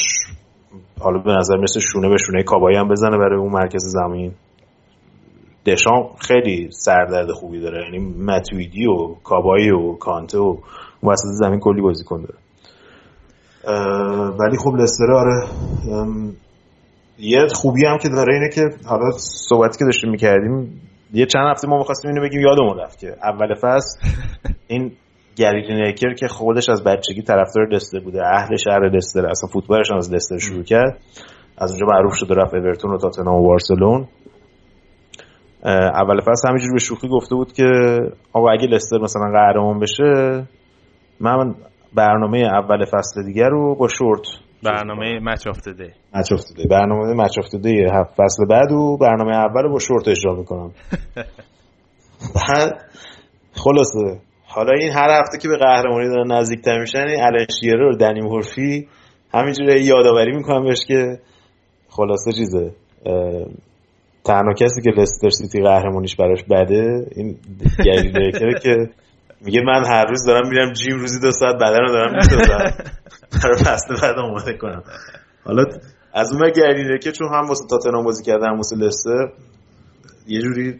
حالا به نظر مثل شونه به شونه کابایی هم بزنه برای اون مرکز زمین. دشام خیلی سردرد خوبی داره. یعنی متویدی و کابایی و کانته و وسط زمین کلی بازیکن داره. ولی خب لستر آره. یه خوبی هم که داره اینه که حالا صحبتی که داشتیم می‌کردیم یه چند هفته ما می‌خواستیم اینو بگیم یادمون رفت که اول فصل این گری لینکر که خودش از بچگی طرفدار لستر بوده. اهل شهر لستر. اصلا فوتبالش از لستر شروع کرد. از اونجا معروف شده رفت اورتون و تاتنهام و بارسلون. اول فصل همینجور به شوخی گفته بود که آقا اگه لستر مثلا قهرمان بشه من برنامه اول فصل دیگر رو با شورت برنامه مچ افتاده مچ افتاده برنامه مچ افتاده هفت فصل بعد و برنامه اول رو با شورت اجرا می‌کنم. بعد خلاصه. حالا این هر هفته که به قهرمانی دارن نزدیکتر میشن این الان شیره و دنی مورفی همینجوری یادآوری می‌کنم بهش که خلاصه چیزه تنها کسی که لستر سیتی قهرمانیش براش بده این گری لیکره که میگه من هر روز دارم میرم جیم روزی دو ساعت بدن رو دارم می‌سازم. برای فصل بعد آماده کنم. حالا از اون گری لیکر چون هم واسه تاتنهام بازی کرده هم واسه لستر یه جوری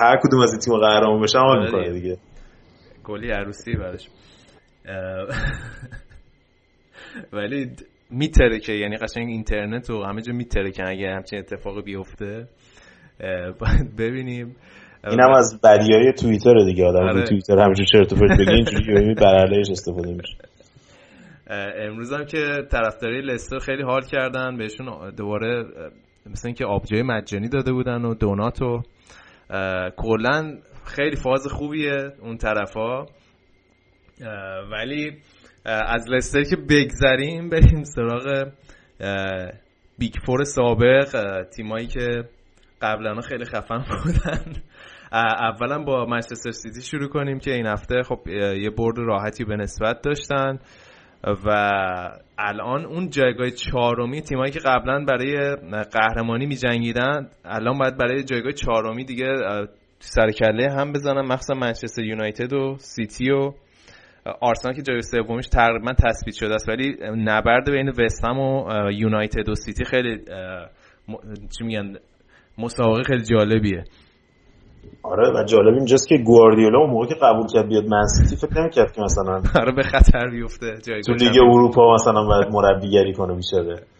هر کدوم از این تیم قهرمان بشه حال آره. می‌کنه دیگه. گلی عروسی براش. ولی میترکه یعنی قشنگ اینترنت و همه جا میترکن اگه همچین اتفاقی بیفته. باید ببینیم. اینم از بدیهای توییتر دیگه آدم آره. رو توییتر همینجور چرت و پرت بگه اینجوری یعنی بر علیهش استفاده میشه. امروز هم که طرفدارای لستر خیلی حال کردن بهشون دوباره مثل اینکه آبجوی مجانی داده بودن و دونات و کلا خیلی فاز خوبیه اون طرفا. ولی از لستر که بگذریم بریم سراغ Big Four سابق تیمایی که قبلا خیلی خفن بودن. اولا با منچستر سیتی شروع کنیم که این هفته خب یه برد راحتی به نسبت داشتن. و الان اون جایگاه چهارمی تیمایی که قبلا برای قهرمانی می‌جنگیدن الان باید برای جایگاه چهارمی دیگه سر کله هم بزنن مخصوصا منچستر یونایتد و سیتی و آرسنال که جای سومیش تقریبا تثبیت شده است. ولی نبرد بین وستهم و یونایتد و سیتی خیلی چی میگن؟ مسابقه خیلی جالبیه. آره و جالب اینجاست که گواردیولا اون موقع که قبول کرد بیاد منسیتی فکر نمی‌کرد که مثلا آره به خطر بیفته تو جایگاه لیگ. اروپا مثلا باید مربیگری کنه بیچاره من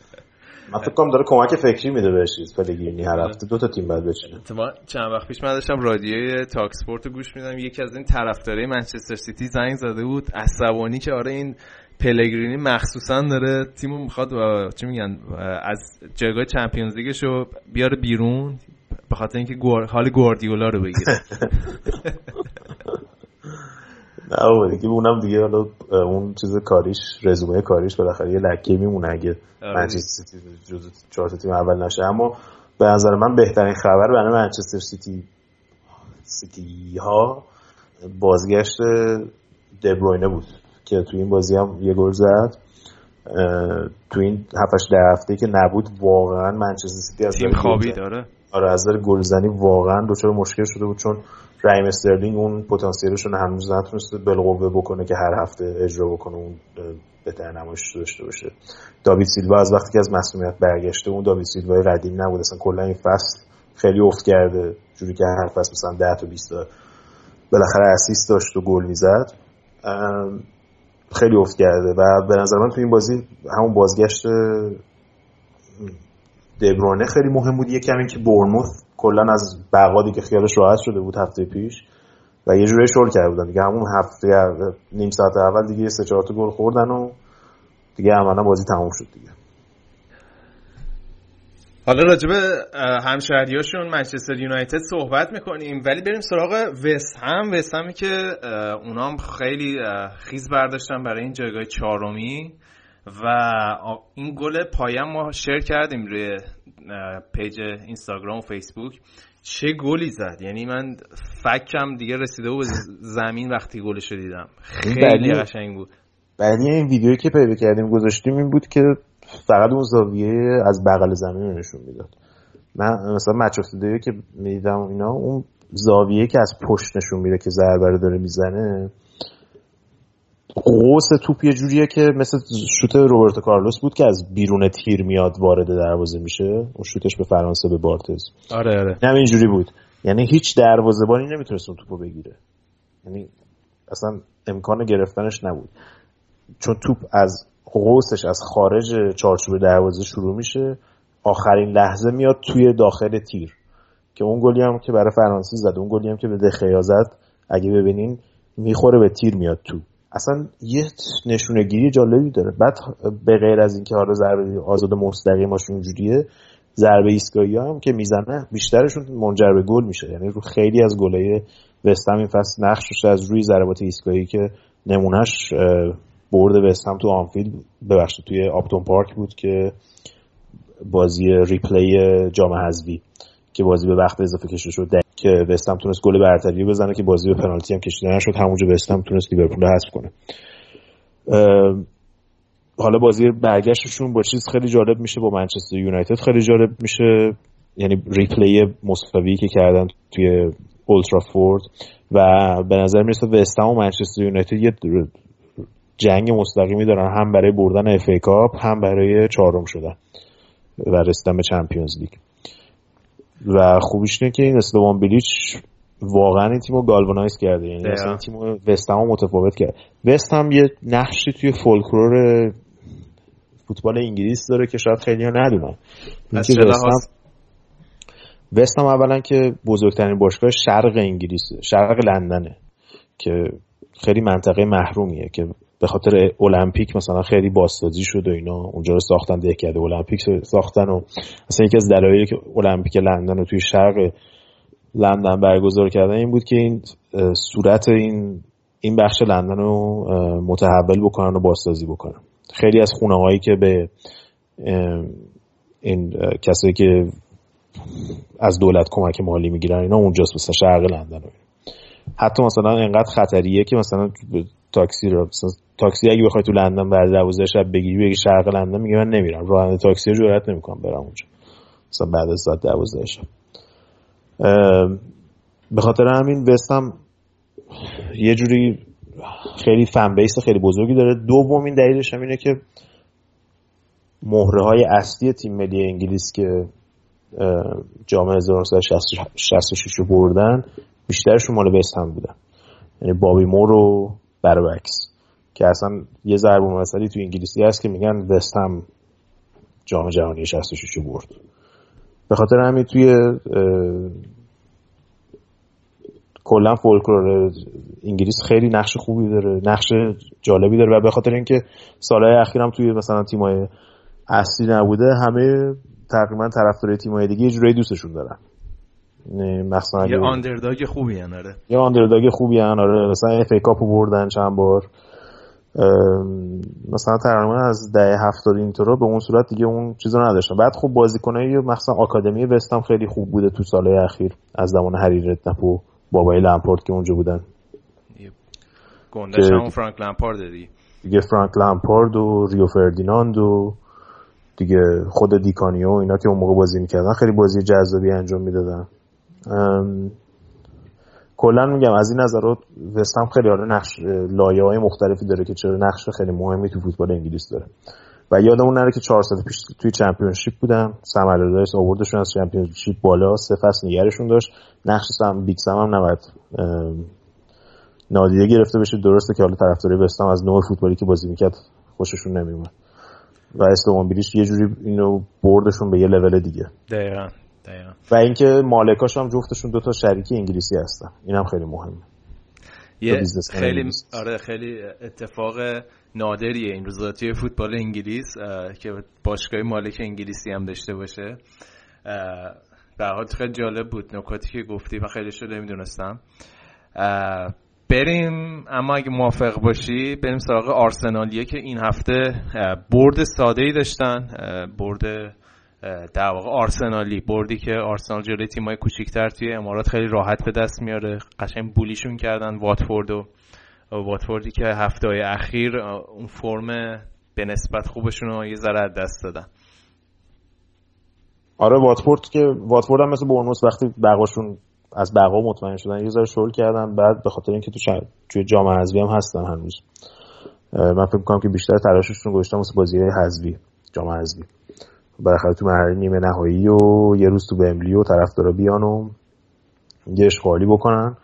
فکر کنم داره کمک فکری میده بهش چیز پلگرینی هر هفته. دو تا تیم بعد بچینه. اتفاقا چند وقت پیش من داشتم رادیوی تاک سپورت رو گوش میدم یکی از این طرفدارای منچستر سیتی زنگ زده بود. عصبانی که آره این پلگرینی مخصوصا داره تیمو می‌خواد و چی میگن از جایگاه Champions League ش رو بیاره بیرون. به خاطر اینکه گوار... حال گواردیولا رو بگیره. نه بابا دیگه اونم دیگه حالا اون چیز کاریش رزومه کاریش بالاخره یه لکه میمونه اگه آره. منچستر سیتی جزو چهار تیم اول نشه. اما به نظر من بهترین خبر برای منچستر سیتی سیتی ها بازگشت دبروینه بود که تو این بازی هم یه گل زد. تو این 7 ده هفته که نبود واقعا منچستر سیتی از تیم خوابید گلزنی- آره. آره از گلزنی واقعا دچار مشکل شده بود چون رایم استرلینگ اون پتانسیلش رو هنوز نتونسته بالقوه بکنه که هر هفته اجرا بکنه اون بهتر نمایش داشته باشه. داوید سیلوا از وقتی که از مسئولیت برگشته اون داوید سیلوا قدیم نبود. اصلا کلا این فصل خیلی افت کرده. جوری که هر فصل مثلا 10 تا 20 تا بالاخره اسیست داشت و گل می‌زد. خیلی افت کرده. و به نظر من تو این بازی همون بازگشت دبرونه خیلی مهم بود. یکم این که برموث کلا از بقا که خیالش راحت شده بود هفته پیش و یه جوری شل کرده بودن. دیگه همون هفته نیم ساعت اول دیگه سه چهار تا گل خوردن و دیگه عملا بازی تموم شد دیگه. حالا راجب همشهریاشون منچستر یونایتد صحبت می‌کنیم. ولی بریم سراغ وست هم. وست همی که اه، اونا هم خیلی خیز برداشتن برای این جایگاه چهارمی. و این گل پایه‌م ما share کردیم روی پیج اینستاگرام و فیسبوک. چه گلی زد؟ یعنی من فکم دیگه رسیده بود زمین وقتی گلش رو دیدم خیلی قشنگ بود. بعدی این ویدیویی که پیدا کردیم گذاشتیم این بود که فقط اون زاویه از بغل زمین رو نشون می‌داد. من مثلا مچ افتاده که می‌دیدم اینا اون زاویه که از پشت نشون میده که ضربه رو داره می‌زنه قوس توپ یه جوریه که مثل شوت روبرتو کارلوس بود که از بیرون تیر میاد وارد دروازه میشه. اون شوتش به فرانسه به بارتز. آره آره. این هم اینجوری بود. یعنی هیچ دروازه‌بانی نمی‌تونست اون توپو بگیره. یعنی اصلا امکان گرفتنش نبود. چون توپ از قوسش از خارج چارچوب دروازه شروع میشه آخرین لحظه میاد توی داخل تیر. که اون گلی هم که برای فرانسه زد اون گلی هم که به دخیا زد اگه ببینین می‌خوره به تیر میاد تو اصلا یه نشونه گیری جالبی داره. بعد به غیر از اینکه حالا ضربه آزاد مستقیمش اونجوریه ضربه ایستگاهی هم که می‌زنه بیشترشون منجر به گل میشه. یعنی رو خیلی از گلای وستهم این فصل نقش داشته از روی ضربات ایستگاهی که نمونهش برد وستهم تو آنفیلد ببخشید توی آپتون پارک بود که بازی replay جام حذفی که بازی به وقت اضافه کشیده شد. که وستهم تونست گل برتری بزنه که بازی به پنالتی هم کشیده نشد. همونجا وستهم تونست لیورپول رو حذف کنه. حالا بازی برگشتشون با چیز خیلی جالب میشه با منچستر یونایتد خیلی جالب میشه. یعنی replay مساوی که کردن توی اولترافورد و به نظر می‌رسه وستهم و منچستر یونایتد یه جنگ مستقیمی دارن هم برای بردن FA Cup هم برای چهارم شدن و رسیدن به Champions League. و خوبیش اینه که این اسلاون بیلیچ واقعا این تیم رو galvanize کرده یعنی. مثلا این تیم رو وست هم متفاوت کرد وست هم یه نقشی توی فولکلور فوتبال انگلیس داره که شاید خیلی ها ندونن از اینکه چه وست هم لحاظ؟ وست هم اولا که بزرگترین باشگاه شرق انگلیسه شرق لندنه که خیلی منطقه محرومیه که به خاطر المپیک مثلا خیلی بازسازی شد و اینا اونجا رو ساختن دهکده المپیک ساختن و مثلا یکی از دلایلی که المپیک لندن رو توی شرق لندن برگزار کردن این بود که این صورت این این بخش لندن رو متحول بکنن و بازسازی بکنن خیلی از خونه هایی که به این کسایی که از دولت کمک مالی می‌گیرن اینا اونجاست مثلا شرق لندن و اینا. حتی مثلا انقدر خطریه که مثلا تاکسی رو تاکسی اگه بخوای تو لندن بعد 12 شب بگیری بگی شرق لندن میگه من نمیرم. راننده تاکسی جرئت نمی‌کنم برم اونجا. مثلا بعد از ساعت 12 شب. به خاطر همین وست هم یه جوری خیلی فن بیس خیلی بزرگی داره. دومین دلیلش هم اینه که مهره های اصلی تیم ملی انگلیس که جام 1966 رو بردن بیشترشون مال وست هم بودن. یعنی بابی مور و بربکس که اصلا یه ضرب المثلی تو انگلیسی هست که میگن وست هم جام جهانی 66 رو برد. به خاطر همین توی کلا فولکلور انگلیس خیلی نقش خوبی داره نقش جالبی داره و به خاطر اینکه سالهای اخیرم توی مثلا تیمای اصلی نبوده همه تقریبا طرفدارای تیمای دیگه یه جورایی دوستشون دارن. یعنی مخصوصا یه underdog خوبی هن آره. یه underdog خوبی هن آره. مثلا FA Cup و بردن چند بار. مثلا تقریبا از دهه هفتاد اینطورا به اون صورت دیگه اون چیزا نداشتن بعد خب بازیکنای مثلا آکادمی وست هم خیلی خوب بوده تو سالهای اخیر. از زمان هری ردنپ و بابای لمپارد که اونجا بودن. گندش همون فرانک لمپارد دی دیگه فرانک لمپارد و ریو فردیناند و دیگه خود دیکانیو و اینا که اون موقع بازی می‌کردن خیلی بازی جذابی انجام می‌دادن. کلا میگم از این نظرات وستهم خیلی آره نقش لایه های مختلفی داره که چرا نقش خیلی مهمی تو فوتبال انگلیس داره. و یادمون نره که چهار سال پیش توی Championship بودن سم آوردشون از Championship بالا سه فصل نگرشون داشت. نقش سم Big Sam هم نباید نادیده گرفته بشه. درسته که حالا طرفدارای وستهم از نوع فوتبالی که بازی می‌کرد خوششون نمیومد و اسلاون بیلیچ یه جوری اینو بردشون به یه لول دیگه. دقیقا. دقیقا. و اینکه مالکاش هم جفتشون دو تا شریک انگلیسی هستن. اینم خیلی مهمه. یه خیلی انگلیس. آره خیلی اتفاق نادریه این روزا توی فوتبال انگلیس که باشگاه مالک انگلیسی هم داشته باشه. به حال خیلی جالب بود نکاتی که گفتی من خیلی شده نمی‌دونستم بریم اما اگه موافق باشی بریم سراغ آرسنالیه که این هفته برد ساده ای داشتن برد در واقع آرسنالی بردی که آرسنال جلوی تیمای کوچیکتر توی امارات خیلی راحت به دست میاره. قشنگ بولیشون کردن واتفورد و واتفوردی که هفته های اخیر اون فرم به نسبت خوبشون رو یه ذره دست دادن. آره واتفورد که واتفورد هم مثل برنوس وقتی بقاشون از بقا مطمئن شدن یه ذره شل کردن. بعد به خاطر اینکه تو شا- توی جام حذفی هم هستن هنوز. من فکر می‌کنم که بیشتر تلاششون گذاشتن واسه بازی حذفی جام حذفی. بالاخره تو مرحله نیمه نهایی و یه روز تو بمبلی و طرفدارا بیان و یه اشغالی بکنن.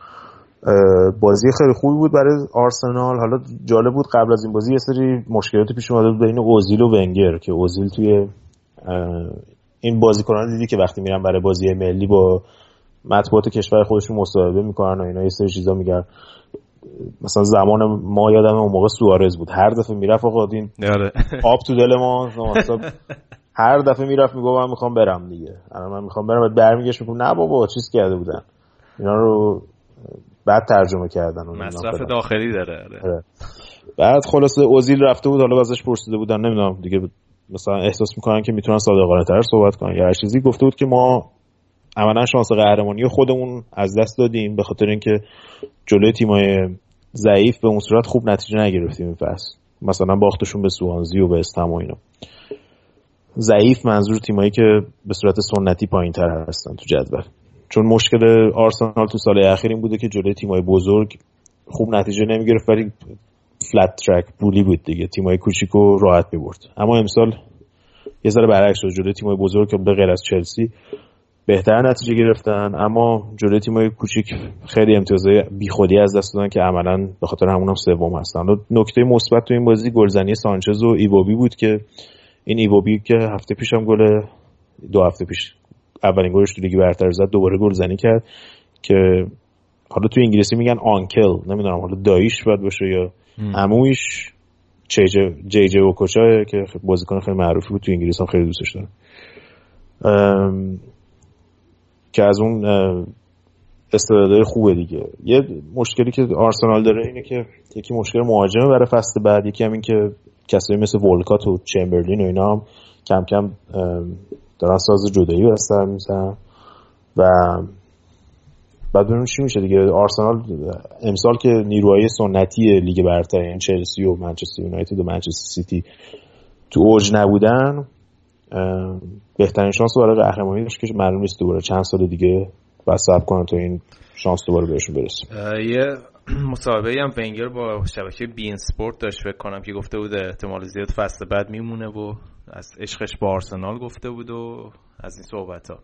بازی خیلی خوبی بود برای آرسنال. حالا جالب بود قبل از این بازی یه سری مشکلاتی پیش اومده بود بین اوزیل و ونگر که اوزیل توی این بازیکنان دیدی که وقتی میرن برای بازی ملی با مطبوعات کشور خودشون مصاحبه می‌کنن و اینا یه سری چیزا میگن. مثلا زمان ما یادم اون موقع سوارز بود. هر دفعه می‌رفت آقا این آره. آب تو دل ما هر دفعه می‌رفت می‌گفت من می‌خوام برم دیگه. الان من می‌خوام برم بعد برمیگشت میگم نه بابا چیز کرده بودن. اینا رو بعد ترجمه کردن و مصرف داخلی داره آره. آره. بعد خلاصه اوزیل رفته بود حالا ازش پرسیده بودن نمی‌دونم دیگه مثلا احساس می‌کنن که می‌تونن صادقانه تر صحبت کنن یا هر چیزی. گفته بود که ما عملا شانس قهرمانی خودمون از دست دادیم به خاطر اینکه جلوی تیمای ضعیف به اون صورت خوب نتیجه نگرفتیم این فصل. مثلا باختشون به سوانزی و به استم و اینا. ضعیف منظور تیمایی که به صورت سنتی پایین تر هستن تو جدول. چون مشکل آرسنال تو سال اخیر این بوده که جلوی تیمای بزرگ خوب نتیجه نمی‌گرفت ولی فلت ترک بولی بود دیگه. تیمای کوچیکو راحت می‌برد. اما امسال یه ذره برعکس شد. جلوی تیمای بزرگ که به غیر از چلسی بهتر نتیجه گرفتن اما جلوی تیمای کوچیک خیلی امتیازهای بیخودی از دست دادن که عملا به خاطر همون هم سوم هستن. نکته مثبت تو این بازی گلزنی سانچز و ایووبی بود که این ایووبی که هفته پیشم گل دو هفته پیش اولین گلش تو لیگ برتر زد دوباره گلزنی کرد که حالا تو انگلیسی میگن آنکل نمی‌دونم حالا داییش باید باشه یا عمویش جی جی, جی اوکوچا که بازیکن خیلی معروفی بود تو انگلیس هم خیلی دوستش دارم که از اون اه، استعدادهای خوبه دیگه. یه مشکلی که آرسنال داره اینه که یکی مشکل مهاجمه برای فصل بعد یکی هم این که کسایی مثل ولکات و چمبرلین و اینا هم کم کم دارن ساز جدایی بستر میزن و بعد ببینیم چی میشه دیگه. آرسنال امسال که نیروهای سنتی لیگ برتر یعنی چلسی و منچستر یونایتد و منچستر سیتی تو اوج نبودن بهترین شانس برای قهرمانی داشت که معلوم نیست دوباره چند سال دیگه صبر کنن تا این شانس دوباره بهشون برسه. یه مصاحبه هم ونگر با شبکه بین سپورت داشت فکر کنم که گفته بود احتمال زیاد فصل بعد میمونه و از عشقش با آرسنال گفته بود و از این صحبت ها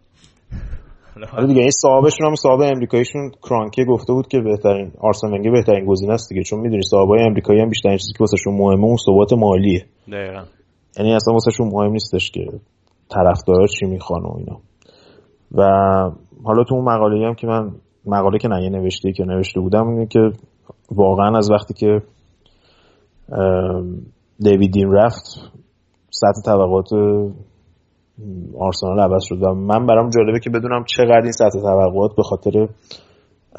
آره دیگه این صاحبشون هم صاحب امریکاییشون کرانکه گفته بود که بهترین آرسن ونگر بهترین گزینه است دیگه چون می‌دونی صاحبای امریکایی هم بیشترین چیزی که واسهشون مهمه اون ثبات مالیه. دقیقا. یعنی اصلا واسهشون مهم نیستش که طرفدارا چی می‌خوان و اینا. و حالا تو اون مقاله هم که من مقاله که نه نوشته که نوشته بودم اینه که واقعا از وقتی که دیوید دین رفت سطح طبقات آرسنال عوض شد و من برام جالبه که بدونم چقدر این سطح توقعات به خاطر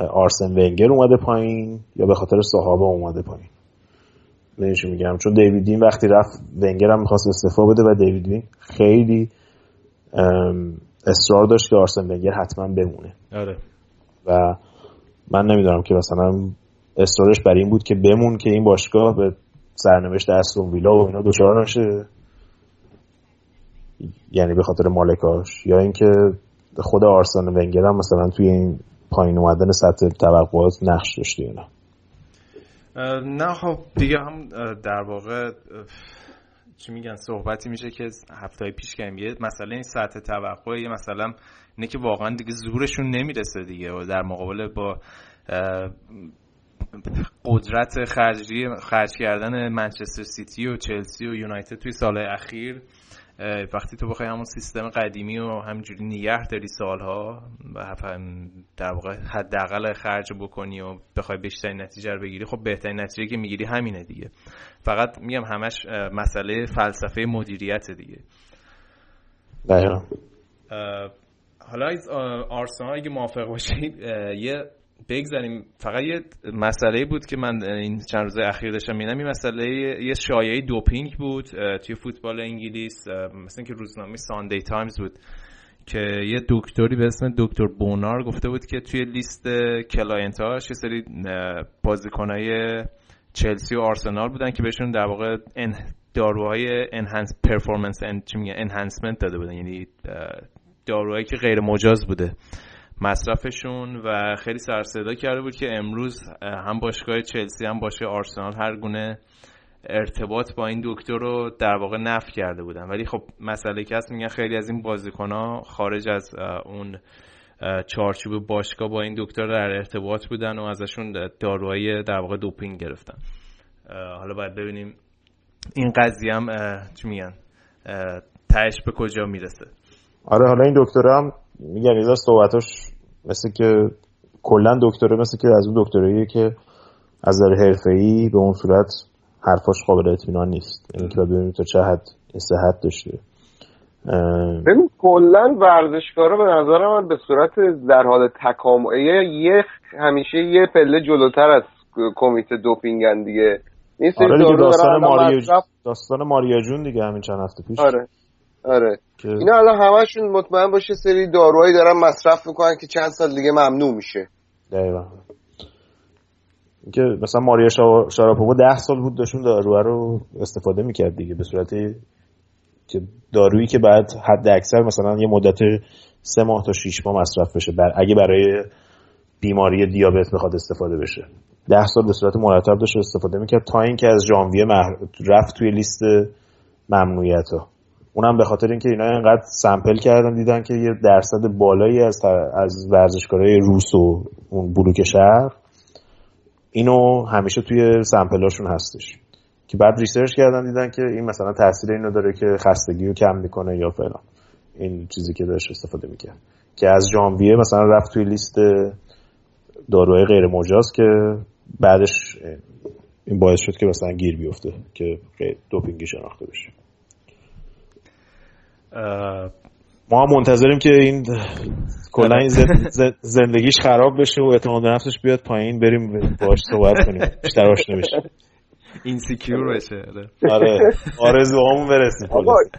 آرسن ونگر اومده پایین یا به خاطر صحابه اومده پایین. می‌دونی میگم؟ چون دیوید دین وقتی رفت ونگر هم می‌خواست استعفا بده و دیوید دین خیلی اصرار داشت که آرسن ونگر حتما بمونه. آره. و من نمی‌دونم که مثلا اصرارش بر این بود که بمون که این باشگاه به سرنوشت استون ویلا و اینا دچار نشه. یعنی به خاطر مالکاش. یا اینکه خود آرسن ونگر هم مثلا توی این پایین اومدن سطح توقعات نقش داشته اینا. نه خب دیگه هم در واقع چی میگن صحبتی میشه که هفته پیش کردیم یه مسئله این سطح توقع یه مثلا اینه که واقعا دیگه زورشون نمی‌رسه دیگه و در مقابل با قدرت خرجی خرج کردن منچستر سیتی و چلسی و یونایتد توی سال اخیر وقتی تو بخوای همون سیستم قدیمی و همینجوری نگه داری سالها و در واقع حداقل خرج بکنی و بخوای بیشترین نتیجه رو بگیری خب بهترین نتیجه که می‌گیری همینه دیگه. فقط میگم همش مسئله فلسفه مدیریت دیگه. دقیقا اه، حالا از آرسنال اگه موافق باشید یه بگذریم. فقط یه مسئله بود که من این چند روز اخیر داشتم می‌دیدم این مسئله یه شایعه دوپینگ بود توی فوتبال انگلیس اه، مثل که روزنامه ساندی تایمز بود که یه دکتری به اسم دکتر بونار گفته بود که توی لیست client اش یه سری بازیکنای چلسی و آرسنال بودن که بهشون در واقع داروهای enhance performance en چی میگن enhancement داده بودن. یعنی داروهایی که غیر مجاز بوده. مصرفشون و خیلی سر صدا کرده بود که امروز هم باشگاه چلسی هم باشگاه آرسنال هر گونه ارتباط با این دکتر رو در واقع نفی کرده بودن. ولی خب مسئله که هست میگن خیلی از این بازیکن ها خارج از اون چارچوب باشگاه با این دکتر در ارتباط بودن و ازشون داروهای در واقع دوپینگ گرفتن. حالا باید ببینیم این قضیه هم چی میگن؟ تهش به کجا می‌رسه. آره حالا این دکتر هم میگم ایزا صحبتاش مثل که کلا دکتره مثل که از اون دکترایی که از نظر حرفه‌ای به اون صورت حرفاش قابل اطمینان نیست. یعنی که ببینیم تا چه حد صحت داشته. ببین کلا ورزشکارا به نظر من به صورت در حال تکامل یه همیشه یه پله جلوتر از کمیته دوپینگن دیگه. این سری آره دیگه داستان ماریا داستان ماریا جون دیگه همین چند هفته پیش. آره. آره. که اینا الان همشون مطمئن باشه سری داروهایی دارن مصرف می‌کنن که چند سال دیگه ممنوع میشه. دقیقا. که مثلا ماریا شا- شاراپووا ده سال بود داشتون داروه رو استفاده می‌کرد دیگه به صورتی که دارویی که بعد حد اکثر مثلا یه مدت سه ماه تا شیش ماه مصرف بشه بر اگه برای بیماری دیابت بخواد استفاده بشه. ده سال به صورت مرتب داشت استفاده می‌کرد تا اینکه از ژانویه مح... رفت توی لیست ممنوعیت ها اونم به خاطر اینکه اینا انقدر سمپل کردن دیدن که یه درصد بالایی از از ورزشکارای روس و اون بلوک شهر اینو همیشه توی سمپلاشون هستش. که بعد research کردن دیدن که این مثلا تاثیر اینو داره که خستگی رو کم می‌کنه یا فلان. این چیزی که داشت استفاده می‌کرد. که از ژانویه مثلا رفت توی لیست داروهای غیر مجاز که بعدش این باعث شد که مثلا گیر بیفته که دوپینگی شناخته بشه. ما هم منتظریم که این کلا این زندگیش خراب بشه و اعتماد نفسش بیاد پایین بریم باش صحبت کنیم. بیشتر آشنا بشیم. اینسیکیور بشه آره, آره. آرزوهامون برسیم.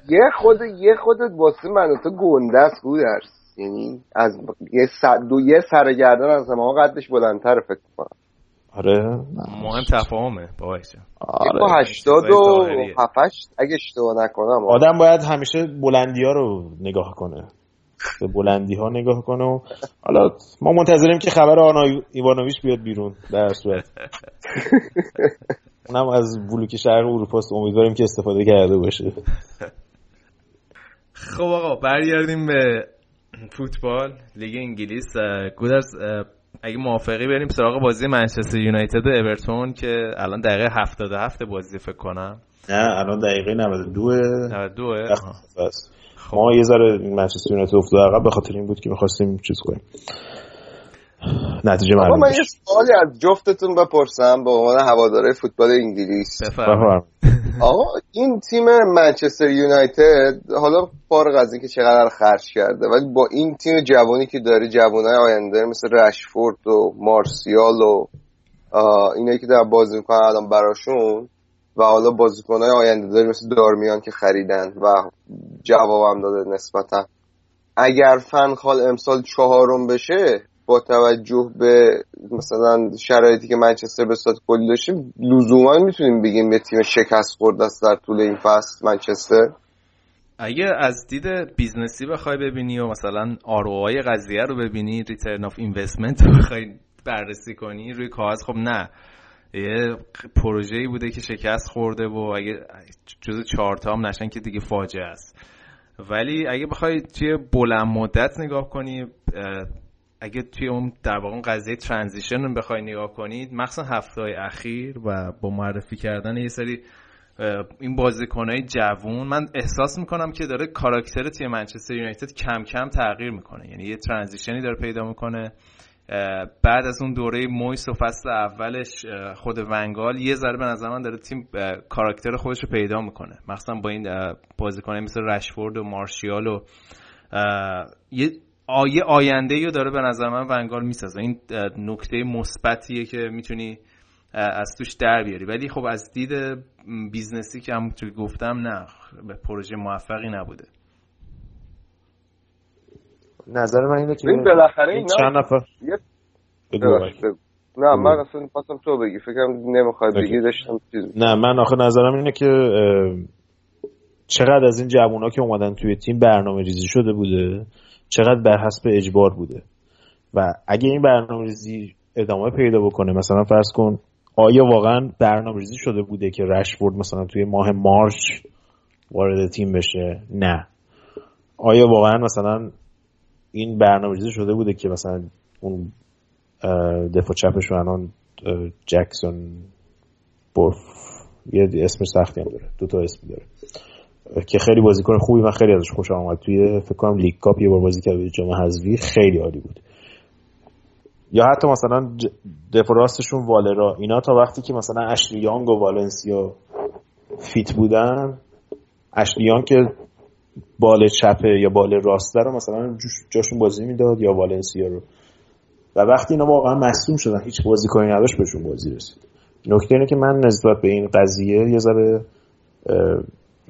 یه خود یه خودت واسه من تو گنده است گودرس یعنی از یه سر دو یه سرگردان از ما قدش بلندتر فکر کنم آره. مهم تفاهمه باشه. آره. هشتاد و هفتش اگه اشتباه نکنم آدم باید همیشه بلندی ها رو نگاه کنه. به بلندی ها نگاه کنه و حالا ما منتظریم که خبر آنا ایوانویش بیاد بیرون در صورت. اونم از بلوک شهر اروپاست. امیدواریم که استفاده کرده باشه. خب آقا برگردیم به فوتبال لیگ انگلیس. گودرز اگه موافقی بریم سراغ بازی منچستر یونایتد و اورتون که الان دقیقه 77 بازی فکر کنم. نه الان دقیقه 92 92 خب. ما یه ذره منچستر یونایتد افتاد عقب به خاطر این بود که می‌خواستیم چیز کنیم. نتیجه معلوم من یه سوالی از جفتتون بپرسم به عنوان هواداره فوتبال انگلیس. بفرم. آقا این تیم منچستر یونایتد حالا فارغ از اینکه چقدر خرج کرده ولی با این تیم جوانی که داره جوانای آینده مثل رشفورد و مارسیال و اینایی که در بازی می‌کنن الان براشون و حالا بازیکنهای آینده داری مثل دارمیان که خریدن و جوابم داده نسبتا. اگر فنخال امسال چهارم بشه با توجه به مثلا شرایطی که منچستر به صورت کلی داشته لزوما می‌تونیم بگیم یه تیم شکست خورده است در طول این فصل منچستر. اگه از دید business ی بخوای ببینی و مثلا ROI ی قضیه رو ببینی return of investment رو بخوای بررسی کنی روی کاغذ خب نه. یه پروژه‌ای بوده که شکست خورده و اگه جز چهار هم نشن که دیگه فاجعه است. ولی اگه بخوای توی بلند مدت نگاه کنی اگه توی اون در واقع اون قضیه ترانزیشن رو بخوای نگاه کنید مخصوصا هفته های اخیر و با معرفی کردن یه سری این بازیکنهای جوون من احساس می‌کنم که داره کاراکتر تیم منچستر یونایتد کم کم تغییر می‌کنه. یعنی یه ترانزیشنی داره پیدا می‌کنه. بعد از اون دوره مویس و فصل اولش خود ونگال یه ذره به نظر من داره تیم کاراکتر خودش رو پیدا می‌کنه. مخصوصا با این بازیکنه مثل رشفورد و مارشیال و یه آیه آینده رو داره به نظر من ونگال می‌سازه. این نکته مثبتیه که می‌تونی از توش در بیاری. ولی خب از دید business ی که همونطور گفتم نه یه پروژه موفقی نبوده. نظر من اینه که این بالاخره اینا چند نفر؟ نه من اصلا خواستم تو بگی. فکرم نمی‌خوای بگی داشتم نه من آخه نظرم اینه که چقدر از این جوونا که اومدن توی تیم برنامه ریزی شده بوده چقدر بر حسب اجبار بوده. و اگه این برنامه ریزی ادامه پیدا بکنه مثلا فرض کن آیا واقعا برنامه ریزی شده بوده که رشفورد مثلا توی ماه مارچ وارد تیم بشه؟ نه. آیا واقعا مثلا این برنامه ریزی شده بوده که مثلا اون دفاع چپش الان جکسون بورف یه اسم سختی هم داره. دو تا اسم داره. که خیلی بازیکن خوبی من خیلی ازش خوشم آمد توی فکر کنم League Cup یه بار بازی کرد جام حذفی خیلی عالی بود. یا حتی مثلا دفاع راستشون وارلا. اینا تا وقتی که مثلا اشلی یانگ و والنسیا fit بودن اشلیانگ که بال چپه یا بال راسته رو مثلا جاشون بازی می‌داد یا والنسیا رو. و وقتی اینا واقعا مصدوم شدن هیچ بازیکنی نداشت بهشون بازی رسید. نکته اینه که من نسبت به این قضیه یه ذره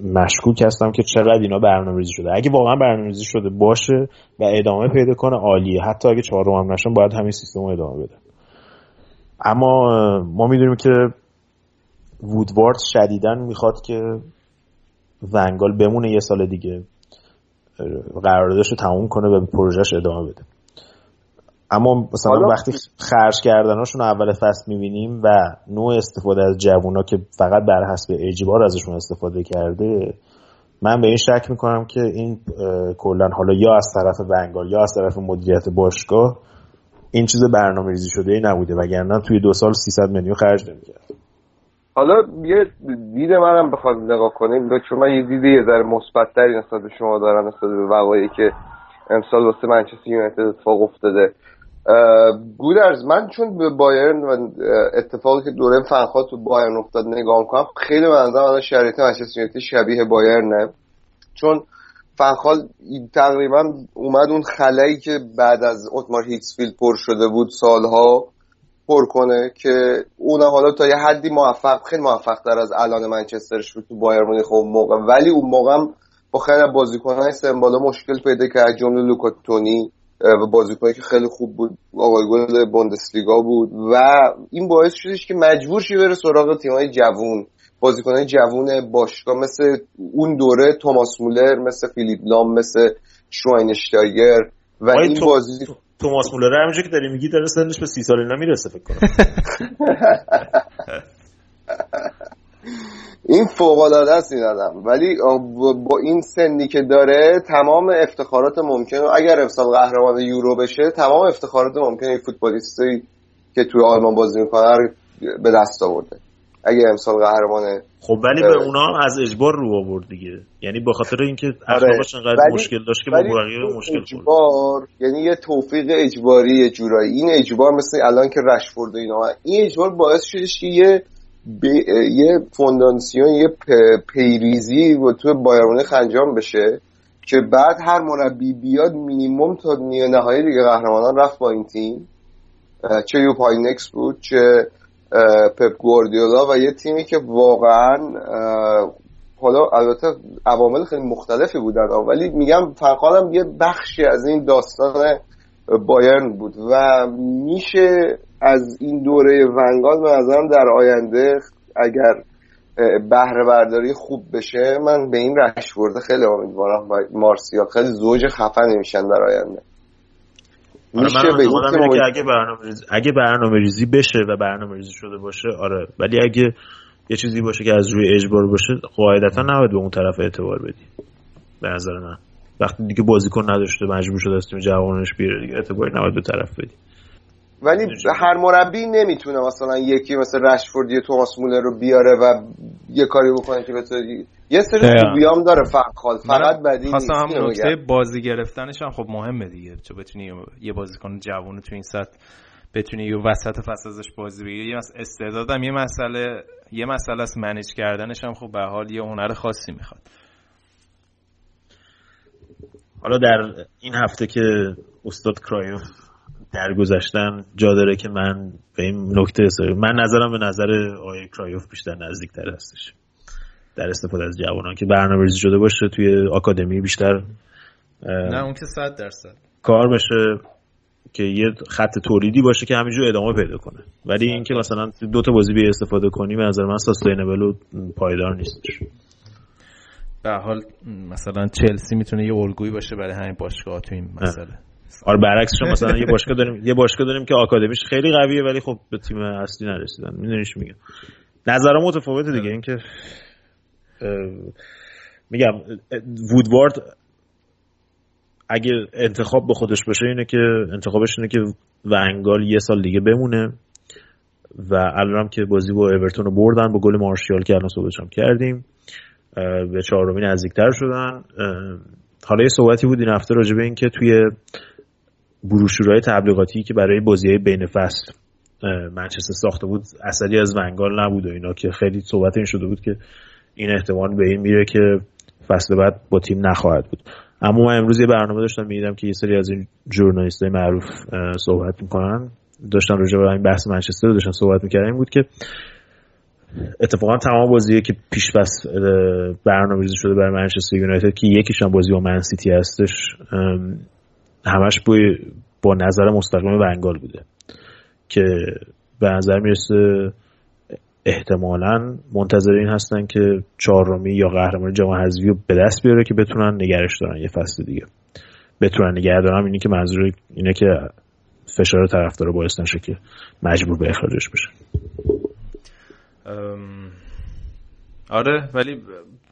مشکوک هستم که چقدر اینا برنامه‌ریزی شده. اگه واقعا برنامه‌ریزی شده باشه و ادامه پیدا کنه عالیه. حتی اگه چهارم هم نشن باید همین سیستم رو ادامه بده. اما ما می‌دونیم که وودوارد شدیدا می‌خواد که ونگال بمونه یه سال دیگه. قراردادش رو تموم کنه و به پروژهش ادامه بده. اما مثلا وقتی خرج کردناشون اول فصل می‌بینیم و نوع استفاده از جوونا که فقط بر حسب اجبار ازشون استفاده کرده من به این شک می‌کنم که این کلا حالا یا از طرف بنگال یا از طرف مدیریت باشگاه این چیز برنامه ریزی شده ای نبوده وگرنه توی دو سال 300 میلیون خرج نمی‌کرد. حالا یه دید منم بخواد نگاه کنیم. چون من یه دید یه ذره مثبت‌تری نسبت به شما دارم نسبت به وقایعی که امسال واسه منچستر یونایتد اتفاق افتاده. گودرز من چون به بایرن و اتفاقی که دوره فنخال تو بایرن افتاد نگاه کنم خیلی به نظرم الان شرایط منچستر یونایتد شبیه بایرنه. چون فنخال تقریبا اومد اون خلایی که بعد از اتمار هیکسفیلد پر شده بود سالها پر کنه که اون حالا تا یه حدی موفق خیلی موفق تر از الان منچسترش بود تو بایر مونیخ خب موقع. ولی اون موقع با خیلی بازیکن‌های سمبالا مشکل پیدا کرد جمله لوکاتونی بازیکنی که خیلی خوب بود. آقای گل بوندسلیگا بود. و این باعث شدش که مجبور شی بره سراغ تیم‌های جوون. بازیکنهای جوون باشگاه مثل اون دوره توماس مولر مثل فیلیپ لام مثل شواینشتایگر و این بازی توماس مولر همونجوری که داری میگی داره سنش به سی سال اینا می‌رسه فکر کنم. این فوق العاده است این آدم ولی با این سنی که داره تمام افتخارات ممکن اگر امسال قهرمان یورو بشه تمام افتخارات ممکن این فوتبالیستی که توی آلمان بازی می‌کنه به دست آورده اگه امسال قهرمانه خب ولی به اونا هم از اجبار رو آورد دیگه یعنی به خاطر اینکه اخلاقش انقدر ولی- مشکل داشت که با بقیه مشکل خورد اجبار یعنی یه توفیق اجباری یه جورایی این اجبار مثل الان که رشفورد و اینا. این اجبار باعث شدش که یه. یه فونداسیون یه. پیریزی و تو بایر مونیخ انجام بشه که بعد هر مربی بیاد مینیمم تا نیمه نهایی دیگه قهرمانان رفت با این تیم چه یوپ هاینکس بود چه پپ گواردیولا و یه تیمی که واقعا حالا البته عوامل خیلی مختلفی بودن ولی میگم فرقانم یه بخشی از این داستان بایرن بود و میشه از این دوره ونگال به نظرم در آینده اگر بهره برداری خوب بشه من به این رشورده خیلی امیدوارم. با مارسیا خیلی زوج خفنی میشن در آینده. آره من به که اگه برنامه ریزی اگه برنامه ریزی بشه و برنامه ریزی شده باشه آره. ولی اگه یه چیزی باشه که از روی اجبار باشه قاعدتا نباید به اون طرف اعتبار بدی. به نظر من. وقتی دیگه بازیکن نداشته مجبور شده از تیم جوانش بیاره دیگه اعتباری نباید به طرف بدی. ولی هر مربی نمی‌تونه مثلا یکی مثل رشفورد یا توماس مولر رو بیاره و یه کاری بکنه که بتونه یه سری. خوبیام داره فقط فقط بدی نیست هم نکته. بازی گرفتنش هم خب مهمه دیگه چون بتونی یه بازیکن جوون تو این سطح بتونی یه وسط فصل ازش بازی بگیری یه استعدادم یه مسئله یه مسئله است منیج کردنش هم خب به حال یه هنر خاصی می‌خواد حالا در این هفته که استاد کرایوف درگذشتن جا داره که من به این نکته اصرار من نظرم به نظر آقای کرایوف بیشتر نزدیکتر هستش. در استفاده از جوانان که برنامه ریزی شده باشه توی آکادمی بیشتر نه اون که صد درصد. کار بشه که یه خط تولیدی باشه که همینجور ادامه پیدا کنه. ولی اینکه مثلا دو تا بازی بی استفاده کنی به نظر من ساستینبل و پایدار نیستش. به حال مثلا چلسی می‌تونه یه الگویی باشه برای همین باشگاه تو این مسئله. آره برعکسش هم مثلا یه باشگاه داریم یه باشگاه داریم که آکادمیش خیلی قویه ولی خب به تیم اصلی نرسیدن. می‌دونی چی میگم؟ نظرم متفاوته دیگه اینکه اه، میگم وودوارد اگه انتخاب به خودش باشه اینه که انتخابش اینه که ونگال یه سال دیگه بمونه و الانم که بازی با اورتون رو بردن با گل مارشیال که الان صحبتش هم کردیم به چهارمی نزدیکتر شدن. حالا یه صحبتی بود این هفته راجع به این که توی بروشورهای تبلیغاتی که برای بازی بین فصل منچستر ساخته بود اثری از ونگال نبود و اینا که خیلی صحبت این شده بود که این احتمال به این میره که فصل بعد با تیم نخواهد بود. اما من امروز یه برنامه داشتم می‌دیدم که یه سری از این ژورنالیستای معروف صحبت می‌کنن. داشتن راجع به این بحث منچستر رو داشتن صحبت می‌کردن این بود که اتفاقا تمام بازی که پیش پس برنامه ریزی شده برای منچستر یونایتد که یکیش هم بازی با من سیتی هستش همش با, با نظر مستقیم ونگال بوده. که به نظر می‌رسه احتمالا منتظر این هستن که چهارمی یا قهرمان جام حذفی رو به دست بیاره که بتونن نگرش دارن یه فصل دیگه. بتونن نگه دارن اینی که منظور اینه که فشار طرفدار باعث نشه که مجبور به اخراجش بشه. آره ولی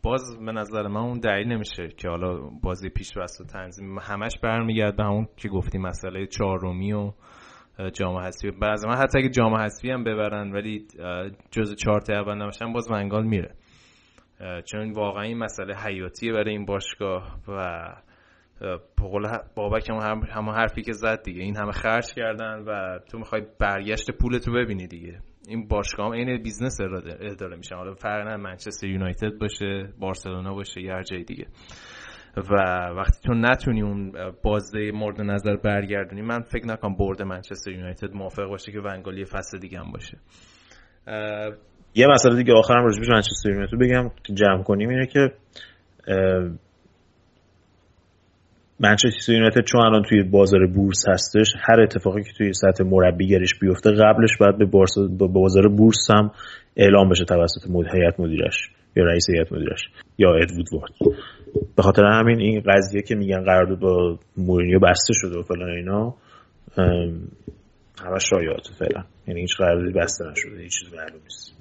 باز به نظر من اون دلیل نمیشه که حالا بازی پیش و تنظیم همش برمیگرد به همون که گفتیم مسئله چهارمی و جام حذفی. بعضی من حتی اگه جام حذفی هم ببرن ولی جز چهار تا اول نباشن باز ونگال میره. چون واقعا این مسئله حیاتیه برای این باشگاه و بابک هم همون حرفی که زد دیگه. این همه خرج کردن و تو می‌خوای برگشت پولتو ببینی دیگه. این باشگاه عین business اداره میشن حالا فرق نه منچستر یونایتد باشه بارسلونا باشه یا هر جای دیگه. و وقتی تو نتونی اون بازده مورد نظر برگردونی من فکر نکنم برد منچستر یونایتد موافق باشه که ونگالی فصل دیگه هم باشه. یه مسئله دیگه آخرم راجع به منچستر یونایتد بگم که جمع کنیم اینه که منچستر یونایتد چون الان توی بازار بورس هستش هر اتفاقی که توی سطح مربیگرش بیفته قبلش باید به بازار بورس هم اعلام بشه توسط هیئت مدیرش یا رئیس هیئت مدیرش یا ادوود وارد. به خاطر همین این قضیه که میگن قرارداد با مورینیو بسته شده و فلان اینا همش شایعات فعلا. یعنی هیچ قراردادی بسته نشده هیچ چیز معلوم نیست.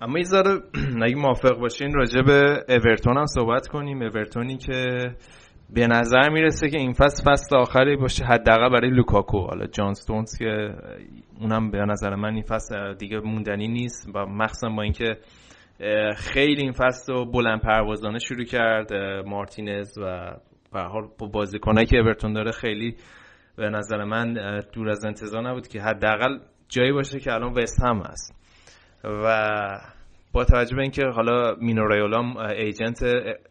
اما این ذره اگه موافق باشین راجع به اورتون هم صحبت کنیم. اورتونی که به نظر می‌رسه که این فصل فصل آخری باشه حداقل برای لوکاکو. حالا جان ستونز که اونم به نظر من این فصل دیگه موندنی نیست و مخصوصا با اینکه خیلی این فصل رو بلند پروازانه شروع کرد مارتینز و به حال با بازیکنایی که اورتون داره خیلی به نظر من دور از انتظار نبود که حداقل جایی باشه که الان وست هم هست. و با توجه به اینکه حالا مینو ریولام ایجنت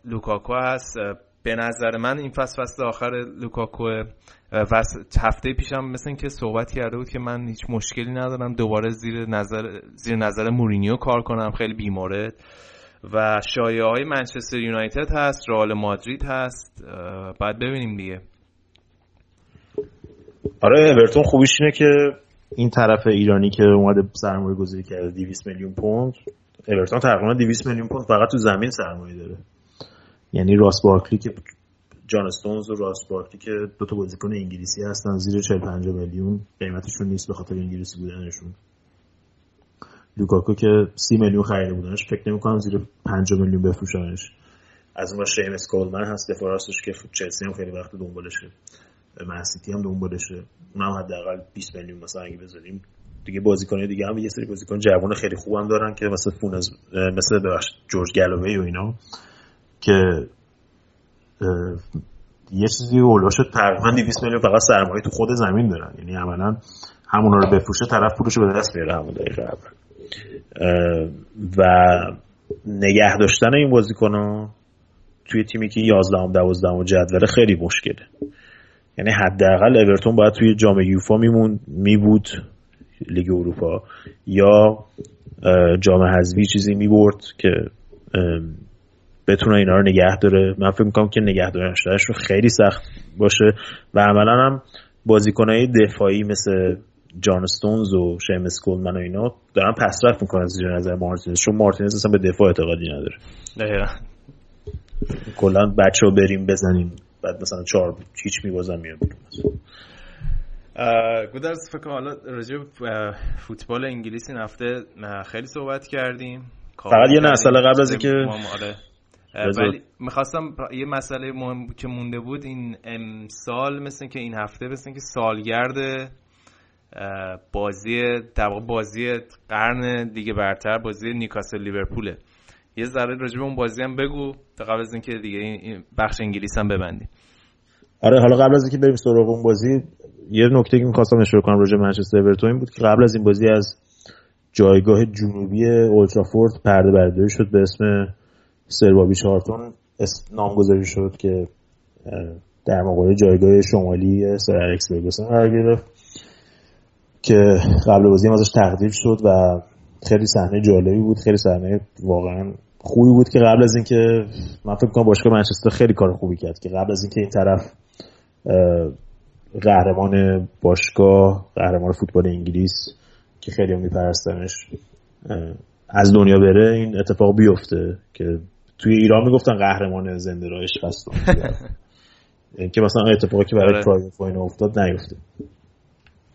لوکاکو هست به نظر من این فصل فصل آخر لوکاکو هفته پیشم مثل اینکه صحبت کرده بود که من هیچ مشکلی ندارم دوباره زیر نظر زیر نظر مورینیو کار کنم خیلی بیمارد و شایعه های منچستر یونایتد هست رئال مادرید هست. بعد ببینیم دیگه. آره اورتون خوبیش اینه که این طرف ایرانی که اومده سرمایه گذاری کرده 200 میلیون پوند. اورتون تقریبا 200 میلیون پوند فقط تو زمین سرمایه داره. یعنی راس بارکلی که جان استونز و راس بارکلی که دو تا بازیکن انگلیسی هستن زیر 40 50 میلیون قیمتشون نیست به خاطر انگلیسی بودنشون. لوکاکو که 30 میلیون خریده بودنش فکر نمی کنم زیر 5 میلیون بفروشنش. از اون شیمس کولمن هست دفاع راستش که چلسی هم خیلی وقت دنبالشه. من سیتی هم دنبالشه. اونم حداقل 20 میلیون مثلا اگه بذاریم. دیگه بازیکن دیگه هم یه سری بازیکن جوان خیلی خوبم دارن که مثل فونز مثل ببخش جورج گالوی و اینا. که یه چیزی اولوش تقریبا 200 میلیون فقط سرمایه تو خود زمین دارن یعنی عملا همونا رو بفروشه طرف پولش به دست میاره همون دقیقه اول. و نگه داشتن این بازیکن توی تیمی که 11 ام 12 ام جدول خیلی مشکله. یعنی حداقل اورتون باید توی جام یوفا میمون می بود لیگ اروپا. یا جام حذفی چیزی می‌برد که بتونه اینا رو نگه داره. من فکر می‌کنم که نگه داشتنش رو خیلی سخت باشه. و عملا هم بازیکنهای دفاعی مثل جان ستونز و شیمس کولمن و اینا دارن پسرفت می‌کنن زیر نظر مارتینز. چون مارتینز اصلا به دفاع اعتقادی نداره. کلا بچه رو بریم بزنیم. بعد مثلا چهار هیچ میبازن میان گودرز فکر حالا راجع فوتبال انگلیس این هفته خیلی صحبت کردیم. فقط یه مسئله قبل از اینکه ولی می‌خواستم یه مسئله مهم که مونده بود این امسال مثل که این هفته مثل که سالگرد بازی در بازی قرن دیگه برتر بازی نیکاسل لیورپوله. یه ذره راجع به اون بازی هم بگو تا قبل از اینکه دیگه این بخش انگلیس هم ببندیم. آره حالا قبل از اینکه بریم سراغ اون بازی یه نکته که می‌خواستم اشاره کنم راجع منچستر اورتون بود که قبل از این بازی از جایگاه جنوبی اولترافورد پرده برداری شد به اسم سربابی چارتون نامگذاری شد که در مقابل جایگاه شمالی سر الکس فرگوسن قرار گرفت که قبل بازی ازش تقدیر شد و خیلی صحنه جالبی بود خیلی صحنه واقعا خوبی بود که قبل از اینکه من فکر کنم باشگاه منچستر خیلی کار خوبی کرد که قبل از اینکه این طرف قهرمان باشگاه قهرمان فوتبال انگلیس که خیلی میپرستنش از دنیا بره این اتفاق بیفته که توی ایران می‌گفتن قهرمان زنده را عشق هست که مثلا اتفاقی که برای پرایوت فاین افتاد نیفته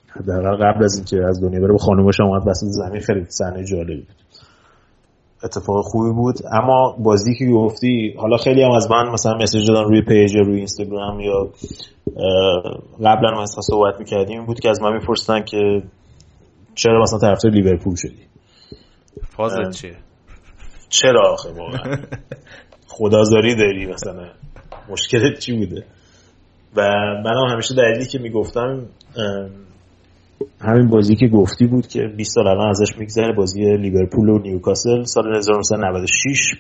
حداقل قبل از اینکه از دنیا بره با خانومش اومد وسط زمین خیلی صحنه جالبی بود. اتفاق خوبی بود. اما بازی که گفتی حالا خیلی هم از من مثلا مسیج دادن روی پیج روی اینستاگرام یا قبلا ما اصلا صحبت می‌کردیم این بود که از من می‌پرسن که چرا مثلا طرفدار لیورپول شدی؟ فازت چیه؟ چرا آخه واقعا؟ خدازاری داری مثلا. مشکلت چی بوده؟ و منم همیشه دلیلی که می‌گفتم همین بازی که گفتی بود که 20 سال الان ازش میگذره بازی لیورپول و نیوکاسل سال 1996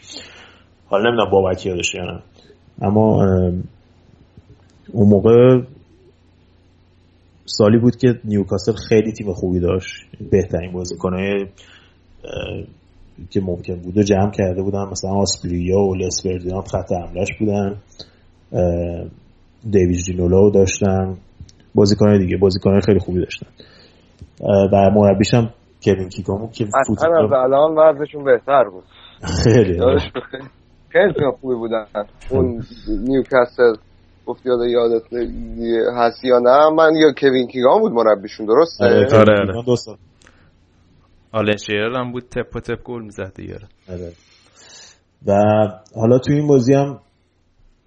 حالا نمی‌دونم بابک یادش یا نه. اما اون موقع سالی بود که نیوکاسل خیلی تیم خوبی داشت بهترین بازیکنهای که ممکن بود. و جمع کرده بودن مثلا آسپریا و لسپردیان خط حملش بودن. دیویز جینولو داشتن. بازیکن دیگه بازیکن خیلی خوبی داشتن. و مربیش هم کوین کیکامو که فوتبال از الان وضعشون بهتر بود. خیلی خیلی خوبی بودن. اون نیوکاسل گفت یاد یادت هست یا نه من یا کوین کیگان بود مربیشون درسته؟ آره آره دو سال. آلن شیرر هم بود تپ و تپ گل می‌زد دیگه. آره. و حالا تو این بازی هم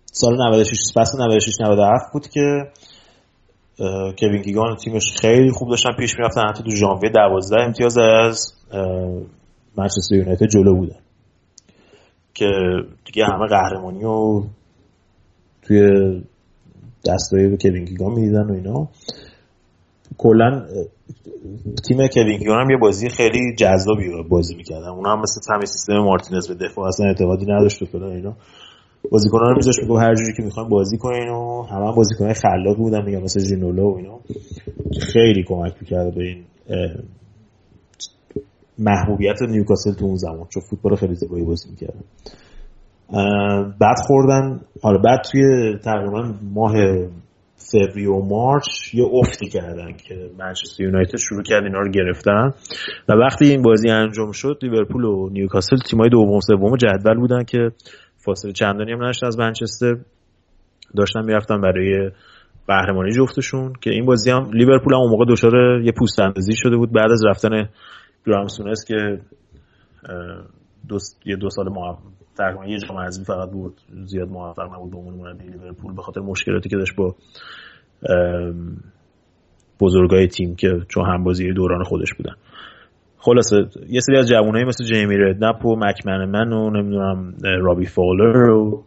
سال 96 فصل 96 97 بود که کوین کیگان تیمش خیلی خوب داشتن پیش می‌رفتن. حتی تو ژانویه 12 امتیاز از منچستر یونایتد جلو بودن. که دیگه همه قهرمانی و توی دستای کوین کیگان می‌دیدن و اینا. کلا تیم کوین کیگان هم یه بازی خیلی جذابی بازی می‌کردن. اون هم مثل تیم سیستم مارتینز به دفاع اصلا اعتقادی نداشت و فلان اینا. بازیکنان رو میذاش میگم هر جوری که می‌خوان بازی کنین و همه هم بازیکنای خلاق بودن میگم مثل جینولو و اینا. خیلی کمک می‌کرده به این محبوبیت نیوکاسل تو اون زمان چون فوتبال خیلی زیبایی بازی می‌کردن بعد خوردن حالا بعد توی تقریبا ماه فوریه و مارچ یه افتی کردن که منچستر یونایتد شروع کرد اینا رو گرفتن. و وقتی این بازی انجام شد لیورپول و نیوکاسل تیمای دوم سوم جدول بودن که فاصله چندانی هم نداشتن از منچستر. داشتن می‌رفتن برای قهرمانی جفتشون که این بازی هم لیورپول هم اون موقع دچار یه پوست اندازی شده بود بعد از رفتن گرام سونس که دو یه دو سال موفق تقریبا یه جام حذفی فقط بود. زیاد موفق نبود به عنوان مربی لیورپول به خاطر مشکلاتی که داشت با بزرگای تیم که چون هم بازی دوران خودش بودن. خلاصه یه سری از جوانایی مثل جیمی ردنپ و مکمنمن و نمی‌دونم رابی فولر و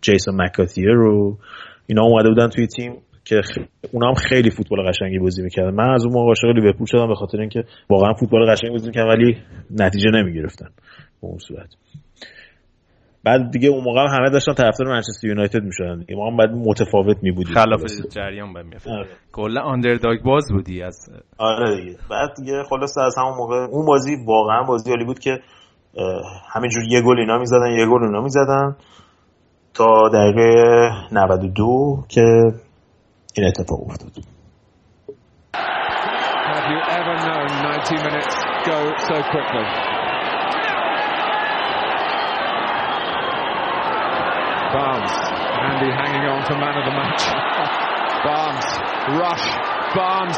جیسون مکاتیر و اینا اومده بودن توی تیم که خ... اونا هم خیلی فوتبال قشنگی بازی می‌کردن. من از اون موقع عاشق لیورپول شدم به خاطر اینکه واقعا فوتبال قشنگی بازی می‌کردن ولی نتیجه نمی‌گرفتن به اون صورت. بعد دیگه اون موقع هم همه داشتن طرفدار منچستر یونایتد می‌شدن دیگه. ما هم بعد متفاوت میبودیم. خلاف جریان باید می‌رفت کلا آندرداگ باز بودی از آره دیگه. بعد دیگه خلاص از همون موقع اون بازی واقعا بازی عالی بود که همینجور یه گل اینا می‌زدن یه گل اینا می‌زدن تا دقیقه 92 که این اتفاق افتاد. Have you ever known 90 minutes go so quickly? Barnes, Andy hanging on to man of the match. Barnes, rush, Barnes.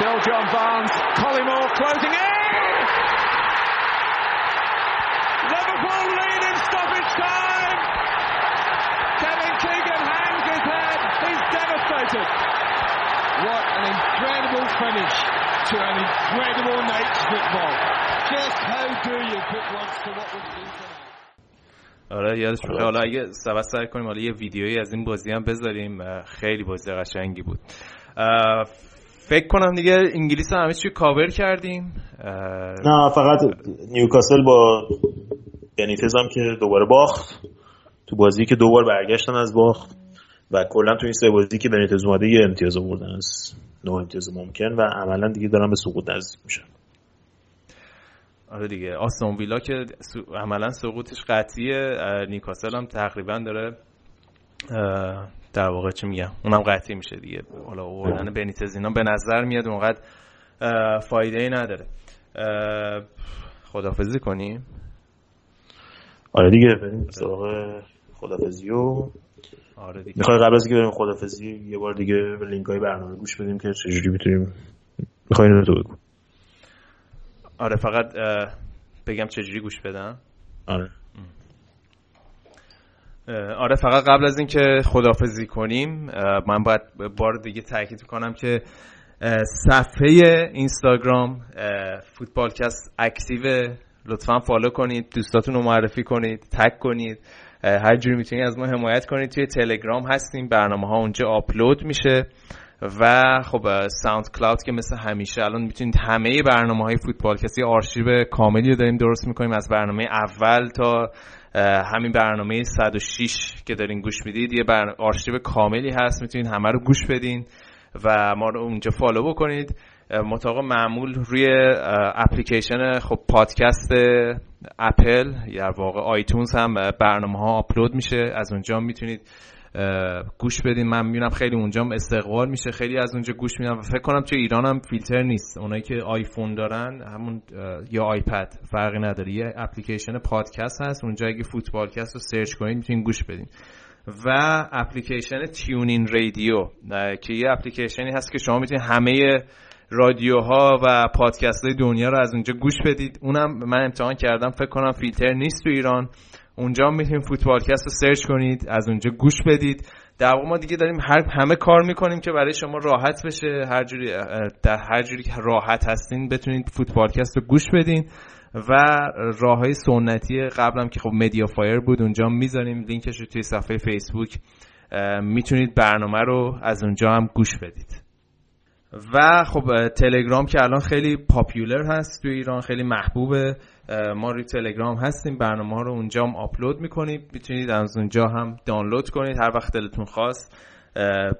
Still John Barnes, Collymore closing in! Liverpool lead in stoppage time! Kevin Keegan hangs his head, he's devastated. What an incredible finish to an incredible night's football. Just how do you put words to what we've seen tonight? آره یادش بخیر حالا اگه سبب سعی کنیم حالا یه ویدیویی از این بازی هم بذاریم. خیلی بازی قشنگی بود. فکر کنم دیگه انگلیس هم همه چی کاور کردیم. نه فقط نیوکاسل با بنیتز هم که دوباره باخت. تو بازی که دوبار برگشتن از باخت. و کلا تو این سه بازی که بنیتز اومده یه امتیاز آوردن از نه امتیاز ممکن و عملا دیگه دارن به سقوط نزدیک میشن. آره دیگه. آستون ویلا که عملا سقوطش قطعیه. نیوکاسل هم تقریبا داره در واقع چه میگم اونم قطعی میشه دیگه. حالا آوردن بنیتز اینا به نظر میاد اونقدر فایده ای نداره. خدافزی کنیم آره دیگه بریم سراغ خدافزی و آره دیگه. می‌خوای قبل از اینکه بریم خدافزی یه بار دیگه به لینک های برنامه گوش بدیم که چجوری می‌تونیم می‌خوای اینو تو بگو. آره فقط بگم چجوری گوش بدم. آره. آره فقط قبل از اینکه خدافزی کنیم من باید بار دیگه تاکید کنم که صفحه اینستاگرام اه، فوتبالکست active لطفا follow کنید دوستاتون رو معرفی کنید tag کنید هر جوری می‌تونید از ما حمایت کنید. توی تلگرام هستیم برنامه ها اونجا آپلود میشه. و خب ساوند کلاود که مثل همیشه الان می‌تونید همه برنامه های فوتبالکست یه آرشیو کاملی رو داریم درست می‌کنیم. از برنامه اول تا همین برنامه 106 که دارین گوش می‌دید یه. آرشیو کاملی هست. می‌تونید همه رو گوش بدین و ما رو اونجا follow بکنید. مطابق معمول روی اپلیکیشن خب پادکست اپل یا واقع آیتونز هم برنامه ها آپلود میشه. از اونجا می‌تونید گوش بدین. من می‌بینم خیلی اونجا استقبال میشه. خیلی از اونجا گوش میدن و فکر کنم توی ایران هم فیلتر نیست. اونایی که آیفون دارن همون یا آیپد فرقی نداره. یه اپلیکیشن پادکست هست. اونجا اگه فوتبالکست رو search کنید می‌تونید گوش بدین. و اپلیکیشن تیونین رادیو که یه اپلیکیشنی هست که شما می‌تونید همه رادیوها و پادکست های دنیا رو از اونجا گوش بدید. اونم من امتحان کردم. فکر کنم فیلتر نیست تو ایران. اونجا می‌تونید فوتبالکست رو search کنید از اونجا گوش بدید. در واقع ما دیگه داریم هر همه کار می‌کنیم که برای شما راحت بشه. هر جوری در هر جوری که راحت هستین بتونید فوتبالکست رو گوش بدین و راه های سنتی قبلم که خب مدیا فایر بود اونجا می‌ذاریم. لینکش رو توی صفحه فیسبوک می‌تونید برنامه رو از اونجا هم گوش بدید. و خب تلگرام که الان خیلی popular هست تو ایران خیلی محبوبه. ما روی تلگرام هستیم برنامه ها رو اونجا هم آپلود می‌کنیم می‌تونید از اونجا هم دانلود کنید. هر وقت دلتون خواست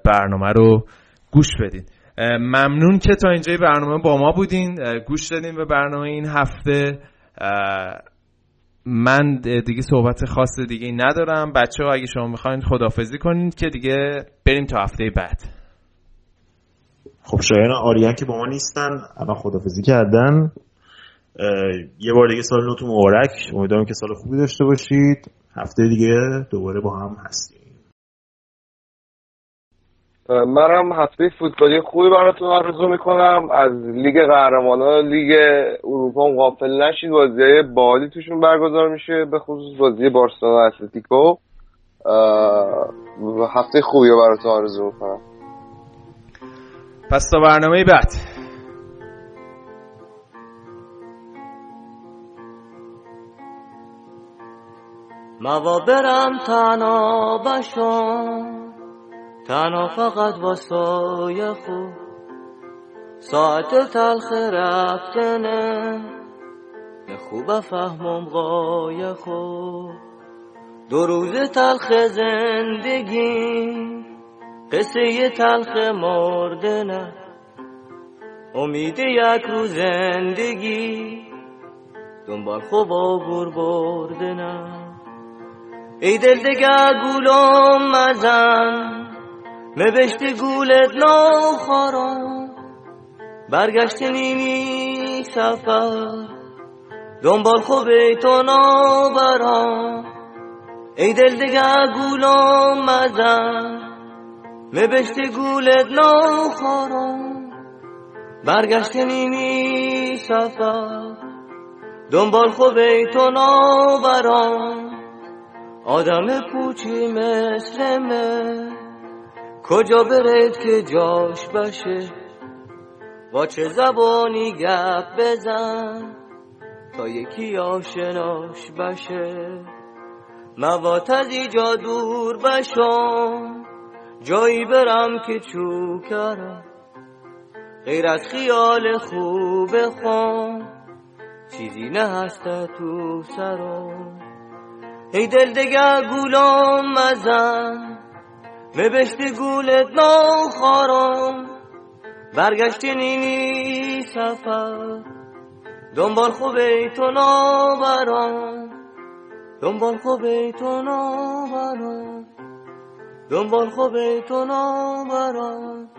برنامه رو گوش بدید ممنون که تا اینجای برنامه با ما بودین. گوش دادین به برنامه این هفته. من دیگه صحبت خاص دیگه ندارم. بچه ها اگه شما می‌خواین خدافزی کنید که دیگه بریم تا هفته بعد. خب شایان آریان که با ما نیستن الان خدافزی کردن. یه بار دیگه سال نوتون مبارک. امیدوارم که سال خوبی داشته باشید. هفته دیگه دوباره با هم هستیم. منم هفته فوتبالی خوبی براتون آرزو می‌کنم. از لیگ قهرمانان لیگ اروپا هم غافل نشید. بازی های بالی توشون برگزار میشه به خصوص بازی بارسلونا و اتلتیکو. هفته خوبی رو براتون آرزو می‌کنم. پس تا برنامه بعد. موا برم تنها بشم تنها فقط واسای خوب ساعت تلخ رفتنه نه خوب فهمم قای خوب دو روز تلخ زندگی. قصه تلخ مردنه امید یک روز زندگی. دنبال خوب و گور بردنه ای دل دگر گولم مزن نوشته گولت ناخارم برگشت نیمی سفر دنبال خوب تو نابرم ای دل دگر گولم مزن نوشته گولت ناخارم برگشت نیمی سفر دنبال خوب تو نابرم آدم پوچی مثل من. کجا برد که جاش بشه با چه زبانی گپ بزن تا یکی آشناش بشه موات از ایجا دور بشم جایی برم که چوکرم غیر از خیال خوب خون چیزی نه هست تو سرم ای دل دگر گولم مزن. نوشته گولت ناخارم برگشت نیمی سفر. دنبال خوب تو نابرم. دنبال خوب تو نابرم. دنبال خوب تو نابرم.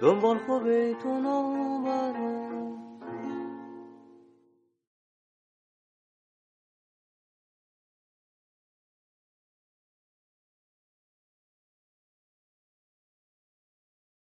دنبال خوب تو نابرم.